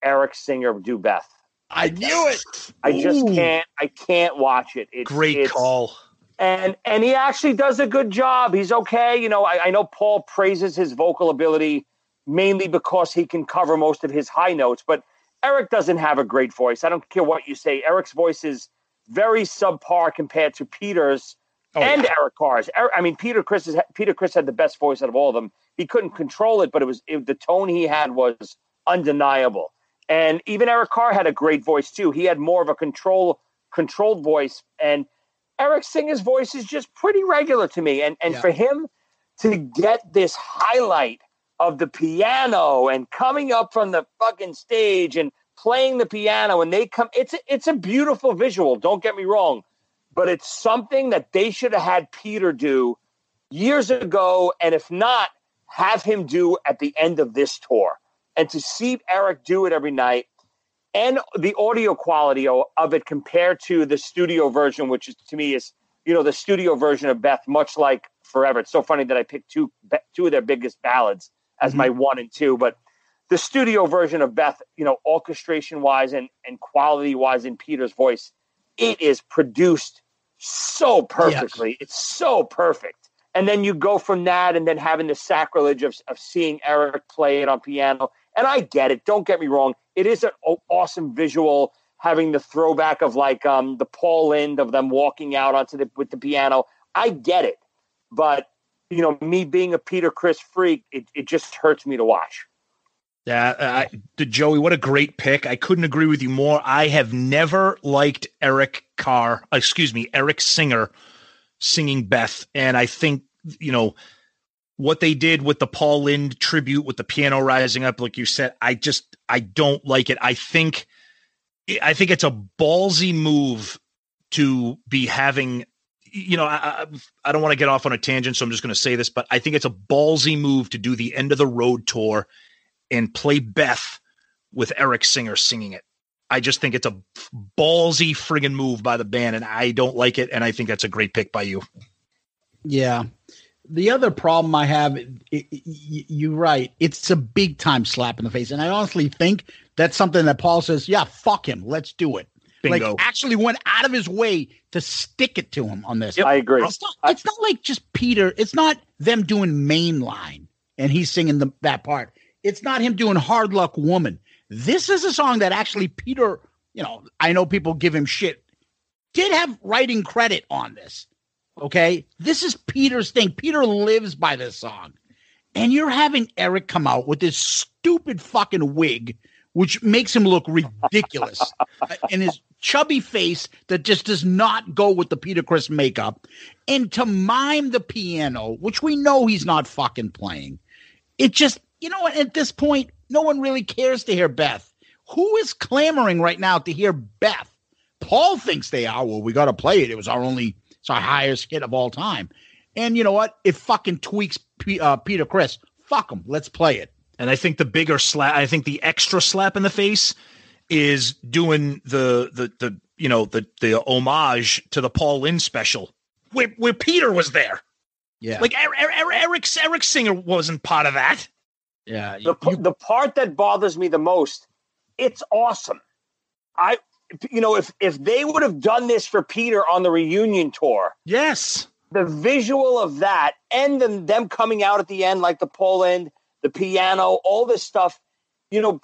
Eric Singer do Beth. I knew it. I just Ooh. can't. I can't watch it. It's, Great it's- call. and and he actually does a good job. He's okay. You know, I, I know Paul praises his vocal ability mainly because he can cover most of his high notes, but Eric doesn't have a great voice. I don't care what you say. Eric's voice is very subpar compared to Peter's Oh, and yeah. Eric Carr's. Er- I mean, Peter Criss is, Peter Criss had the best voice out of all of them. He couldn't control it, but it was it, the tone he had was undeniable. And even Eric Carr had a great voice too. He had more of a control controlled voice, and Eric Singer's voice is just pretty regular to me. And and Yeah. for him to get this highlight of the piano and coming up from the fucking stage and playing the piano and they come it's a, it's a beautiful visual don't get me wrong but it's something that they should have had Peter do years ago and if not have him do at the end of this tour and to see Eric do it every night and the audio quality of it compared to the studio version which is to me is you know the studio version of Beth much like Forever it's so funny that I picked two two of their biggest ballads as my mm-hmm. one and two but the studio version of Beth, you know, orchestration wise and, and quality wise in Peter's voice, it is produced so perfectly. It's so perfect. And then you go from that and then having the sacrilege of, of seeing Eric play it on piano. And I get it. Don't get me wrong. It is an awesome visual having the throwback of like um, the Paul Lynde of them walking out onto the with the piano. I get it. But you know, me being a Peter Criss freak, it, it just hurts me to watch. Yeah, I, Joey, what a great pick. I couldn't agree with you more. I have never liked Eric Carr, excuse me, Eric Singer singing Beth. And I think, you know, what they did with the Paul Lynde tribute with the piano rising up, like you said, I just, I don't like it. I think, I think it's a ballsy move to be having, you know, I, I, don't want to get off on a tangent, so I'm just going to say this, but I think it's a ballsy move to do the end of the road tour and play Beth with Eric Singer singing it. I just think it's a ballsy friggin' move by the band, and I don't like it. And I think that's a great pick by you. Yeah. The other problem I have, i i y- you're right. It's a big time slap in the face, and I honestly think that's something that Paul says, "Yeah, fuck him, let's do it." Bingo. Like, actually went out of his way to stick it to him on this. I agree. It's not, it's not like just Peter. It's not them doing mainline and he's singing the, that part. It's not him doing Hard Luck Woman. This is a song that actually Peter you know, I know people give him shit, did have writing credit on this. Okay. This is Peter's thing. Peter lives by this song. And you're having Eric come out with this stupid fucking wig, which makes him look ridiculous. Uh, and his chubby face that just does not go with the Peter Criss makeup. And to mime the piano, which we know he's not fucking playing. It just, you know what, at this point, no one really cares to hear Beth. Who is clamoring right now to hear Beth? Paul thinks they are. Well, we got to play it. It was our only, it's our highest hit of all time. And you know what? It fucking tweaks P- uh, Peter Criss. Fuck him. Let's play it. And I think the bigger slap, I think the extra slap in the face is doing the the the you know the the homage to the Paul Lynde special where where Peter was there. Yeah. Like Er- Er- Er- Eric Eric Singer wasn't part of that. yeah. the, p- the part that bothers me the most it's awesome i you know if if they would have done this for peter on the reunion tour Yes. the visual of that and then them coming out at the end like the Poland, the piano all this stuff you know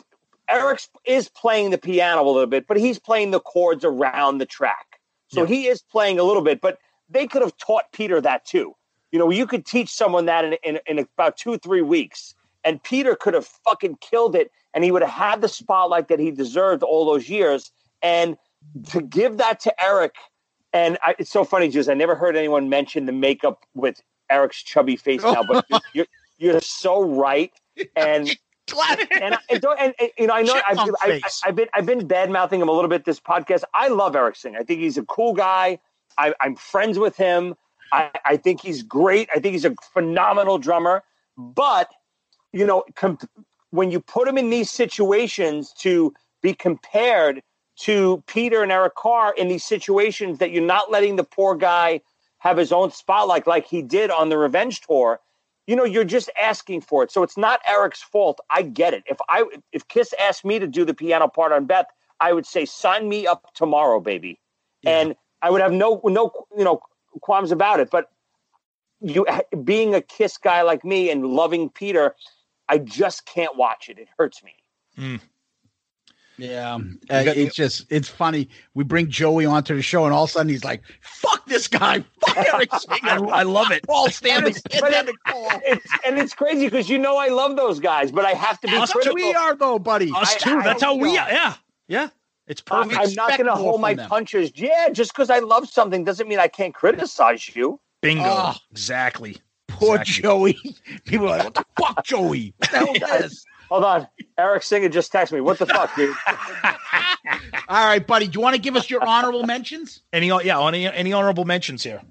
eric is playing the piano a little bit but he's playing the chords around the track so Yeah. he is playing a little bit but they could have taught peter that too you know you could teach someone that in, in, in about two three weeks and peter could have fucking killed it and he would have had the spotlight that he deserved all those years and to give that to eric and I, it's so funny, Juice. I never heard anyone mention the makeup with Eric's chubby face now, but you're you're so right. And and, I, and, and, and, you know, I know I've, I. I've been I've been bad mouthing him a little bit this podcast. I love Eric Singer. I think he's a cool guy. I, I'm friends with him. I, I think he's great. I think he's a phenomenal drummer. But you know, com- when you put him in these situations to be compared to Peter and Eric Carr in these situations that you're not letting the poor guy have his own spotlight like he did on the Revenge tour, you know, you're just asking for it. So it's not Eric's fault. I get it. If I if Kiss asked me to do the piano part on Beth, I would say sign me up tomorrow, baby. And I would have no no you know qualms about it. But you being a Kiss guy like me and loving Peter, I just can't watch it. It hurts me. Mm. Yeah, uh, it's just it's funny. We bring Joey onto the show, and all of a sudden he's like, "Fuck this guy! Fuck Eric Singer! I love it. Paul Stanley, But pandemic and it's crazy because you know I love those guys, but I have to be That's critical. what we are, though, buddy. Us I- too. I- That's how we we are. are. Yeah. Yeah. It's perfect. I'm not going to hold my them. punches. Yeah, just because I love something doesn't mean I can't criticize you. Bingo. Oh. exactly. Poor Exactly. Joey. People are like, "What the fuck, Joey? What the hell is this?" Hold on, Eric Singer just texted me. What the fuck, dude? All right, buddy. Do you want to give us your honorable mentions? Any yeah, any any honorable mentions here?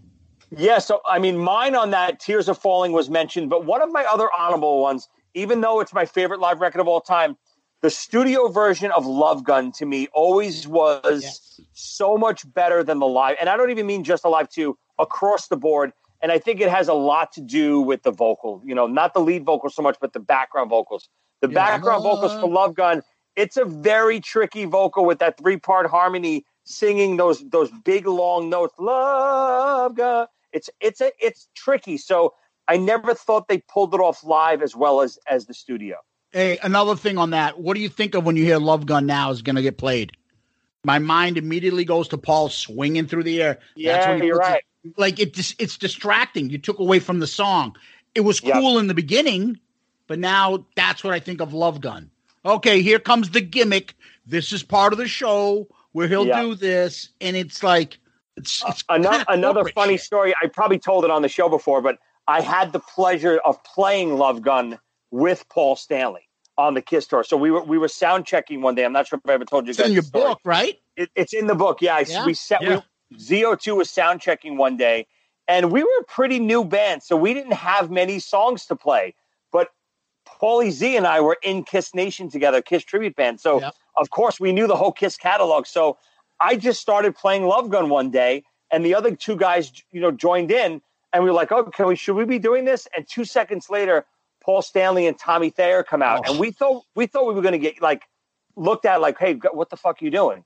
Yeah, so I mean, mine on that Tears Are Falling was mentioned, but one of my other honorable ones, even though it's my favorite live record of all time, the studio version of Love Gun to me always was Yes. so much better than the live. And I don't even mean just the live too, across the board. And I think it has a lot to do with the vocal, you know, not the lead vocal so much, but the background vocals. The Yeah. background vocals for Love Gun, it's a very tricky vocal with that three part harmony singing those those big long notes. Love Gun. It's it's a it's tricky. So I never thought they pulled it off live as well as as the studio. Hey, another thing on that. What do you think of when you hear "Love Gun" now is going to get played? My mind immediately goes to Paul swinging through the air. Yeah, when you're puts it- right. like it it's distracting. You took away from the song. It was Yep. cool in the beginning, but now that's what I think of Love Gun. Okay, here comes the gimmick. This is part of the show where he'll Yeah. do this, and it's like it's, it's another kinda another funny shit. story. I probably told it on the show before, but I had the pleasure of playing Love Gun with Paul Stanley on the Kiss tour. So we were we were sound checking one day. I'm not sure if I ever told you It's guys in your story. book, right? It, it's in the book. Yeah, I, Yeah? we set Yeah. we ZO2 was sound checking one day, and we were a pretty new band, so we didn't have many songs to play. But Paulie Z and I were in Kiss Nation together, Kiss tribute band. So of course we knew the whole Kiss catalog. So I just started playing Love Gun one day, and the other two guys, you know, joined in, and we were like, "Oh, can we? Should we be doing this?" And two seconds later, Paul Stanley and Tommy Thayer come out, Oh. and we thought we thought we were going to get like looked at like, "Hey, what the fuck are you doing?"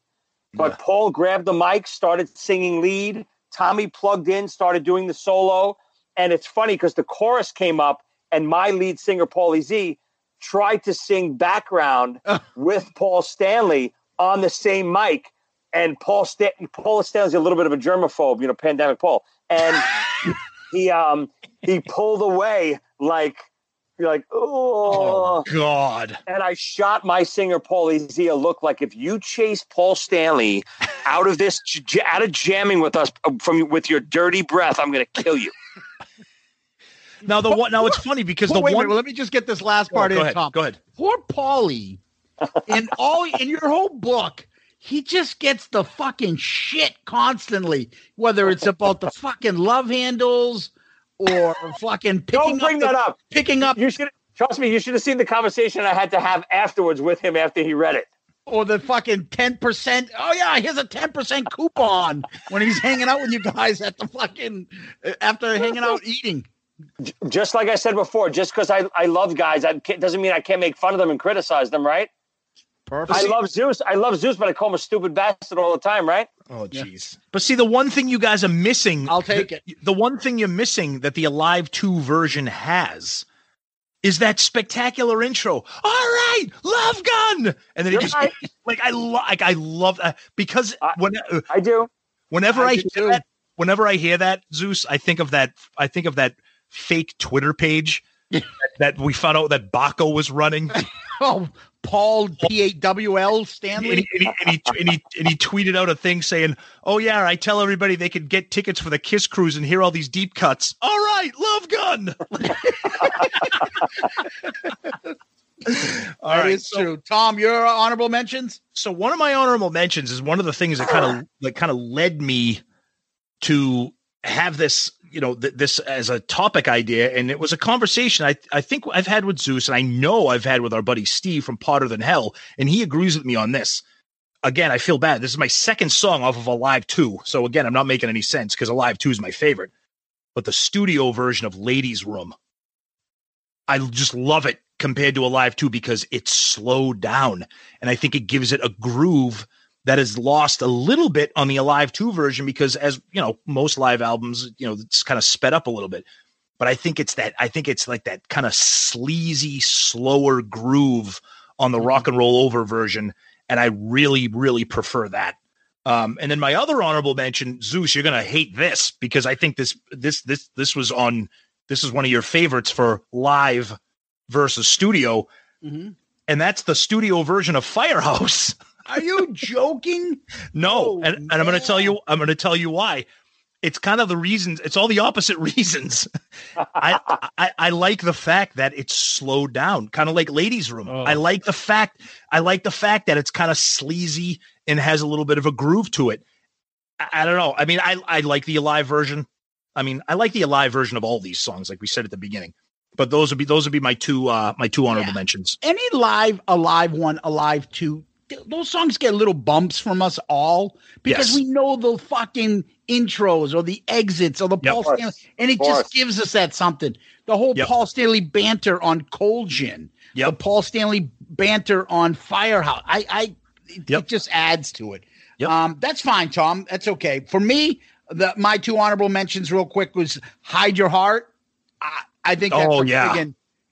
But Paul grabbed the mic, started singing lead. Tommy plugged in, started doing the solo, and it's funny because the chorus came up, and my lead singer Paulie Z tried to sing background with Paul Stanley, on the same mic, and Paul Sta- Paul Stanley's a little bit of a germaphobe, you know, pandemic Paul, and he um he pulled away like you're like oh, God. and I shot my singer paulie a look like if you chase Paul Stanley out of this j- out of jamming with us uh, from with your dirty breath, I'm gonna kill you. Now the one. Now it's funny because Wait, the wait, one. wait, let me just get this last part go in, ahead. Tom. Go ahead. Poor Paulie, in all in your whole book, he just gets the fucking shit constantly. Whether it's about the fucking love handles or fucking picking Don't bring up that the- up. picking up You should trust me. You should have seen the conversation I had to have afterwards with him after he read it. or the fucking ten percent. Oh yeah, here's a ten percent coupon when he's hanging out with you guys at the fucking after hanging out eating. Just like I said before, just because I, I love guys, I can't, doesn't mean I can't make fun of them and criticize them, right? Perfect. I love Zeus. I love Zeus, but I call him a stupid bastard all the time, right? Oh, jeez. But see, the one thing you guys are missing. I'll take the, it. The one thing you're missing that the Alive 2 version has is that spectacular intro. All right, love gun. And then You're it just right. like I lo- like I love that because I- when uh, I do. whenever I I, do hear too. that, whenever I hear that Zeus, I think of that I think of that fake Twitter page that, that we found out that Baco was running. Oh, Paul P A W L and, Stanley. he, and, he, and, he, and, he, and he tweeted out a thing saying, "Oh yeah, I tell everybody they could get tickets for the Kiss cruise and hear all these deep cuts. All right, Love Gun. all That right, is so, true. Tom, your honorable mentions. so one of my honorable mentions is one of the things that kind of that kind of led me to have this you know th- this as a topic idea and it was a conversation I, I think i've had with zeus and i know i've had with our buddy steve from Hotter Than Hell and he agrees with me on this. Again i feel bad. This is my second song off of alive 2 so again i'm not making any sense because alive 2 is my favorite. But the studio version of ladies room i just love it compared to alive 2 because it's slowed down and i think it gives it a groove that is lost a little bit on the Alive 2 version because as you know, most live albums, you know, it's kind of sped up a little bit. But I think it's that I think it's like that kind of sleazy, slower groove on the rock and roll over version. And I really, really prefer that. Um, and then my other honorable mention, Zeus, you're gonna hate this because I think this this this this was on this is one of your favorites for live versus studio, Mm-hmm. and that's the studio version of Firehouse. Are you joking? No, Oh, and, and I'm going to tell you, I'm going to tell you why. It's kind of the reasons. It's all the opposite reasons. I, I I like the fact that it's slowed down, kind of like Ladies' Room. I like the fact. I like the fact that it's kind of sleazy and has a little bit of a groove to it. I, I don't know. I mean, I I like the Alive version. I mean, I like the Alive version of all these songs, like we said at the beginning. But those would be those would be my two uh my two honorable Yeah. mentions. Any live, alive one, alive two. Th- Those songs get little bumps from us all because Yes. we know the fucking intros or the exits or the Yep. Paul Stanley, and it Of just gives us that something. The whole Yep. Paul Stanley banter on Cold Gin, the Paul Stanley banter on Firehouse. I, I, it, Yep. it just adds to it. Yep. Um, that's fine, Tom. That's okay for me. The my two honorable mentions, real quick, was Hide Your Heart. I, I think that's Oh, a yeah.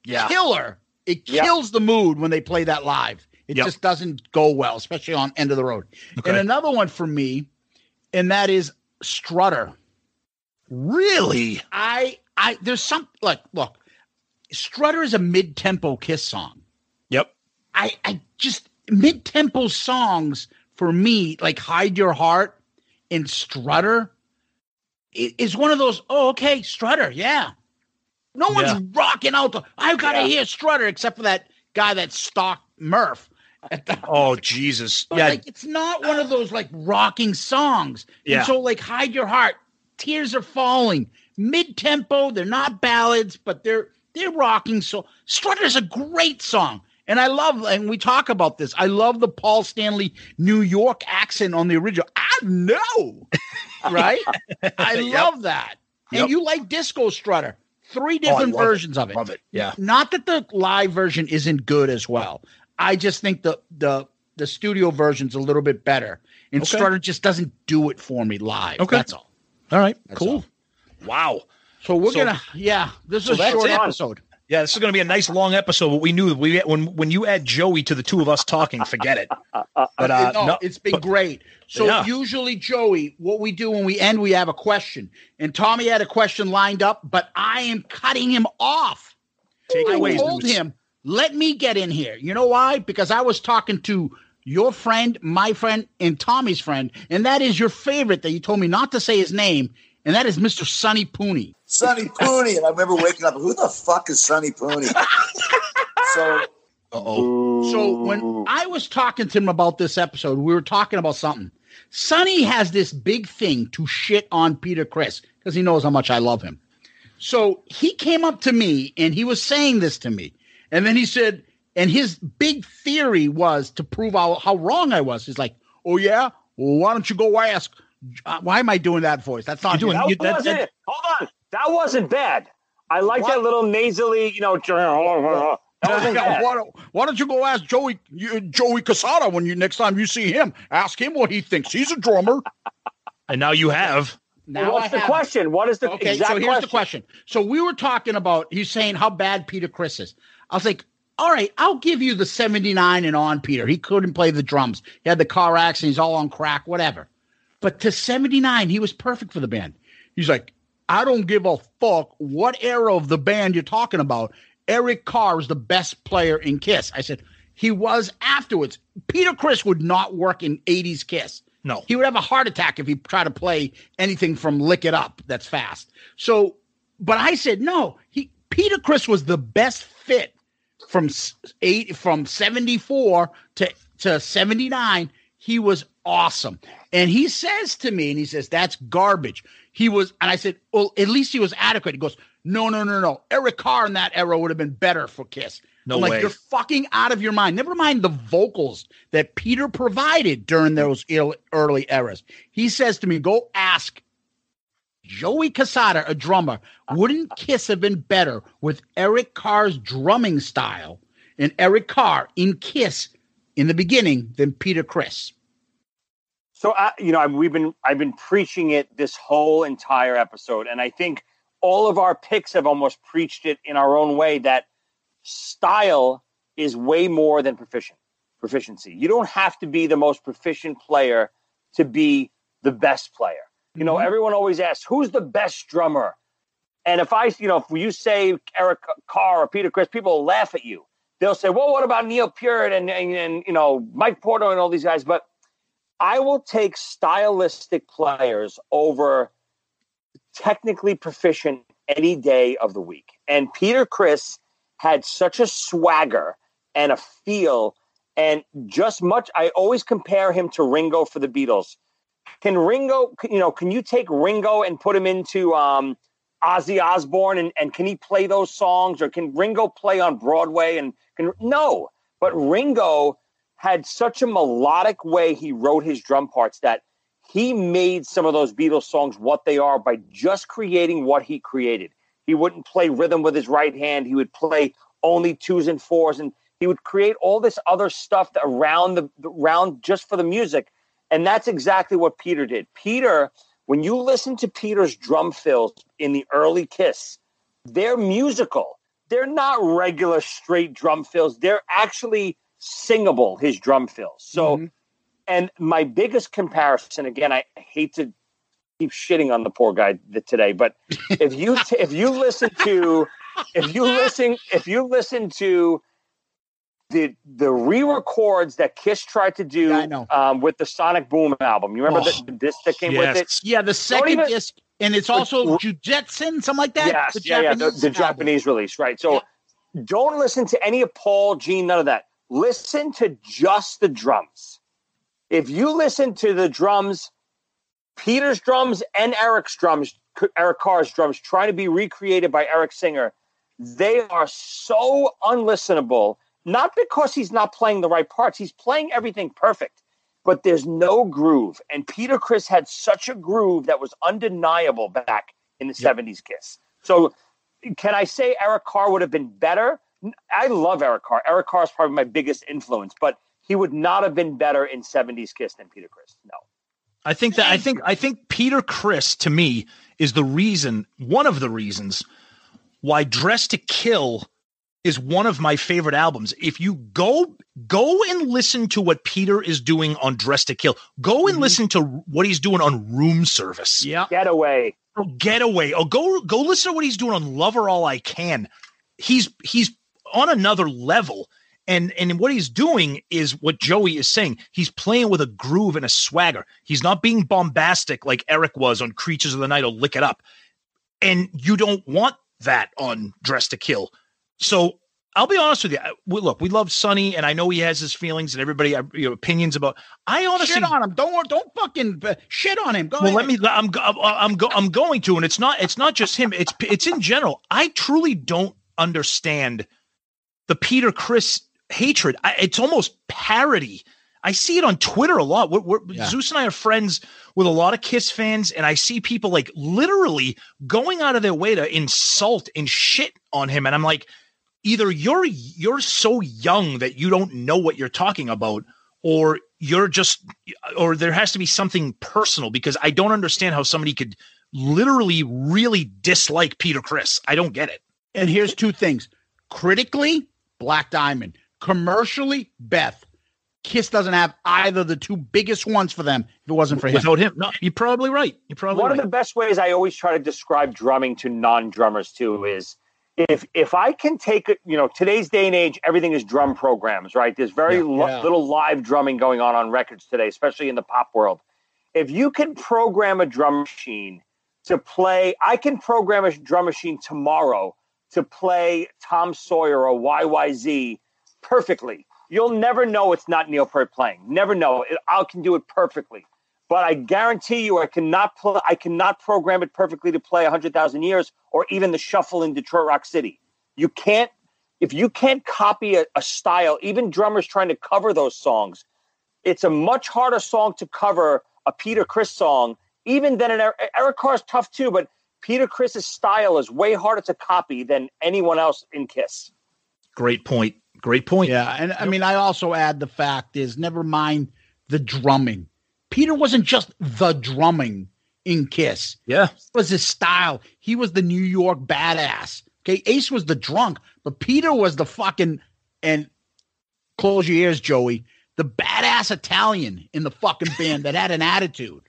Yeah. killer. It Yeah. kills the mood when they play that live. It Yep. just doesn't go well, especially on end of the road. Okay. And another one for me, and that is Strutter. Really? I I there's some like look, Strutter is a mid-tempo kiss song. Yep. I I just mid-tempo songs for me, like Hide Your Heart and Strutter, is one of those, oh, okay, Strutter, yeah. No one's Yeah. rocking out the I've gotta Yeah. hear Strutter except for that guy that stalked Murph. Oh Jesus! but yeah, like it's not one of those like rocking songs. Yeah. And so like Hide Your Heart, Tears Are Falling, mid tempo. They're not ballads, but they're they're rocking. So Strutter's a great song. And I love, and we talk about this. I love the Paul Stanley New York accent on the original. I know, right? I Yep. love that. Yep. And you like Disco Strutter. Three oh, I different it. versions of it. Love it. Yeah. Not that the live version isn't good as well. I just think the the the studio version's a little bit better. And Okay. Strutter just doesn't do it for me live. Okay. That's all. All right. That's cool. all. Wow. So we're So- gonna yeah, this so is a short it. episode. Yeah, this is going to be a nice long episode. But we knew we when when you add Joey to the two of us talking, forget it. But uh, no, no, it's been but- great. So Yeah. usually, Joey, what we do when we end, we have a question, and Tommy had a question lined up, but I am cutting him off. Take it I away, told Zeus. him, let me get in here. You know why? Because I was talking to your friend, my friend, and Tommy's friend, and that is your favorite that you told me not to say his name, and that is Mr. Sonny Pooney. Sonny Pooney. And I remember waking up, who the fuck is Sonny Pooney? so Uh-oh. So when I was talking to him about this episode, we were talking about something. Sonny has this big thing to shit on Peter Criss because he knows how much I love him. So he came up to me and he was saying this to me. And then he said, and his big theory was to prove how, how wrong I was. He's like, oh, yeah? Well, why don't you go ask? Uh, why am I doing that voice? That's not You're doing- him. That you- that- wasn't that- Hold on. That wasn't bad. I like What? that little nasally, you know. That wasn't bad. why, don't, why don't you go ask Joey you, Joey Cassata when you next time you see him? Ask him what he thinks. He's a drummer. And now you have. Now What's I the have- question? What is the Okay, exact so here's the question. So we were talking about he's saying how bad Peter Criss is. I was like, all right, I'll give you the 79 and on Peter. He couldn't play the drums. He had the car accident. He's all on crack, whatever. But to 79, he was perfect for the band. He's like, I don't give a fuck what era of the band you're talking about. Eric Carr is the best player in Kiss. I said, he was afterwards. Peter Criss would not work in 80s Kiss. No. He would have a heart attack if he tried to play anything from Lick It Up that's fast. So, but I said no. He Peter Criss was the best fit from eight from 74 to to 79. He was awesome. And he says to me, and he says, That's garbage. He was, and I said, Well, at least he was adequate. He goes, No, no, no, no. Eric Carr in that era would have been better for Kiss. No I'm like, way. You're fucking out of your mind. Never mind the vocals that Peter provided during those early eras. He says to me, Go ask Joey Cassata, a drummer. Wouldn't Kiss have been better with Eric Carr's drumming style and Eric Carr in Kiss in the beginning than Peter Criss? So I, you know, I, we've been I've been preaching it this whole entire episode, and I think all of our picks have almost preached it in our own way. That style is way more than proficient proficiency. You don't have to be the most proficient player to be the best player. You know, mm-hmm. everyone always asks, "Who's the best drummer?" And if I, you know, if you say Eric Carr or Peter Criss, people will laugh at you. They'll say, "Well, what about Neil Peart and and, and you know Mike Portnoy and all these guys?" But I will take stylistic players over technically proficient any day of the week. And Peter Criss had such a swagger and a feel and just much I always compare him to Ringo for the Beatles. Can Ringo, you know, can you take Ringo and put him into um Ozzy Osbourne and, and can he play those songs or can Ringo play on Broadway and can no, but Ringo had such a melodic way he wrote his drum parts that he made some of those Beatles songs what they are by just creating what he created. He wouldn't play rhythm with his right hand. He would play only twos and fours, and he would create all this other stuff around the around just for the music. And that's exactly what Peter did. Peter, when you listen to Peter's drum fills in the early Kiss, they're musical. They're not regular straight drum fills. They're actually singable. His drum fills. So, mm-hmm. and my biggest comparison again, I hate to keep shitting on the poor guy today, but if you t- if you listen to if you listen if you listen to the the re-records that Kiss tried to do Yeah, I know. um, with the Sonic Boom album, you remember Oh, the, the disc that came with it? Yeah, the second even- disc, and it's also Jujutsu, something like that. Yes, yeah, yeah, the, the. Japanese release, right? So don't listen to any of Paul, Gene, none of that. Listen to just the drums. If you listen to the drums, Peter's drums and Eric's drums, Eric Carr's drums, trying to be recreated by Eric Singer, they are so unlistenable. Not because he's not playing the right parts, he's playing everything perfect, but there's no groove. And Peter Criss had such a groove that was undeniable back in the 70s Kiss. So can I say Eric Carr would have been better? I love Eric Carr. Eric Carr is probably my biggest influence, but he would not have been better in 70s Kiss than Peter Criss. No. I think that I think I think Peter Criss to me is the reason, one of the reasons why Dressed to Kill is one of my favorite albums. If you go go and listen to what Peter is doing on Dressed to Kill, go and mm-hmm. listen to what he's doing on Room Service. Yeah. Getaway. Or Getaway. Oh, go go listen to what he's doing on Love Her All I Can. He's he's on another level. And and what he's doing is what Joey is saying. He's playing with a groove and a swagger. He's not being bombastic like Eric was on Creatures of the Night or Lick It Up. And you don't want that on Dressed to Kill. So I'll be honest with you. I- we- Look, we love Sonny, and I know he has his feelings, and everybody have you know, opinions about. I honestly shit on him. Don't don't fucking uh, shit on him. Go well, ahead. let me. I'm. go- I'm. Go, I'm going to, and it's not. It's not just him. It's. It's in general. I truly don't understand the Peter Criss hatred. I, it's almost parody. I see it on Twitter a lot. We're, we're, Yeah. Zeus and I are friends with a lot of Kiss fans, and I see people like literally going out of their way to insult and shit on him, and I'm like, either you're you're so young that you don't know what you're talking about, or you're just, or there has to be something personal because I don't understand how somebody could literally really dislike Peter Criss. I don't get it. and here's two things: critically, Black Diamond; commercially, Beth. Kiss doesn't have either the two biggest ones for them. If it wasn't for him, Without him, no, you're probably right. You're probably One right. of the best ways I always try to describe drumming to non-drummers too is if if I can take it, you know, today's day and age, everything is drum programs, right? There's very Yeah. lo- Yeah. little live drumming going on on records today, especially in the pop world. If you can program a drum machine to play, I can program a drum machine tomorrow to play Tom Sawyer or YYZ perfectly. You'll never know it's not Neil Peart playing. Never know. It, I can do it perfectly but I guarantee you, I cannot play. I cannot program it perfectly to play hundred thousand years or even the shuffle in Detroit Rock City. You can't. If you can't copy a, a style, even drummers trying to cover those songs, it's a much harder song to cover a Peter Criss song, even than an Eric, Eric Carr's tough too. But Peter Criss's style is way harder to copy than anyone else in Kiss. Great point. Great point. Yeah, and I mean, I also add the fact is never mind the drumming. Peter wasn't just the drumming in Kiss. Yeah. It was his style. He was the New York badass. Okay, Ace was the drunk, but Peter was the fucking and close your ears, Joey. The badass Italian in the fucking band that had an attitude.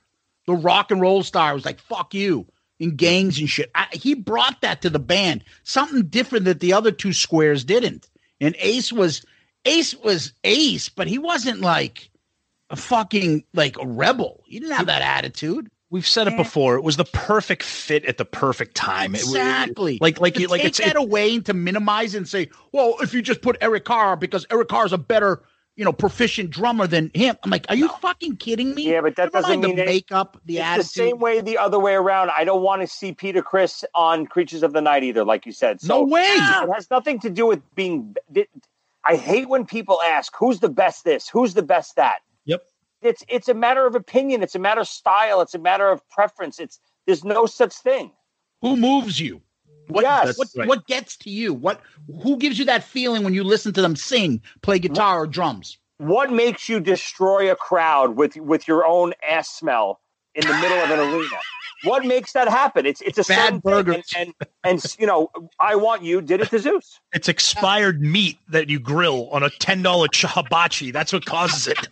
The rock and roll star was like, fuck you, in gangs and shit. I, he brought that to the band. Something different that the other two squares didn't. And Ace was Ace was Ace, but he wasn't like a fucking like a rebel. You didn't have that attitude. We've said it eh. before. It was the perfect fit at the perfect time. It- Exactly. like like to you like take it's that it- away and to minimize and say, well, if you just put Eric Carr because Eric Carr is a better, you know, proficient drummer than him. I'm like, are you fucking kidding me? Yeah, but that Never doesn't mind mean the it- makeup, the it's attitude. the same way the other way around. I don't want to see Peter Criss on Creatures of the Night either, like you said. So No way. It has nothing to do with being. I hate when people ask, "Who's the best this? Who's the best that?" Yep. It's it's a matter of opinion. It's a matter of style. It's a matter of preference. It's there's no such thing. Who moves you? What, Yes. what, right. what gets to you? What who gives you that feeling when you listen to them sing, play guitar or drums? What makes you destroy a crowd with with your own ass smell in the middle of an arena? What makes that happen? It's it's a Bad certain thing. And, and and you know, I want you did it to Zeus. it's expired meat that you grill on a ten dollar hibachi. That's what causes it.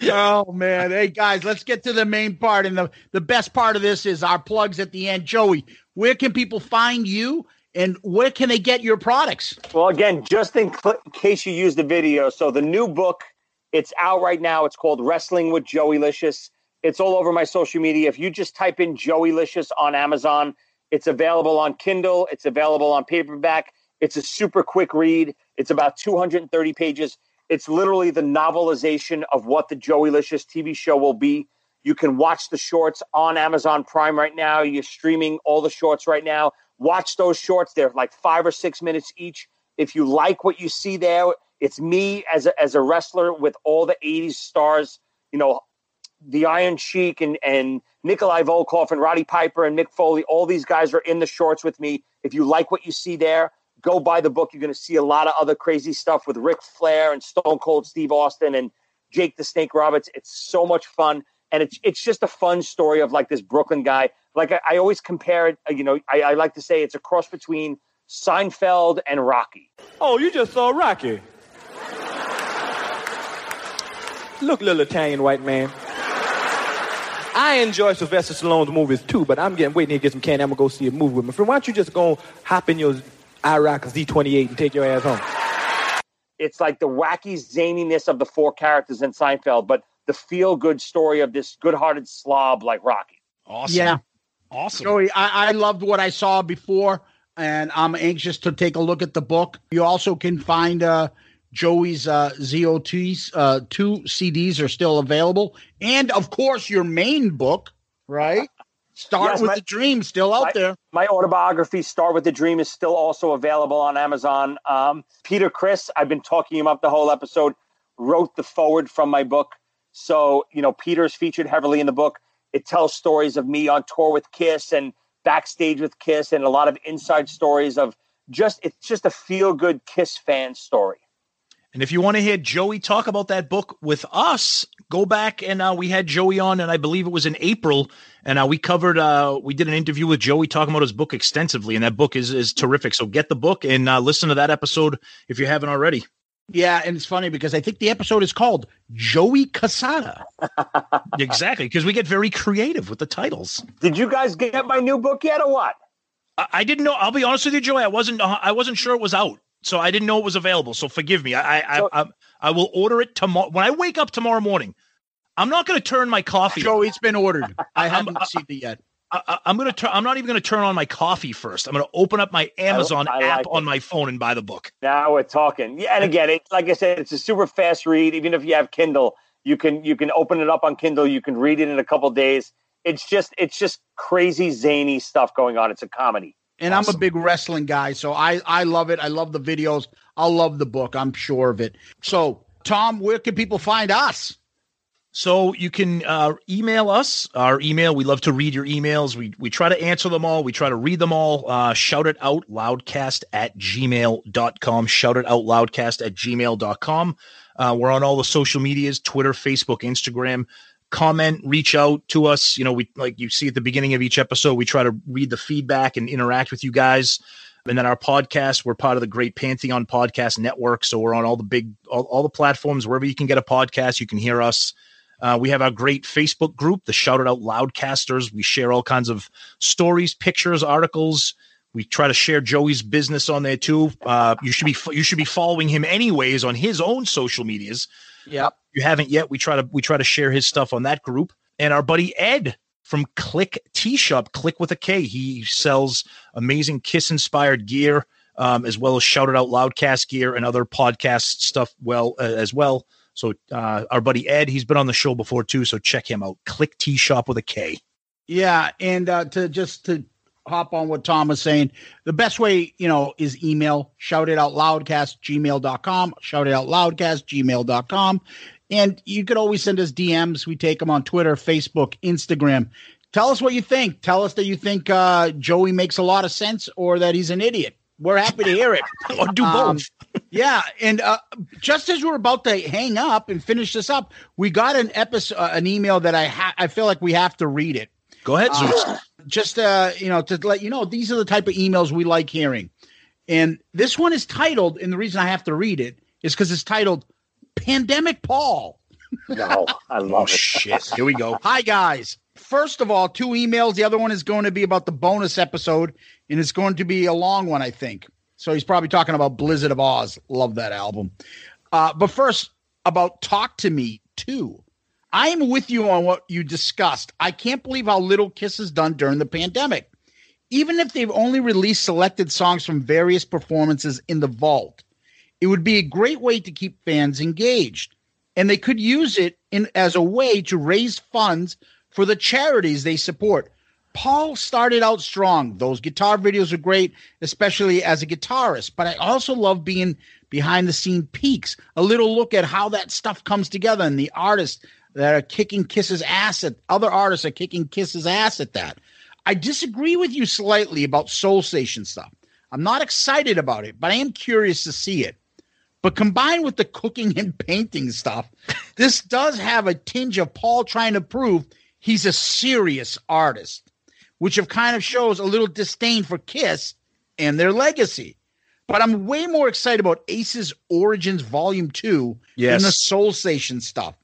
oh man. Hey guys, let's get to the main part. And the, the best part of this is our plugs at the end. Joey, where can people find you and where can they get your products? Well, again, just in cl- case you use the video, so the new book, it's out right now. It's called Wrestling with Joey Licious. It's all over my social media. If you just type in Joey Licious on Amazon, it's available on Kindle. It's available on paperback. It's a super quick read. It's about 230 pages. It's literally the novelization of what the Joey Licious TV show will be. You can watch the shorts on Amazon Prime right now. You're streaming all the shorts right now. Watch those shorts. They're like five or six minutes each. If you like what you see there, it's me as a, as a wrestler with all the 80s stars, you know, the Iron Sheik and, and Nikolai Volkov and Roddy Piper and Mick Foley. All these guys are in the shorts with me. If you like what you see there, go buy the book. You're going to see a lot of other crazy stuff with Ric Flair and Stone Cold Steve Austin and Jake the Snake Roberts. It's so much fun. And it's, it's just a fun story of like this Brooklyn guy. Like I, I always compare it, you know, I, I like to say it's a cross between Seinfeld, and Rocky. Oh, you just saw Rocky. Look, little Italian white man. I enjoy Sylvester Stallone's movies too, but I'm getting waiting to get some candy. I'm gonna go see a movie with my friend. Why don't you just go hop in your IROC Z28 and take your ass home? It's like the wacky zaniness of the four characters in Seinfeld, but the feel good story of this good hearted slob like Rocky. Awesome. Yeah. Awesome. Joey, I, I loved what I saw before, and I'm anxious to take a look at the book. You also can find uh, Joey's uh, ZOTs. Uh, two CDs are still available, and of course, your main book, right? Start Yes, with my- the Dream, still out my, there. My autobiography, Start with the Dream, is still also available on Amazon. Um, Peter Criss, I've been talking him up the whole episode, wrote the forward from my book. So, you know, Peter's featured heavily in the book. It tells stories of me on tour with Kiss and backstage with Kiss and a lot of inside stories of just, it's just a feel good Kiss fan story. And if you want to hear Joey talk about that book with us, go back and uh, we had Joey on, and I believe it was in April, and uh, we covered, uh, we did an interview with Joey talking about his book extensively, and that book is is terrific. So get the book and uh, listen to that episode if you haven't already. Yeah, and it's funny because I think the episode is called Joey Cassata. exactly, because we get very creative with the titles. Did you guys get my new book yet or what? I, I didn't know. I'll be honest with you, Joey. I wasn't. I wasn't sure it was out, so I didn't know it was available. So forgive me. I I I, I, I will order it tomorrow when I wake up tomorrow morning. I'm not going to turn my coffee. Joey, it's been ordered. I haven't received it yet. I, am going to turn. I'm not even going to turn on my coffee first. I'm going to open up my Amazon I app like on my phone and buy the book. Now we're talking. Yeah, and again, it like I said, it's a super fast read. Even if you have Kindle, you can you can open it up on Kindle. You can read it in a couple days. It's just it's just crazy zany stuff going on. It's a comedy. And I'm a big wrestling guy, so I I love it. I love the videos. I'll love the book. I'm sure of it. So, Tom, where can people find us? So you can uh, email us. Our email. We love to read your emails. We we try to answer them all. We try to read them all. Uh, shout it out loudcast at gmail.com. Shout it out loudcast at gmail.com. Uh, we're on all the social medias, Twitter, Facebook, Instagram. Comment, reach out to us. You know, we like you see at the beginning of each episode, we try to read the feedback and interact with you guys. And then our podcast, we're part of the Great Pantheon Podcast Network. So we're on all the big, all, all the platforms, wherever you can get a podcast, you can hear us. Uh, we have our great Facebook group, the Shout It Out Loudcasters. We share all kinds of stories, pictures, articles. We try to share Joey's business on there too. Uh, you should be you should be following him anyways on his own social medias. If you haven't yet, we try to we try to share his stuff on that group. And our buddy Ed from Click T Shop, Click with a K, he sells amazing Kiss inspired gear, um, as well as shouted It Out Loudcast gear and other podcast stuff. Well, uh, as well. So uh, our buddy Ed, he's been on the show before too. So check him out. Click T Shop with a K. Yeah, and uh, to just to hop on what Tom was saying, the best way, you know, is email, shout it out loudcast, gmail.com, shout it out loudcast, gmail.com. And you could always send us DMs. We take them on Twitter, Facebook, Instagram. Tell us what you think. Tell us that you think uh, Joey makes a lot of sense or that he's an idiot. We're happy to hear it. or do Um, both. yeah, and uh, just as we're about to hang up and finish this up, we got an episode, uh, an email that I ha- I feel like we have to read it. Go ahead, Zeus. Just uh, you know, to let you know, these are the type of emails we like hearing. And this one is titled, and the reason I have to read it is because it's titled Pandemic Paul. No, I love oh it. shit! Here we go. Hi guys. First of all, two emails. The other one is going to be about the bonus episode, and it's going to be a long one, I think. So he's probably talking about Blizzard of Oz. Love that album. Uh, but first, about Talk to Me 2. I am with you on what you discussed. I can't believe how little Kiss has done during the pandemic. Even if they've only released selected songs from various performances in the vault, it would be a great way to keep fans engaged. And they could use it in as a way to raise funds for the charities they support. Paul started out strong. Those guitar videos are great, especially as a guitarist, but I also love being behind the scene peaks, a little look at how that stuff comes together and the artists that are kicking Kiss's ass at other artists are kicking Kiss's ass at that. I disagree with you slightly about Soul Station stuff. I'm not excited about it, but I am curious to see it. But combined with the cooking and painting stuff, this does have a tinge of Paul trying to prove he's a serious artist, which of kind of shows a little disdain for Kiss and their legacy. But I'm way more excited about Ace's Origins Volume 2 Yes. than the Soul Station stuff.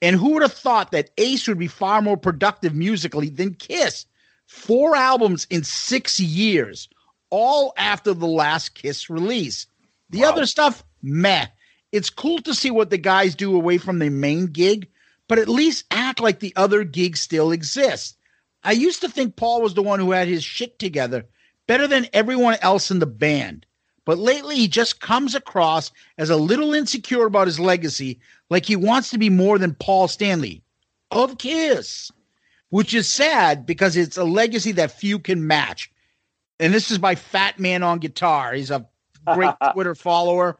And who would have thought that Ace would be far more productive musically than Kiss? Four albums in six years, all after the last Kiss release. The other stuff, meh. It's cool to see what the guys do away from the main gig, but at least act like the other gigs still exist. I used to think Paul was the one who had his shit together better than everyone else in the band. But lately, he just comes across as a little insecure about his legacy, like he wants to be more than Paul Stanley of Kiss, which is sad because it's a legacy that few can match. And this is by Fat Man on Guitar. He's a great Twitter follower.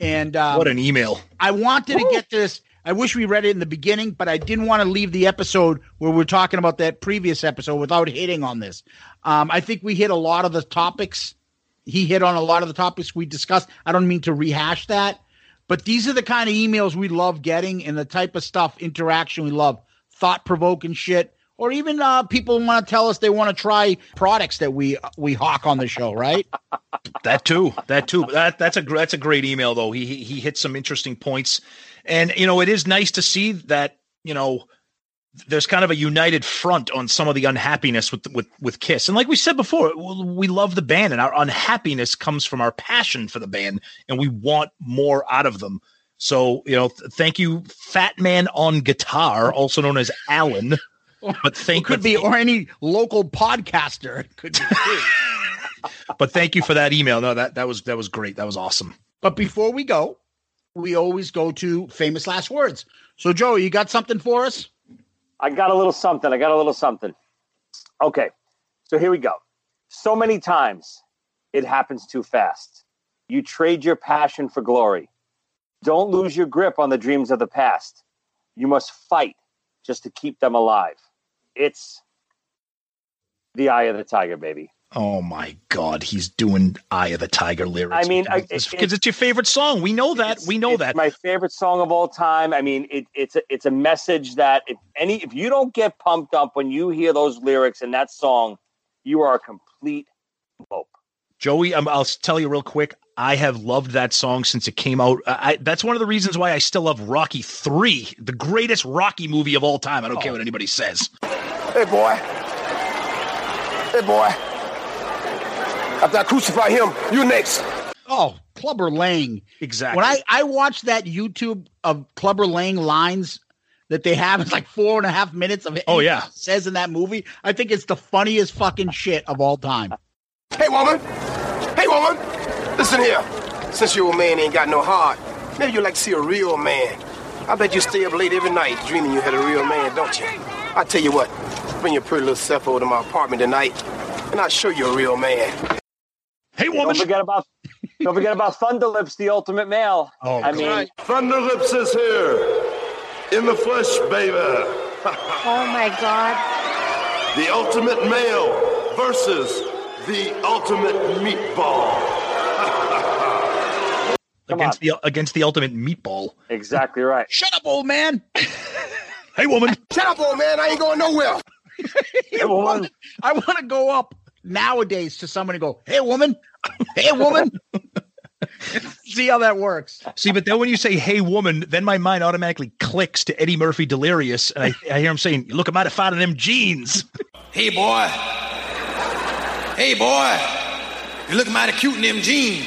And um, what an email. I wanted to get this. I wish we read it in the beginning, but I didn't want to leave the episode where we're talking about that previous episode without hitting on this. Um, I think we hit a lot of the topics. He hit on a lot of the topics we discussed. I don't mean to rehash that, but these are the kind of emails we love getting and the type of stuff, interaction we love, thought provoking shit, or even uh, people want to tell us they want to try products that we we hawk on the show, right? That too. That too. That that's a that's a great email though. He he, he hit some interesting points, and you know it is nice to see that you know there's kind of a united front on some of the unhappiness with with with Kiss. And like we said before, we love the band, and our unhappiness comes from our passion for the band, and we want more out of them. So you know, th- thank you, Fat Man on Guitar, also known as Alan. But thank could be or any local podcaster It could be but thank you for that email. No, that that was that was great. That was awesome. But before we go, we always go to famous last words. So, Joe, you got something for us? I got a little something. I got a little something. Okay, so here we go. So many times it happens too fast. You trade your passion for glory. Don't lose your grip on the dreams of the past. You must fight just to keep them alive. It's the eye of the tiger, baby. Oh my God, he's doing "Eye of the Tiger" lyrics. I mean, because it- it's, your favorite song. We know that. We know it's that. my favorite song of all time. I mean, it, it's a, it's a message that if any if you don't get pumped up when you hear those lyrics in that song, you are a complete mope. Joey, um, I'll tell you real quick. I have loved that song since it came out. I, I, that's one of the reasons why I still love Rocky Three, the greatest Rocky movie of all time. I don't care what anybody says. Hey, boy. Hey, boy. After I crucify him, you next. Oh, Clubber Lang. Exactly. When I, I watched that YouTube of Clubber Lang lines that they have, it's like four and a half minutes of it. Oh, yeah. Says in that movie. I think it's the funniest fucking shit of all time. Hey, woman. Hey, woman. Listen here. Since your old man ain't got no heart, maybe you like to see a real man. I bet you stay up late every night dreaming you had a real man, don't you? I tell you what, bring your pretty little self over to my apartment tonight, and I'll show you a real man. Hey, woman. Don't forget about don't forget about Thunderlips, the ultimate male. Oh, I mean, Thunderlips is here in the flesh, baby. Oh my God. The ultimate male versus the ultimate meatball. against the against the ultimate meatball. Exactly right. Shut up, old man. hey, woman. Shut up, old man. I ain't going nowhere. Hey, woman. I want to go up nowadays to someone and go, "Hey, woman. Hey, woman." See how that works. See, but then when you say "Hey, woman," then my mind automatically clicks to Eddie Murphy Delirious, and I, I hear him saying, "You look, I might have found in them jeans." Hey, boy. Hey, boy. You look mighty cute in them jeans.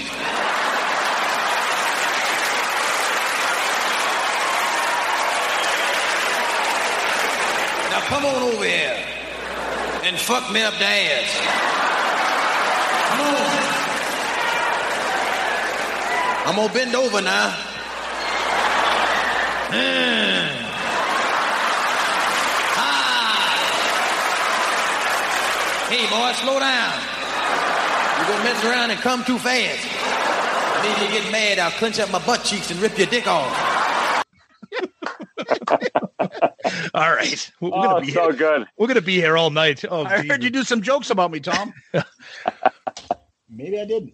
Now come on over here and fuck me up the ass. Come on. I'm gonna bend over now. Mm. Ah. Hey, boy, slow down. You're gonna mess around and come too fast. Then you get mad, I'll clench up my butt cheeks and rip your dick off. All right, we're Oh, gonna be so here. good. We're gonna be here all night. Oh, I Jesus. heard you do some jokes about me, Tom. Maybe I didn't.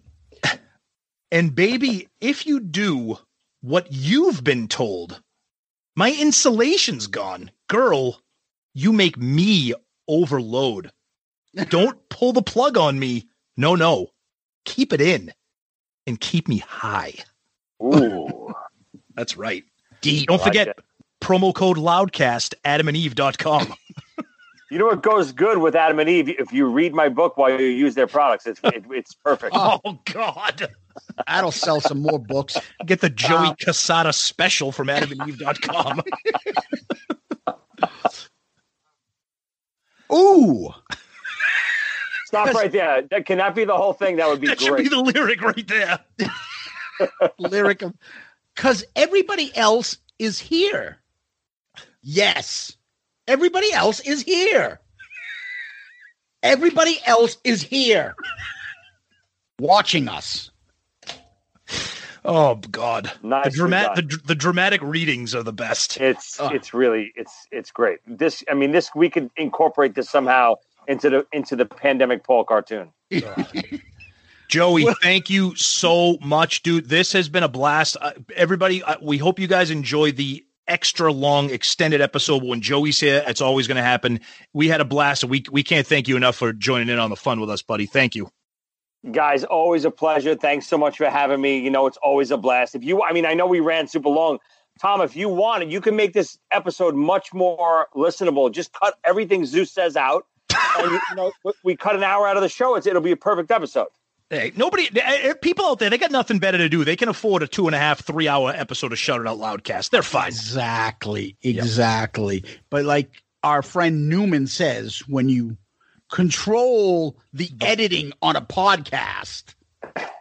And baby, if you do what you've been told, my insulation's gone. Girl, you make me overload. Don't pull the plug on me. No, no. keep it in and keep me high. Ooh. That's right. Deep. Don't like forget it. promo code loudcast adamandeve.com. You know what goes good with Adam and Eve? If you read my book while you use their products, it's it, it's perfect. oh God. That'll sell some more books. Get the Joey Uh, Cassata special from adamandeve.com. Ooh. Stop right there. That can that be the whole thing? That would be that should be the lyric right there. lyric of because everybody else is here. Yes, everybody else is here. Everybody else is here watching us. Oh God. the the, the dramatic readings are the best. It's Oh. it's really it's it's great. This I mean this we could incorporate this somehow into the into the pandemic Paul cartoon. Joey, thank you so much, dude. This has been a blast. Uh, everybody, uh, we hope you guys enjoy the extra long extended episode when Joey's here. It's always going to happen. We had a blast. We we can't thank you enough for joining in on the fun with us, buddy. Thank you. Guys, always a pleasure. Thanks so much for having me. You know, it's always a blast. If you I mean, I know we ran super long. Tom, if you want you can make this episode much more listenable. Just cut everything Zeus says out. and you, you know, we- we cut an hour out of the show. It's it'll be a perfect episode. Hey, nobody, uh, uh, people out there, they got nothing better to do. They can afford a two and a half, three hour episode of Shout It Out Loudcast. They're fine. Exactly. Exactly. But like our friend Newman says, when you control the editing on a podcast,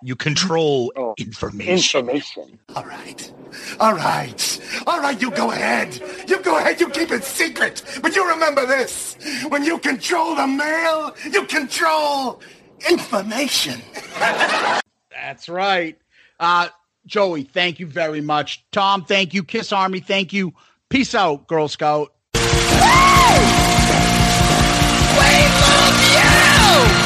You control Oh, information. Information. All right. All right. All right, you go ahead. You go ahead, you keep it secret. But you remember this. When you control the mail, you control information. That's right. Uh, Joey, thank you very much. Tom, thank you. Kiss Army, thank you. Peace out, Girl Scout. Oh.